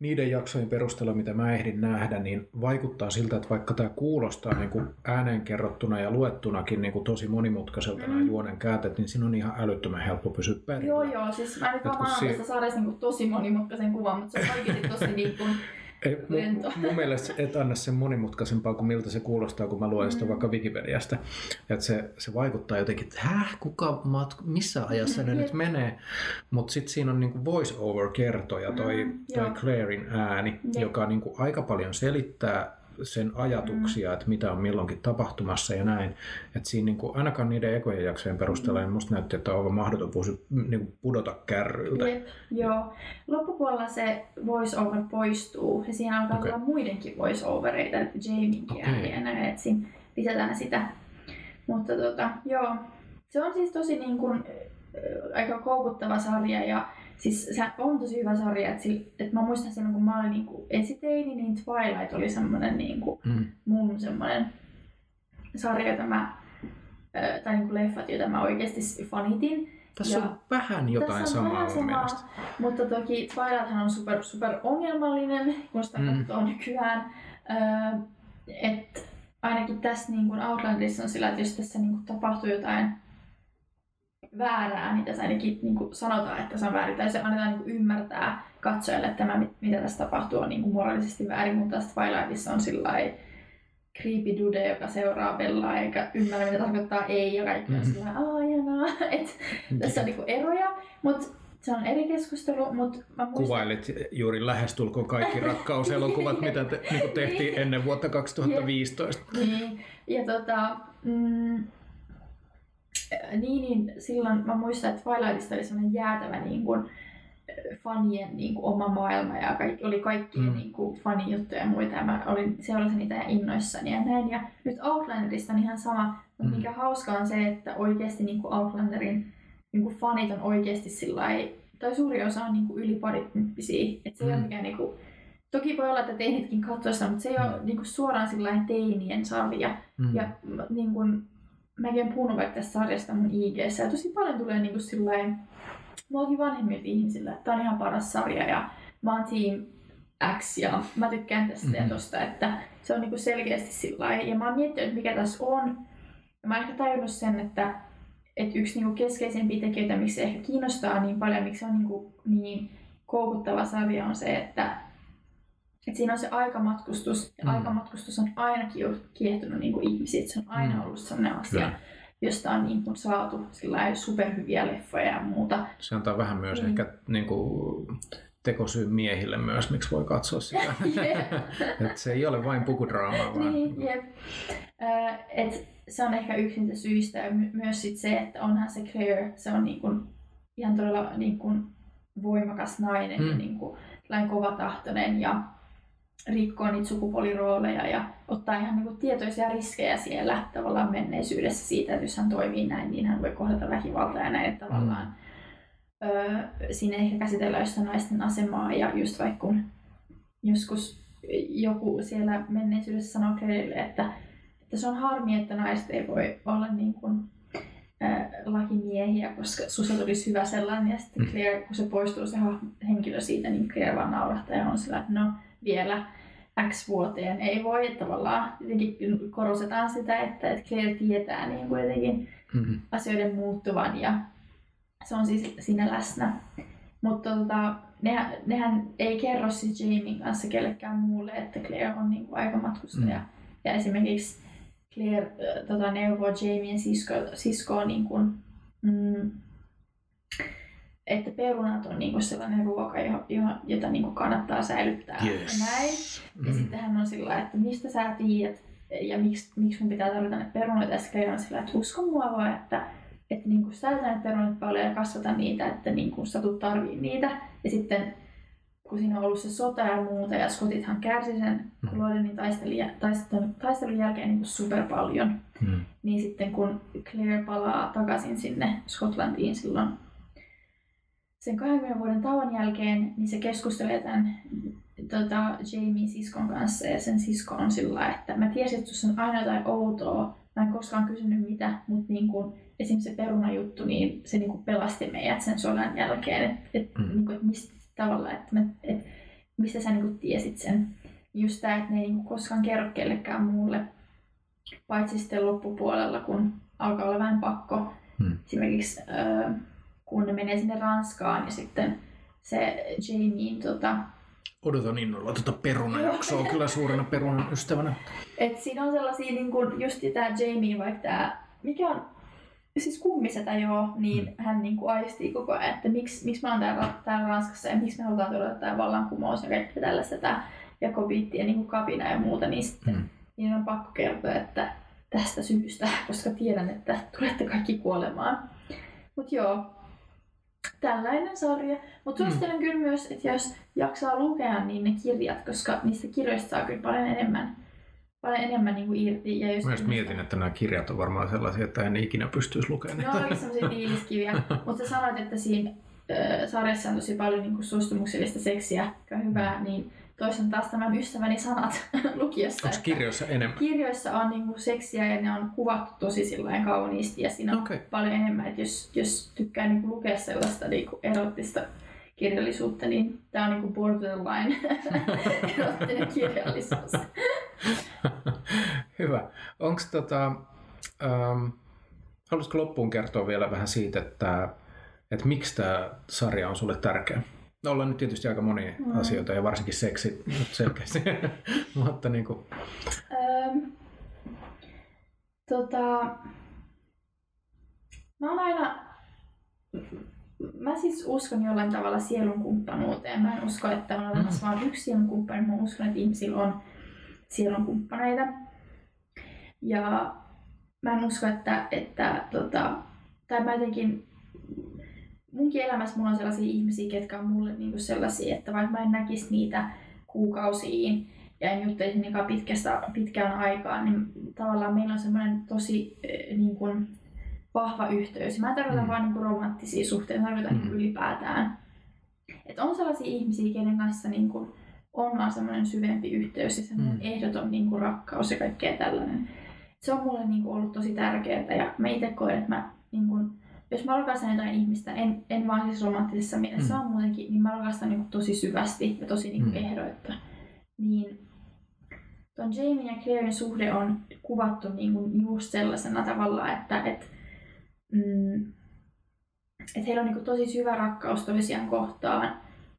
niiden jaksojen perusteella, mitä mä ehdin nähdä, niin vaikuttaa siltä, että vaikka tämä kuulostaa niinku ääneen kerrottuna ja luettunakin niinku tosi monimutkaiselta mm. nämä juonen käänteet, niin siinä on ihan älyttömän helppo pysyä perillä. Joo, joo. Siis mä nyt kun vaan si- tästä saada niinku tosi monimutkaisen kuvan, mutta se on oikeasti tosi niin kuin, Ei, Lento. mun, mun mielestä et anna sen monimutkaisempaa kuin miltä se kuulostaa, kun mä luen sitä Mm. vaikka Wikipediasta. Että se, se vaikuttaa jotenkin, että häh, kuka, matku, missä ajassa ne nyt menee. Mutta sitten siinä on niinku voice over kertoja, toi, Mm, toi. Clairin ääni, Jep. joka niinku aika paljon selittää sen ajatuksia, Mm. että mitä on milloinkin tapahtumassa ja näin. Että siinä niinku, ainakaan niiden ekojen jaksojen perusteella Mm. niin musta näytti, että on aivan mahdoton pysy, niinku pudota kärryiltä. Jep, joo. Loppupuolella se voice-over poistuu ja siinä alkaa Okei. olla muidenkin voice-overeita, Okei. ääniä ja näin, että siinä lisätään sitä. Mutta tota, joo, se on siis tosi niin kuin, aika koukuttava sarja ja siis se on tosi hyvä sarja, että, että mä muistan silloin kun mä olin niin kuin esiteini, niin Twilight oli semmoinen niin kuin Mm. mun semmoinen sarja, jota mä, tai niin kuin leffat, joita mä oikeasti fanitin. Tässä Ja on vähän jotain tässä on samaa vähän samaa, mielestä. Mutta toki Twilighthan on super, super ongelmallinen, kun sitä Mm. mm. katsoo nykyään. Öö, et ainakin tässä niin kuin Outlandissa on sillä, että jos tässä niin kuin tapahtuu jotain väärää, niin tässä ainakin niin kuin sanotaan, että se on väärin, tai se annetaan niin kuin ymmärtää katsojalle, että tämä, mit- mitä tässä tapahtuu, on niin kuin moraalisesti väärin, mutta tässä Twilightissa on sillä lailla creepy dude, joka seuraa Bellaa eikä ymmärrä, mitä tarkoittaa ei, ja kaikki on Mhm. sillä. Et tässä on niinku eroja, mutta se on eri keskustelu, mutta mä muistan... Kuvailit juuri lähestulkoon kaikki rakkauselokuvat, mitä te, niin kuin tehtiin ennen vuotta 2015. Niin, ja tota, mm, niin, niin silloin mä muistan, että Twilightista oli semmoinen jäätävä niin kuin, fanien niin kuin, oma maailma ja kaikki, oli kaikkien Mm. niin kuin, fanijuttuja ja muita ja mä olin seurasin niitä ja innoissani ja näin. Ja nyt Outlanderista on ihan sama, mutta Mm. mikä hauskaa on se, että oikeasti niin kuin Outlanderin niin kuin fanit on oikeasti sillä tai suuri osa on niin kuin yli parikymppisiä. Että se ei Mm. ole mikään niin kuin, Toki voi olla, että teinitkin katsoo sitä, mutta se ei ole Mm. niin kuin suoraan sillä teinien sarja. Mm. Ja niin kun, mäkin puhunut vaikka tästä sarjasta mun ig ja tosi paljon tulee niin kuin sillain, muakin vanhemmilta ihmisillä, että tämä on ihan paras sarja ja mä oon Team X ja mä tykkään tästä mm-hmm. Mhm. ja tosta, että se on niin kuin selkeästi sillä Ja mä oon miettinyt, mikä tässä on. Ja mä oon ehkä tajunnut sen, että, että yksi niin kuin keskeisempiä tekijöitä, miksi se ehkä kiinnostaa niin paljon, miksi se on niin, kuin niin koukuttava sarja, on se, että et siinä on se aikamatkustus, ja Mm. mm. aikamatkustus on aina kiehtonut niin kuin ihmisiä, se on aina Mm. ollut sellainen asia, Kyllä. josta on niin kuin saatu superhyviä leffoja ja muuta. Se antaa vähän myös Mm. ehkä niin kuin, tekosyyn miehille myös, miksi voi katsoa sitä. Et se ei ole vain pukudraamaa, vaan niin, jep. Ö, et se on ehkä yksi niitä syistä ja my- myös sit se, että onhan se Claire, se on niin kuin, ihan todella niin kuin, voimakas nainen Mm. niin kuin, kovatahtoinen ja rikkoo niitä sukupuolirooleja ja ottaa ihan niin kuin, tietoisia riskejä siellä tavallaan menneisyydessä siitä, että jos hän toimii näin, niin hän voi kohdata väkivaltaa ja näin että tavallaan. Öö, siinä ehkä käsitellään jostain naisten asemaa ja just vaikka kun joskus joku siellä menneisyydessä sanoo Clairelle, että, että se on harmi, että naiset ei voi olla niin kuin, lakimiehiä, koska susta tulisi hyvä sellainen. Ja sitten Mm. Claire, kun se poistuu se henkilö siitä, niin Claire vaan naurahtaa ja on sillä, että no vielä X vuoteen ei voi. Että tavallaan jotenkin korostetaan sitä, että, että Claire tietää niin kuin jotenkin mm, asioiden muuttuvan ja se on siis siinä läsnä. Mutta tota, nehän, nehän ei kerro siis Jamien kanssa kellekään muulle, että Claire on niinku aikamatkustaja. Mm. Ja esimerkiksi Claire tota, neuvoo Jamien sisko, siskoa niin kuin, mm, että perunat on niinku sellainen ruoka, jota niinku kannattaa säilyttää yes. ja näin. Ja mm. sitten hän on sillä että mistä sä tiedät ja miksi, miksi mun pitää tarvita ne perunoita. Ja sitten on sillä että usko mua vaan, että, että niinku säilytä ne perunat paljon ja kasvata niitä, että niinku sä tulet tarvii niitä. Ja sitten kun siinä on ollut se sota ja muuta, ja skotithan kärsi sen mm. Lordenin taistelun, taistelun, taistelun jälkeen niin super paljon, mm. niin sitten kun Claire palaa takaisin sinne Skotlantiin silloin sen 20 vuoden tauon jälkeen, niin se keskustelee tämän tota, Jamie siskon kanssa ja sen sisko on sillä että mä tiesin, että on aina jotain outoa. Mä en koskaan kysynyt mitä, mutta niin kun, esimerkiksi se perunajuttu, niin se niin kun pelasti meidät sen sodan jälkeen. Että et, mm. niin et mistä tavalla, että mä, et, mistä sä niin tiesit sen. Just tämä, että ne ei niin koskaan kerro kellekään muulle, paitsi sitten loppupuolella, kun alkaa olla vähän pakko. Hmm. Esimerkiksi äh, kun ne menee sinne Ranskaan ja sitten se Jamie tota, Odotan innolla tuota perunajaksoa kyllä suurena perunan ystävänä. Et siinä on sellaisia, niin kun just tämä Jamie, vaikka tämä, mikä on siis kummisetä joo, niin mm. hän niin kuin aistii koko ajan, että miksi, miksi mä oon täällä, täällä Ranskassa ja miksi me halutaan tuoda tämä vallankumous ja kaikki tällaista tämä jakobiitti ja niin kuin kapina ja muuta, niin sitten mm. niin on pakko kertoa, että tästä syystä, koska tiedän, että tulette kaikki kuolemaan. Mutta joo, tällainen sarja. Mutta mm. suosittelen mm. kyllä myös, että jos jaksaa lukea, niin ne kirjat, koska niistä kirjoista saa kyllä paljon enemmän, paljon enemmän niin kuin irti. Ja just Mä just mietin, että nämä kirjat on varmaan sellaisia, että en ikinä pystyisi lukemaan niitä. No, oli sellaisia tiiliskiviä. mutta sä sanoit, että siinä äh, sarjassa on tosi paljon niin kuin suostumuksellista seksiä, joka on hyvää, mm. niin toisen taas tämän ystäväni sanat lukiossa. Onko kirjoissa enemmän? Kirjoissa on niinku seksiä ja ne on kuvattu tosi sillain kauniisti ja siinä on okay. paljon enemmän. Et jos, jos tykkää niinku lukea sellaista niinku erottista kirjallisuutta, niin tämä on niinku borderline erottinen kirjallisuus. Hyvä. Onko tota, ähm, haluaisitko loppuun kertoa vielä vähän siitä, että, että miksi tämä sarja on sulle tärkeä? No, ollaan nyt tietysti aika monia mm. asioita ja varsinkin seksi selkeästi, mutta niin kuin... Öm, tota, mä oon aina, mä siis uskon jollain tavalla sielun kumppanuuteen. Mä en usko, että on olemassa mm. vain yksi sielun kumppani. Mä uskon, että ihmisillä on sielun kumppaneita. Ja mä en usko, että, että tota, tai mä jotenkin munkin elämässä mulla on sellaisia ihmisiä, ketkä on mulle niinku sellaisia, että vaikka mä en näkisi niitä kuukausiin ja en juttelisi niinkään pitkästä, pitkään aikaan, niin tavallaan meillä on semmoinen tosi niin kuin, vahva yhteys. Mä en tarkoita mm. vaan niin kuin romanttisia suhteita, mä tarkoitan mm. niin ylipäätään. Et on sellaisia ihmisiä, kenen kanssa niin kuin, on vaan semmoinen syvempi yhteys ja semmoinen mm. ehdoton niin kuin, rakkaus ja kaikkea tällainen. Se on mulle niin kuin, ollut tosi tärkeää ja mä itse koen, että mä niin kuin, jos mä rakastan jotain ihmistä, en, en vaan siis romanttisessa mielessä, mm. vaan muutenkin, niin mä rakastan niin tosi syvästi ja tosi niin mm. ehdoitta. Niin ton Jamie ja Clairen suhde on kuvattu niin kuin just sellaisena tavalla, että et, mm, et heillä on niin kuin tosi syvä rakkaus toisiaan kohtaan.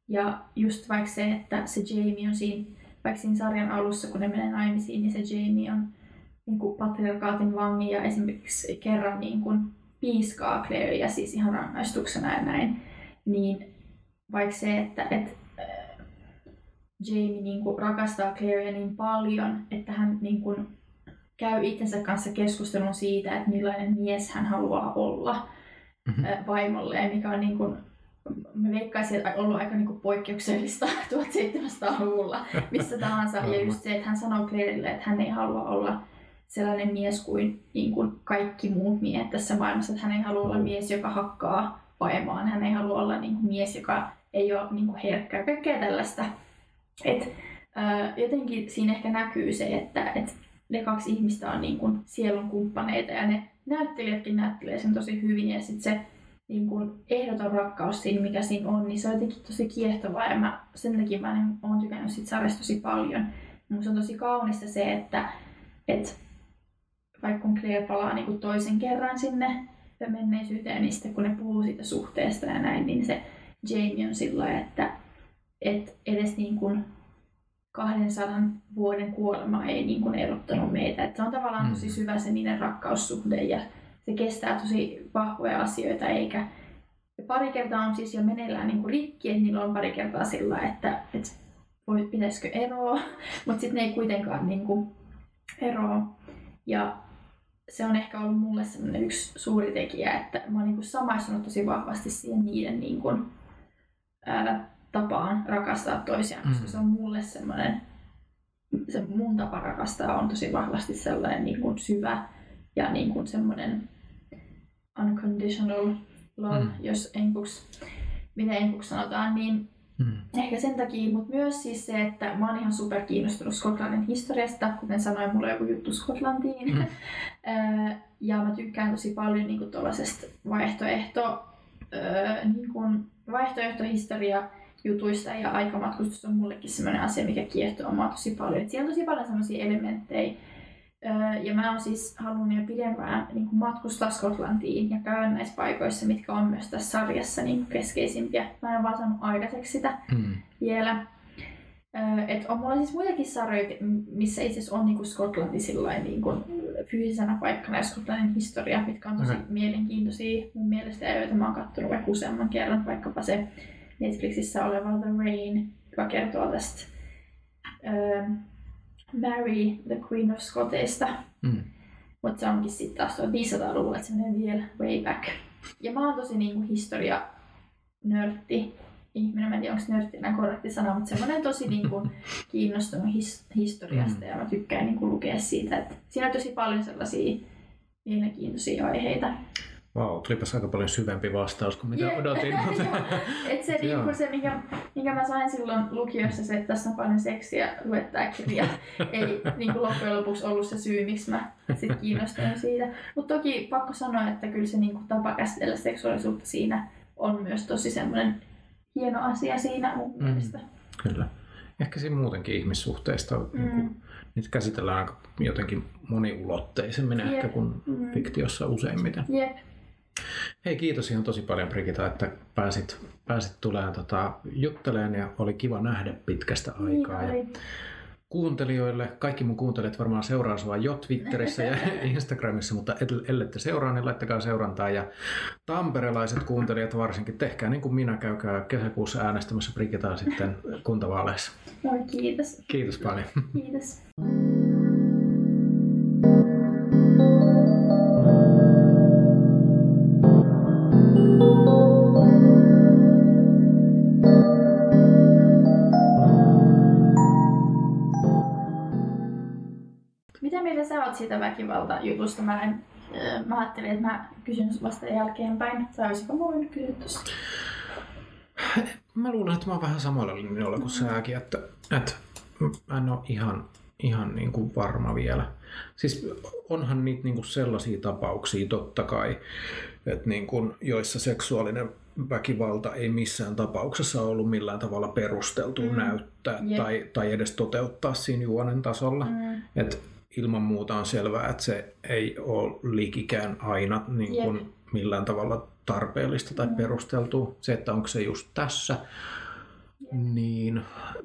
Ja just vaikka se, että se Jamie on siinä, vaikka siinä sarjan alussa, kun ne menee naimisiin, niin se Jamie on niin kuin patriarkaatin vangi ja esimerkiksi kerran niin kuin piiskaa Claireä siis ihan rangaistuksena ja näin, niin vaikka se, että et, äh, Jamie niin kuin rakastaa Claireä niin paljon, että hän niin kuin käy itsensä kanssa keskustelun siitä, että millainen mies hän haluaa olla mm-hmm. Äh, vaimolle ja mikä on niin kuin, mä veikkaisin, että ollut aika niin kuin poikkeuksellista 1700-luvulla missä tahansa. ja just se, että hän sanoo Clairelle, että hän ei halua olla sellainen mies kuin, niin kuin kaikki muut miehet tässä maailmassa. Että hän ei halua olla mies, joka hakkaa vaimoaan. Hän ei halua olla niin kuin mies, joka ei ole niin kuin herkkää. Kaikkea tällaista. Et, ää, jotenkin siinä ehkä näkyy se, että et ne kaksi ihmistä on niin kuin sielun kumppaneita ja ne näyttelijätkin näyttelee sen tosi hyvin. Ja sitten se niin kuin ehdoton rakkaus siinä, mikä siinä on, niin se on jotenkin tosi kiehtovaa. Ja mä, sen takia mä olen tykännyt sit sarjasta tosi paljon. Minusta on tosi kaunista se, että et vaikka kun Claire palaa niin kuin toisen kerran sinne menneisyyteen, niin sitten kun ne puhuu siitä suhteesta ja näin, niin se Jamie on sillä että et edes niin kuin 200 vuoden kuolema ei niin kuin erottanut meitä. Et se on tavallaan tosi mm. syvä se niiden rakkaussuhde ja se kestää tosi vahvoja asioita eikä ja pari kertaa on siis jo meneillään niin kuin rikki, että niillä on pari kertaa sillä, että, että voi, pitäisikö eroa, mutta sitten ne ei kuitenkaan niin kuin eroa. Ja se on ehkä ollut mulle semmoinen yksi suuri tekijä, että mä oon niin kuin samaistunut tosi vahvasti siihen niiden niin kuin, ää, tapaan rakastaa toisiaan, koska mm. se on mulle semmoinen, se mun tapa rakastaa on tosi vahvasti sellainen niin kuin syvä ja niin kuin semmoinen unconditional love, mm. jos enkuks, miten enkuks sanotaan, niin mm. ehkä sen takia, mutta myös siis se, että mä oon ihan super kiinnostunut Skotlannin historiasta, kuten sanoin, mulla on joku juttu Skotlantiin. Mm. ja mä tykkään tosi paljon niin tuollaisesta vaihtoehto, niin kuin vaihtoehtohistoria jutuista ja aikamatkustus on mullekin sellainen asia, mikä kiehtoo mua tosi paljon. Et siellä on tosi paljon sellaisia elementtejä, ja mä oon siis halunnut jo pidempään niin kuin matkustaa Skotlantiin ja käydä näissä paikoissa, mitkä on myös tässä sarjassa niin keskeisimpiä. Mä en vaan saanut aikaiseksi sitä mm. vielä. Et on mulla siis muitakin sarjoja, missä itse asiassa on niin kuin Skotlanti sillain, niin kuin fyysisenä paikkana ja Skotlannin historia, mitkä on tosi okay. mielenkiintoisia mun mielestä ja joita mä oon katsonut vaikka useamman kerran, vaikkapa se Netflixissä oleva The Rain, joka kertoo tästä Mary, the Queen of Scotista. Mm. Mutta se onkin sitten taas 500-luvulla, että se menee vielä way back. Ja mä oon tosi niinku historia nörtti ihminen, mä en tiedä onko nörtti enää korrekti sana, mutta semmoinen tosi niinku kiinnostunut his- historiasta mm. ja mä tykkään niinku lukea siitä, että siinä on tosi paljon sellaisia mielenkiintoisia aiheita. Vau, wow, tulipas aika paljon syvempi vastaus kuin mitä yeah. odotin. Et se, niinku se mikä, mikä mä sain silloin lukiossa, se, että tässä on paljon seksiä, luettaa kirja, ei niinku loppujen lopuksi ollut se syy, miksi mä sit kiinnostuin siitä. Mutta toki pakko sanoa, että kyllä se niinku tapa käsitellä seksuaalisuutta siinä on myös tosi semmoinen hieno asia siinä mun mm, mielestä. Kyllä. Ehkä siinä muutenkin ihmissuhteista mm. niin niitä käsitellään aika jotenkin moniulotteisemmin yep. ehkä kuin mm. fiktiossa useimmiten. Yep. Hei kiitos ihan tosi paljon Brigita, että pääsit, pääsit tulemaan tota, jutteleen ja oli kiva nähdä pitkästä niin aikaa. Niin, ja kuuntelijoille, kaikki mun kuuntelijat varmaan seuraa sua jo Twitterissä ja Instagramissa, mutta ellette seuraa, niin laittakaa seurantaa. Ja tamperelaiset kuuntelijat varsinkin, tehkää niin kuin minä, käykää kesäkuussa äänestämässä Brigitaa sitten kuntavaaleissa. Moi, kiitos. Kiitos paljon. Kiitos. Oot siitä väkivaltajutusta? Mä, en, mä ajattelin, että mä kysyn vasta jälkeenpäin. Tai olisiko mulla nyt kysytty Mä luulen, että mä oon vähän samalla linjalla kuin säkin, että, että mä en ole ihan, ihan niin kuin varma vielä. Siis onhan niitä niin kuin sellaisia tapauksia totta kai, että niin kuin, joissa seksuaalinen väkivalta ei missään tapauksessa ollut millään tavalla perusteltu mm. näyttää yep. tai, tai edes toteuttaa siinä juonen tasolla. Mm. Et ilman muuta on selvää, että se ei ole liikikään aina niin kuin millään tavalla tarpeellista tai mm. perusteltua. Se, että onko se just tässä, niin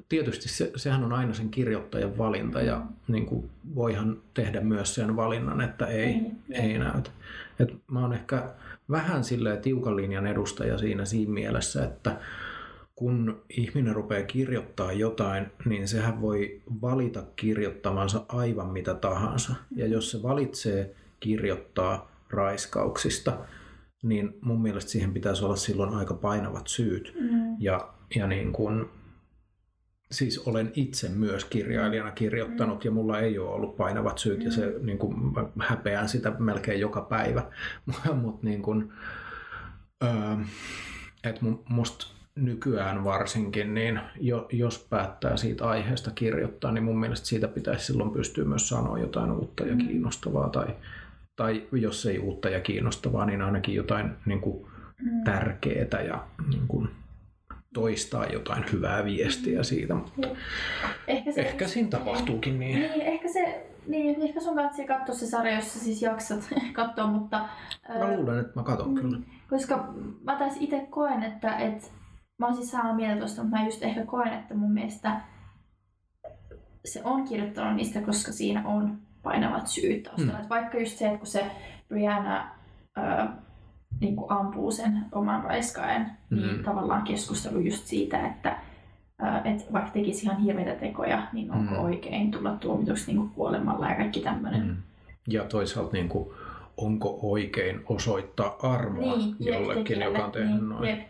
tietysti se, sehän on aina sen kirjoittajan valinta ja niin kuin voihan tehdä myös sen valinnan, että ei, mm. ei näytä. Et mä oon ehkä vähän silleen tiukan linjan edustaja siinä siinä mielessä, että kun ihminen rupeaa kirjoittaa jotain, niin sehän voi valita kirjoittamansa aivan mitä tahansa. Ja jos se valitsee kirjoittaa raiskauksista, niin mun mielestä siihen pitäisi olla silloin aika painavat syyt. Mm. Ja, ja niin kun, siis olen itse myös kirjailijana kirjoittanut mm. ja mulla ei ole ollut painavat syyt mm. ja se niin kun, mä häpeän sitä melkein joka päivä. Mutta niin kun, öö, et musta nykyään varsinkin, niin jo, jos päättää siitä aiheesta kirjoittaa, niin mun mielestä siitä pitäisi silloin pystyä myös sanoa jotain uutta ja mm. kiinnostavaa. Tai, tai jos ei uutta ja kiinnostavaa, niin ainakin jotain niin kuin, mm. tärkeää ja niin kuin, toistaa jotain hyvää viestiä siitä. Mutta ehkä, se, ehkä siinä tapahtuukin niin. Niin, ehkä se niin, ehkä sun kanssa katsoa se sarja, jos siis jaksat katsoa, mutta... Mä luulen, että mä katon mm, kyllä. Koska mä taas itse koen, että, että mä oon siis samaa mieltä tuosta, mutta mä just ehkä koen, että mun mielestä se on kirjoittanut niistä, koska siinä on painavat syyt taustalla. Mm. vaikka just se, että kun se Brianna ö, niin kuin ampuu sen oman raiskaajan, niin mm. niin tavallaan keskustelu just siitä, että että vaikka tekisi ihan hirveitä tekoja, niin onko mm. oikein tulla tuomituksi niin kuolemalla ja kaikki tämmöinen. Mm. Ja toisaalta niin kuin, onko oikein osoittaa armoa niin, jollekin, joka on tehnyt niin, noin.